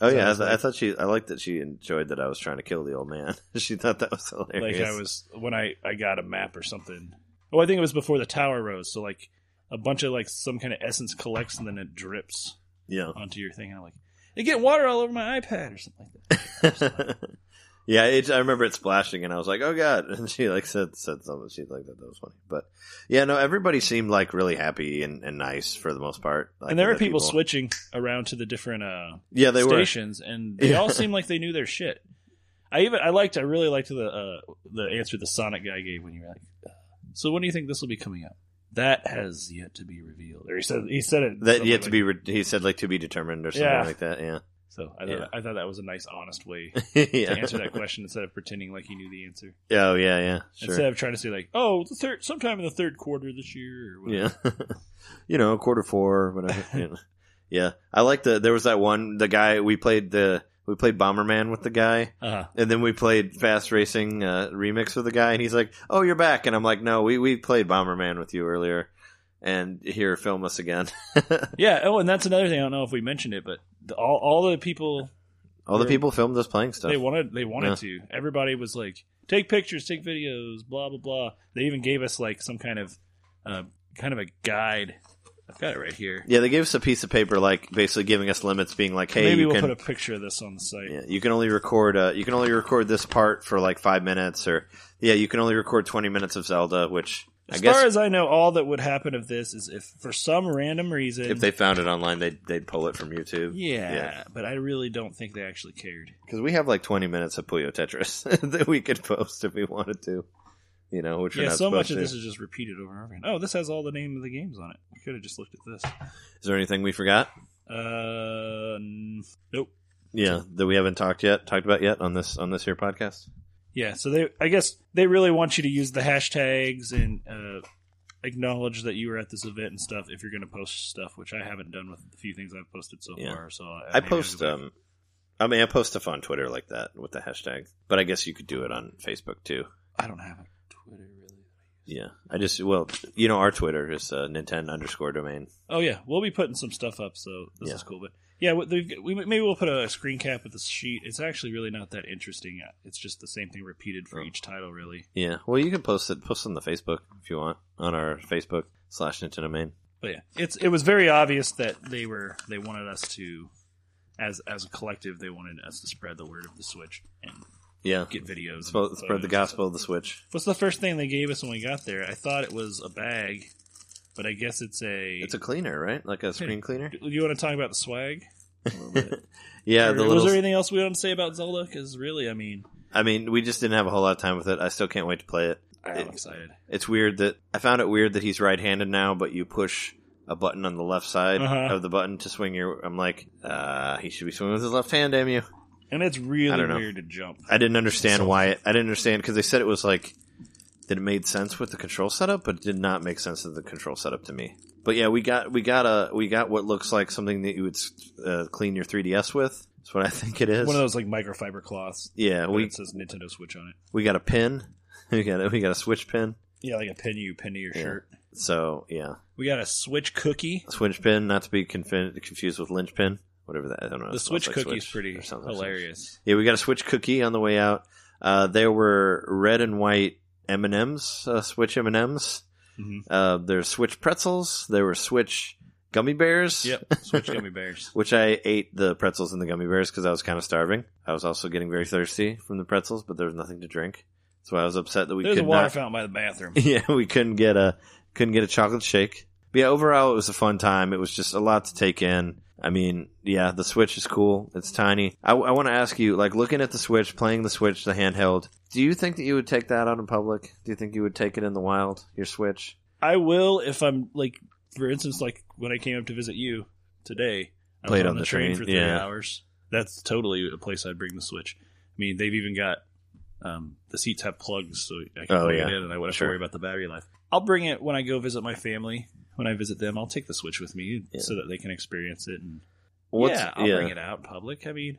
Oh So yeah, I I, was I thought she. I liked that she enjoyed that I was trying to kill the old man. she thought that was hilarious. Like I was when I I got a map or something. Oh, I think it was before the tower rose. So like a bunch of like some kind of essence collects and then it drips Yeah. onto your thing. And I'm like, you get water all over my iPad or something like that. yeah, it, I remember it splashing, and I was like, "Oh god!" And she like said said something. She like that. That was funny. But yeah, no, everybody seemed like really happy and, and nice for the most part. Like, and there were the people, switching around to the different uh, Yeah, they were. stations, and they Yeah. all seemed like they knew their shit. I even I liked I really liked the uh, the answer the Sonic guy gave when you were like, uh, "So when do you think this will be coming out?" That has yet to be revealed. Or he said he said it That yet to be. Re- he said like to be determined or something Yeah. like that. Yeah. So I thought Yeah. I thought that was a nice, honest way yeah. to answer that question instead of pretending like he knew the answer. Oh yeah, yeah. Sure. Instead of trying to say like, "Oh, the third sometime in the third quarter this year." Or whatever. Yeah. you know, quarter four, whatever. you know. Yeah. I like the there was that one the guy we played the we played Bomberman with the guy Uh-huh. and then we played Fast Racing uh, remix with the guy and he's like, "Oh, you're back." And I'm like, "No, we we played Bomberman with you earlier." and here film us again. Yeah. Oh, and that's another thing. I don't know if we mentioned it, but all all the people All the people filmed us playing stuff. they wanted they wanted Yeah. to. Everybody was like, take pictures, take videos, blah blah blah. They even gave us like some kind of uh, kind of a guide. I've got it right here. yeah, they gave us a piece of paper, like basically giving us limits, being like, "Hey, Maybe you we'll can put a picture of this on the site. Yeah, you can only record. Uh, you can only record this part for like five minutes, or yeah, you can only record twenty minutes of Zelda. Which As guess far as I know, all that would happen of this is if for some random reason, if they found it online, they'd they'd pull it from YouTube. yeah, yeah. but I really don't think they actually cared. because we have like twenty minutes of Puyo Tetris that we could post if we wanted to. You know, which we're Yeah, so much of this is just repeated over and over again. Oh, this has all the name of the games on it. We could have just looked at this. Is there anything we forgot? Uh, n- nope. Yeah, that we haven't talked yet, talked about yet on this on this here podcast. Yeah, so they, I guess they really want you to use the hashtags and uh, acknowledge that you were at this event and stuff if you're going to post stuff, which I haven't done with the few things I've posted so Yeah. far. So I, I post I'll go back. um, I mean, I post stuff on Twitter like that with the hashtag, but I guess you could do it on Facebook too. I don't have a Twitter really. Yeah, I just well, you know, our Twitter is uh, Nintendo underscore domain. Oh yeah, we'll be putting some stuff up, so this Yeah. is cool. But yeah, we, we maybe we'll put a screen cap of the sheet. It's actually really not that interesting. It's just the same thing repeated for Oh. each title, really. Yeah, well, you can post it, post on the Facebook if you want on our Facebook slash Nintendo main. But yeah, it's it was very obvious that they were they wanted us to, as as a collective, they wanted us to spread the word of the Switch and Yeah, get videos. and spread the gospel of the Switch. What's the first thing they gave us when we got there? I thought it was a bag, but I guess it's a. It's a cleaner, right? Like a screen cleaner. Do you want to talk about the swag? Yeah, Or the was little. there anything else we want to say about Zelda? Because really, I mean, I mean, we just didn't have a whole lot of time with it. I still can't wait to play it. I'm It- excited. It's weird that I found it weird that he's right-handed now, but you push a button on the left side Uh-huh. of the button to swing your. I'm like, uh, he should be swinging with his left hand. Damn you! And it's really weird to jump. I didn't understand So- why. It, I didn't understand because they said it was like that it made sense with the control setup, but it did not make sense with the control setup to me. But yeah, we got we got a we got what looks like something that you would uh, clean your 3ds with. That's what I think it is. One of those like microfiber cloths. yeah, we it says Nintendo Switch on it. we got a pin. We got a, we got a switch pin. Yeah, like a pin you pin to your Yeah. shirt. So yeah, We got a Switch cookie. switch pin, not to be conf- confused with lynch pin, whatever that. I don't know. The Switch like cookie is pretty like hilarious. Yeah, we got a Switch cookie on the way out. Uh, there were red and white M and M's, uh, Switch M and M's. There's Switch pretzels. There were Switch gummy bears. Yep, Switch gummy bears. Which I ate the pretzels and the gummy bears because I was kind of starving. I was also getting very thirsty from the pretzels, but there was nothing to drink. So I was upset that we There's a could water not. fountain by the bathroom. yeah, we couldn't get a couldn't get a chocolate shake. But yeah, overall it was a fun time. It was just a lot to take in. I mean, yeah, the Switch is cool. It's tiny. I, I want to ask you, like, looking at the Switch, playing the Switch, the handheld. Do you think that you would take that out in public? Do you think you would take it in the wild, your Switch? I will if I'm like, for instance, like when I came up to visit you today. I Played was on the train, for three yeah. hours. That's totally a place I'd bring the Switch. I mean, they've even got um, the seats have plugs, so I can Oh, plug yeah. it in, and I wouldn't have Sure. to worry about the battery life. I'll bring it when I go visit my family. When I visit them, I'll take the Switch with me Yeah. so that they can experience it. And What's- yeah, I'll bring it out in public. I mean,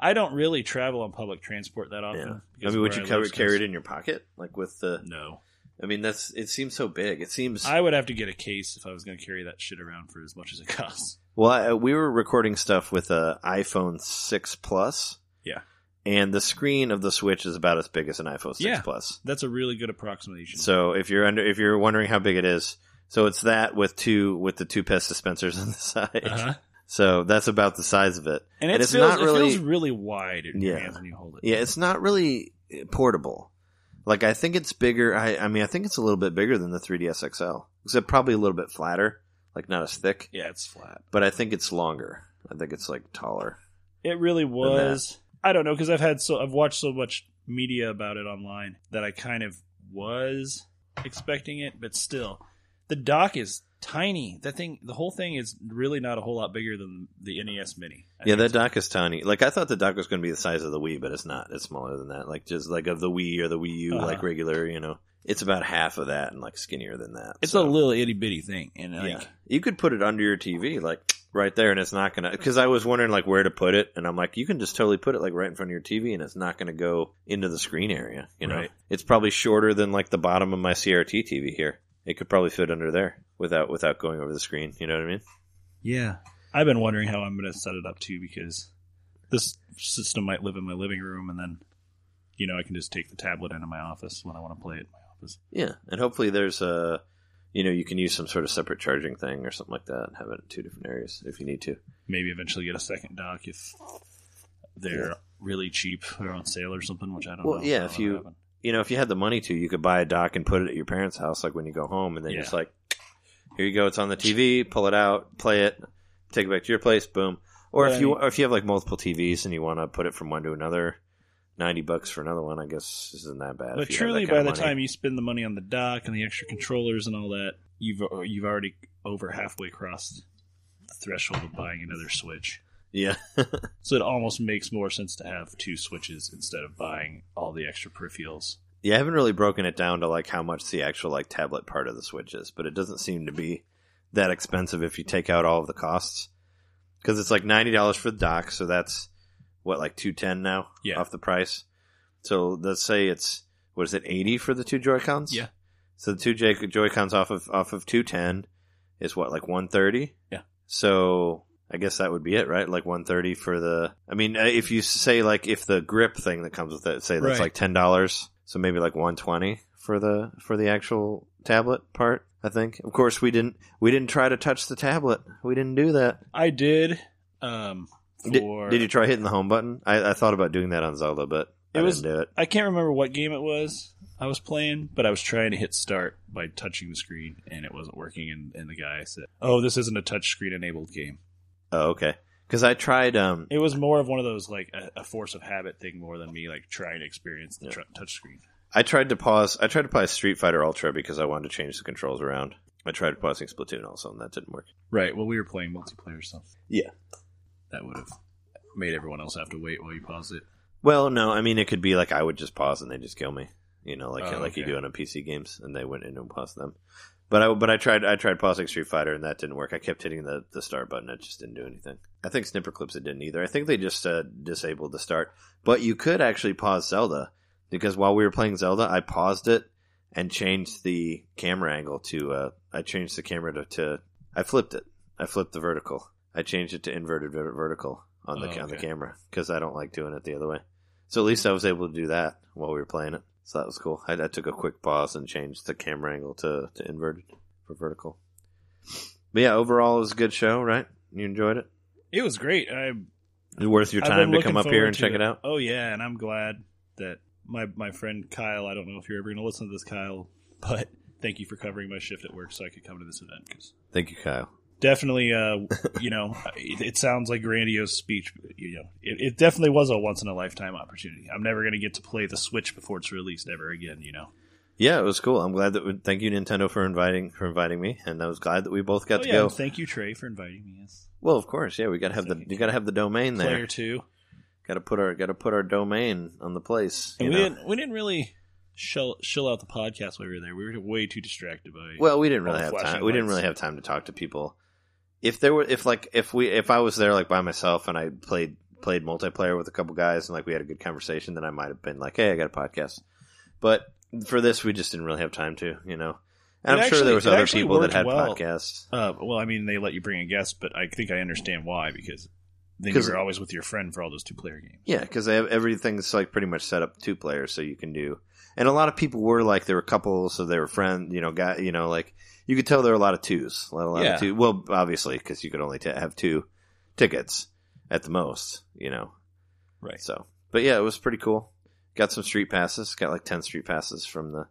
I don't really travel on public transport that often. Yeah. I mean, would you carry, carry it in your pocket, like with the? No, I mean, that's it seems so big. It seems. I would have to get a case if I was going to carry that shit around for as much as it costs. Well, I, we were recording stuff with a iPhone six plus. Yeah. and the screen of the Switch is about as big as an iPhone six Yeah. plus. That's a really good approximation. So if you're under, if you're wondering how big it is, so it's that with two with the two pest dispensers on the side. uh-huh. So that's about the size of it. and it, And it's feels, not it really- feels really wide in your Yeah. hands when you hold it. Yeah, it's not really portable. Like I think it's bigger. I, I mean, I think it's a little bit bigger than the 3ds XL, except probably a little bit flatter, like not as thick. Yeah, it's flat. But I think it's longer. I think it's like taller. It really was. I don't know because I've had so I've watched so much media about it online that I kind of was expecting it, but still, the dock is tiny. That thing, the whole thing is really not a whole lot bigger than the NES Mini. I Yeah, that dock is tiny. Like I thought the dock was going to be the size of the Wii, but it's not. It's smaller than that. Like just like of the Wii or the Wii U, Uh-huh. like regular. You know, it's about half of that and like skinnier than that. It's So, a little itty bitty thing, and like yeah. You could put it under your TV, like right there, and it's not gonna. Because I was wondering like where to put it, and I'm like, you can just totally put it like right in front of your TV, and it's not gonna go into the screen area. You know, Right. it's probably shorter than like the bottom of my CRT TV here, it could probably fit under there without without going over the screen. You know what I mean? Yeah. I've been wondering how I'm going to set it up too because this system might live in my living room and then, you know, I can just take the tablet into my office when I want to play it in my office. Yeah, and hopefully there's a, you know, you can use some sort of separate charging thing or something like that, and have it in two different areas if you need to. Maybe eventually get a second dock if they're Yeah. really cheap or on sale or something, which I don't Well, know. yeah, if you- happen. You know, if you had the money to, you could buy a dock and put it at your parents' house, like when you go home, and then Yeah. just like, here you go, it's on the TV, pull it out, play it, take it back to your place, boom. Or if you or if you have like multiple TVs and you want to put it from one to another, ninety bucks for another one, I guess isn't that bad. But if you have truly, by the money. time you spend the money on the dock and the extra controllers and all that, you've uh, you've already over halfway crossed the threshold of buying another Switch. Yeah, So it almost makes more sense to have two Switches instead of buying all the extra peripherals. Yeah, I haven't really broken it down to like how much the actual like tablet part of the Switch is, but it doesn't seem to be that expensive if you take out all of the costs. Because it's like ninety dollars for the dock, so that's what like two ten now Yeah. off the price. So let's say it's what is it eighty for the two Joy Cons? Yeah. So the two Joy Cons off of off of two ten is what like one thirty. Yeah. So I guess that would be it, right? Like one thirty for the. I mean, uh, if you say like if the grip thing that comes with it, say that's Right. like ten dollars, so maybe like one twenty for the for the actual tablet part. I think. Of course, we didn't we didn't try to touch the tablet. We didn't do that. I did. Um, Did, for did you try hitting the home button? I, I thought about doing that on Zelda, but I was- didn't do it. I can't remember what game it was I was playing, but I was trying to hit start by touching the screen, and it wasn't working. And, and the guy said, "Oh, this isn't a touchscreen enabled game." Oh, okay. Because I tried. Um, It was more of one of those like a, a force of habit thing more than me like trying to experience the tr- touchscreen. I tried to pause. I tried to play Street Fighter Ultra because I wanted to change the controls around. I tried pausing Splatoon also, and that didn't work. Right. Well, we were playing multiplayer stuff. Yeah. That would have made everyone else have to wait while you pause it. Well, no, I mean it could be like I would just pause and they just kill me. You know, like Oh, like you okay. do on a PC games, and they went in and pause them. But I but I tried I tried pausing Street Fighter and that didn't work. I kept hitting the the start button. It just didn't do anything. I think Snipperclips it didn't either. I think they just uh, disabled the start. But you could actually pause Zelda because while we were playing Zelda, I paused it and changed the camera angle to uh, I changed the camera to, to I flipped it. I flipped the vertical. I changed it to inverted ver- vertical on the Oh, on the camera because I don't like doing it the other way. So at least I was able to do that while we were playing it. So that was cool. I, I took a quick pause and changed the camera angle to, to inverted for vertical. But yeah, overall it was a good show, right? You enjoyed it? It was great. I It was worth your time to come up here and check it out? Oh yeah, and I'm glad that my my friend Kyle. I don't know if you're ever going to listen to this, Kyle, but thank you for covering my shift at work so I could come to this event because Thank you, Kyle. Definitely, uh, you know, it, it sounds like grandiose speech. But, you know, it, it definitely was a once in a lifetime opportunity. I'm never going to get to play the Switch before it's released ever again. You know. Yeah, it was cool. I'm glad that. We, thank you, Nintendo, for inviting for inviting me, and I was glad that we both got Oh, to yeah, go. thank you, Trey, for inviting me. Yes. Well, of course, yeah. We got to have the you got to have the domain there. Player two, Got to put our got to put our domain on the place. and we know? didn't we didn't really Shell, shill out the podcast while we were there. We were way too distracted by. Well, we didn't really have time. We didn't really have time to talk to people. If there were, if like, if we, if I was there like by myself and I played played multiplayer with a couple guys and like we had a good conversation, then I might have been like, hey, I got a podcast. But for this, we just didn't really have time to, you know. And It I'm sure there was other people that had well. podcasts. Uh, well, I mean, they let you bring a guest, but I think I understand why because then you were always with your friend for all those two player games. Yeah, because they have everything's like pretty much set up two players, so you can do. And a lot of people were like they were couples, so they were friends. You know, guy. You know, like you could tell there are a lot of twos, a lot, a lot Yeah. of two. Well, obviously, because you could only t- have two tickets at the most. You know, Right. so. But yeah, it was pretty cool. Got some street passes. Got like ten street passes from the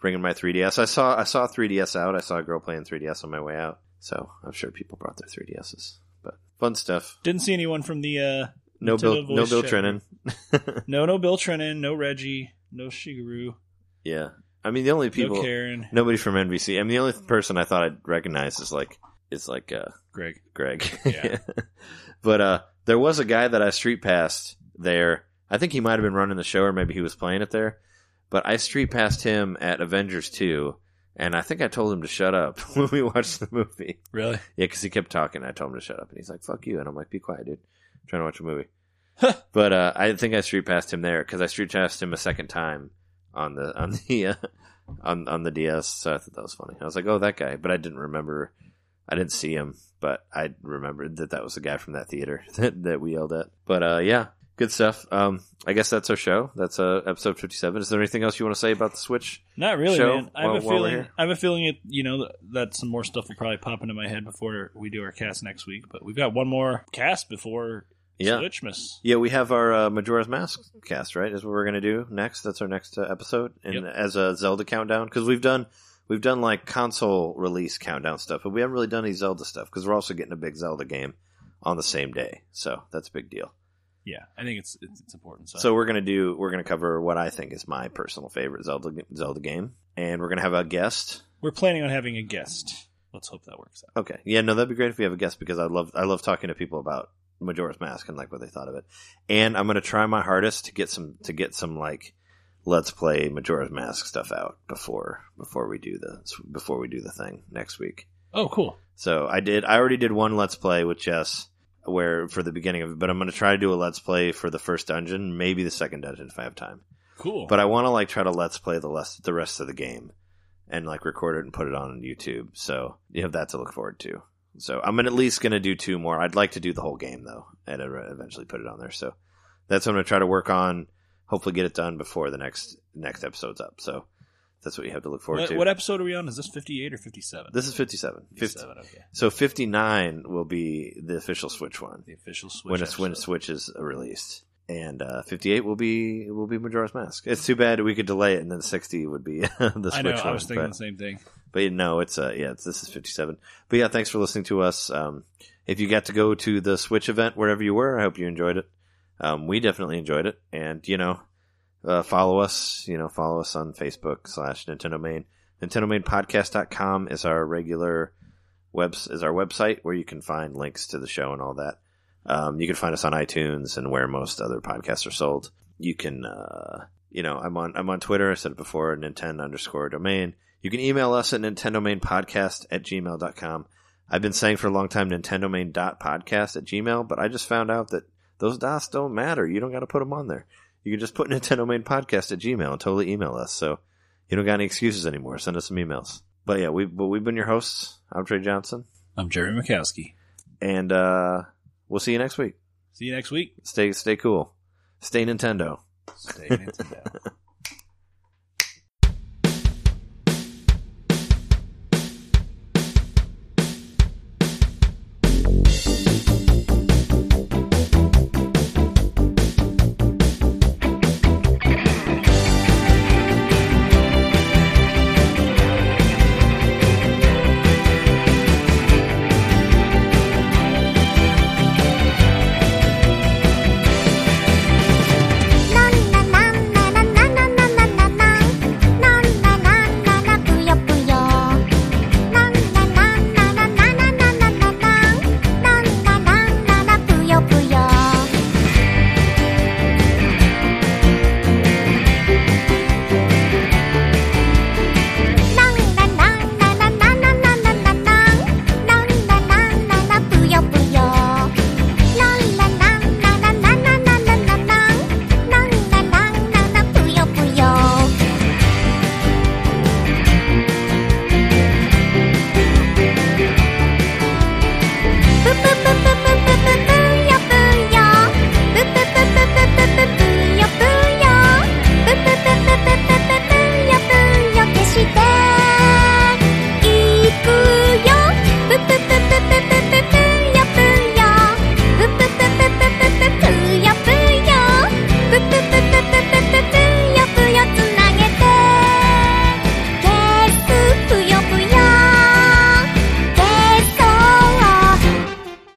bringing my 3ds. I saw I saw 3ds out. I saw a girl playing 3ds on my way out. So I'm sure people brought their 3ds. But fun stuff. Didn't see anyone from the uh, No Nintendo Bill, no Bill. Trinen. no, no Bill Trinen, no Reggie, no Shigeru, Yeah, I mean the only people, no Karen, nobody from NBC. I mean the only person I thought I'd recognize is like is like uh, Greg. Greg. Yeah. but uh, there was a guy that I street passed there. I think he might have been running the show, or maybe he was playing it there. But I street passed him at Avengers Two, and I think I told him to shut up when we watched the movie. Really? Yeah, because he kept talking. I told him to shut up, and he's like, "Fuck you," and I'm like, "Be quiet, dude. I'm trying to watch a movie." but uh, I think I street passed him there because I street passed him a second time on the on the uh, on on the DS. So I thought that was funny. I was like, oh, that guy, but I didn't remember. I didn't see him, but I remembered that that was the guy from that theater that, that we yelled at. But uh, yeah, good stuff. Um, I guess that's our show. That's uh, episode fifty-seven. Is there anything else you want to say about the Switch? Not really, show man. I have while- a feeling. I have a feeling it. You know that some more stuff will probably pop into my head before we do our cast next week. But we've got one more cast before Yeah. Switchmas. Yeah, we have our uh, Majora's Mask cast, right? Is what we're gonna do next. That's our next uh, episode, and Yep. as a Zelda countdown because we've done we've done like console release countdown stuff, but we haven't really done any Zelda stuff because we're also getting a big Zelda game on the same day, so that's a big deal. Yeah, I think it's it's, it's important. So, So we're gonna do we're gonna cover what I think is my personal favorite Zelda Zelda game, and we're gonna have a guest. we're planning on having a guest. Let's hope that works out. Okay, yeah, no, that'd be great if we have a guest because I love I love talking to people about Majora's Mask and like what they thought of it, and I'm gonna try my hardest to get some to get some like let's play Majora's Mask stuff out before before we do the before we do the thing next week. Oh, cool. So I did I already did one let's play with Jess where for the beginning of it, but I'm gonna try to do a let's play for the first dungeon, maybe the second dungeon if I have time. Cool. But I want to like try to let's play the less the rest of the game and like record it and put it on YouTube. So you have that to look forward to. So I'm at least going to do two more. I'd like to do the whole game though, and eventually put it on there. So that's what I'm going to try to work on. Hopefully, get it done before the next next episode's up. So that's what you have to look forward what, to. what episode are we on? Is this 58 or 57? this is 57. 50, 57. Okay. so 59 will be the official Switch one The official Switch. when it's when. Switch is released. And uh, 58 will be will be Majora's Mask. It's too bad we could delay it, and then 60 would be the Switch I know. one. I was thinking but- the same thing. but no, it's uh yeah, it's, this is 57. But yeah, thanks for listening to us. Um, if you got to go to the Switch event wherever you were, I hope you enjoyed it. Um, we definitely enjoyed it, and you know, uh, follow us. You know, follow us on Facebook slash Nintendo Main. NintendoMainPodcast.com is our regular webs is our website where you can find links to the show and all that. Um, you can find us on iTunes and where most other podcasts are sold. You can, uh, you know, I'm on I'm on Twitter. I said it before, Nintendo underscore domain. You can email us at nintendomainpodcast at gmail.com. I've been saying for a long time nintendomain.podcast at gmail, but I just found out that those dots don't matter. You don't got to put them on there. You can just put Nintendo Main Podcast at Gmail and totally email us. So you don't got any excuses anymore. Send us some emails. But yeah, we but we've been your hosts. I'm Trey Johnson, I'm Jerry Mikowski. and uh, we'll see you next week. See you next week. Stay stay cool. Stay Nintendo. Stay Nintendo.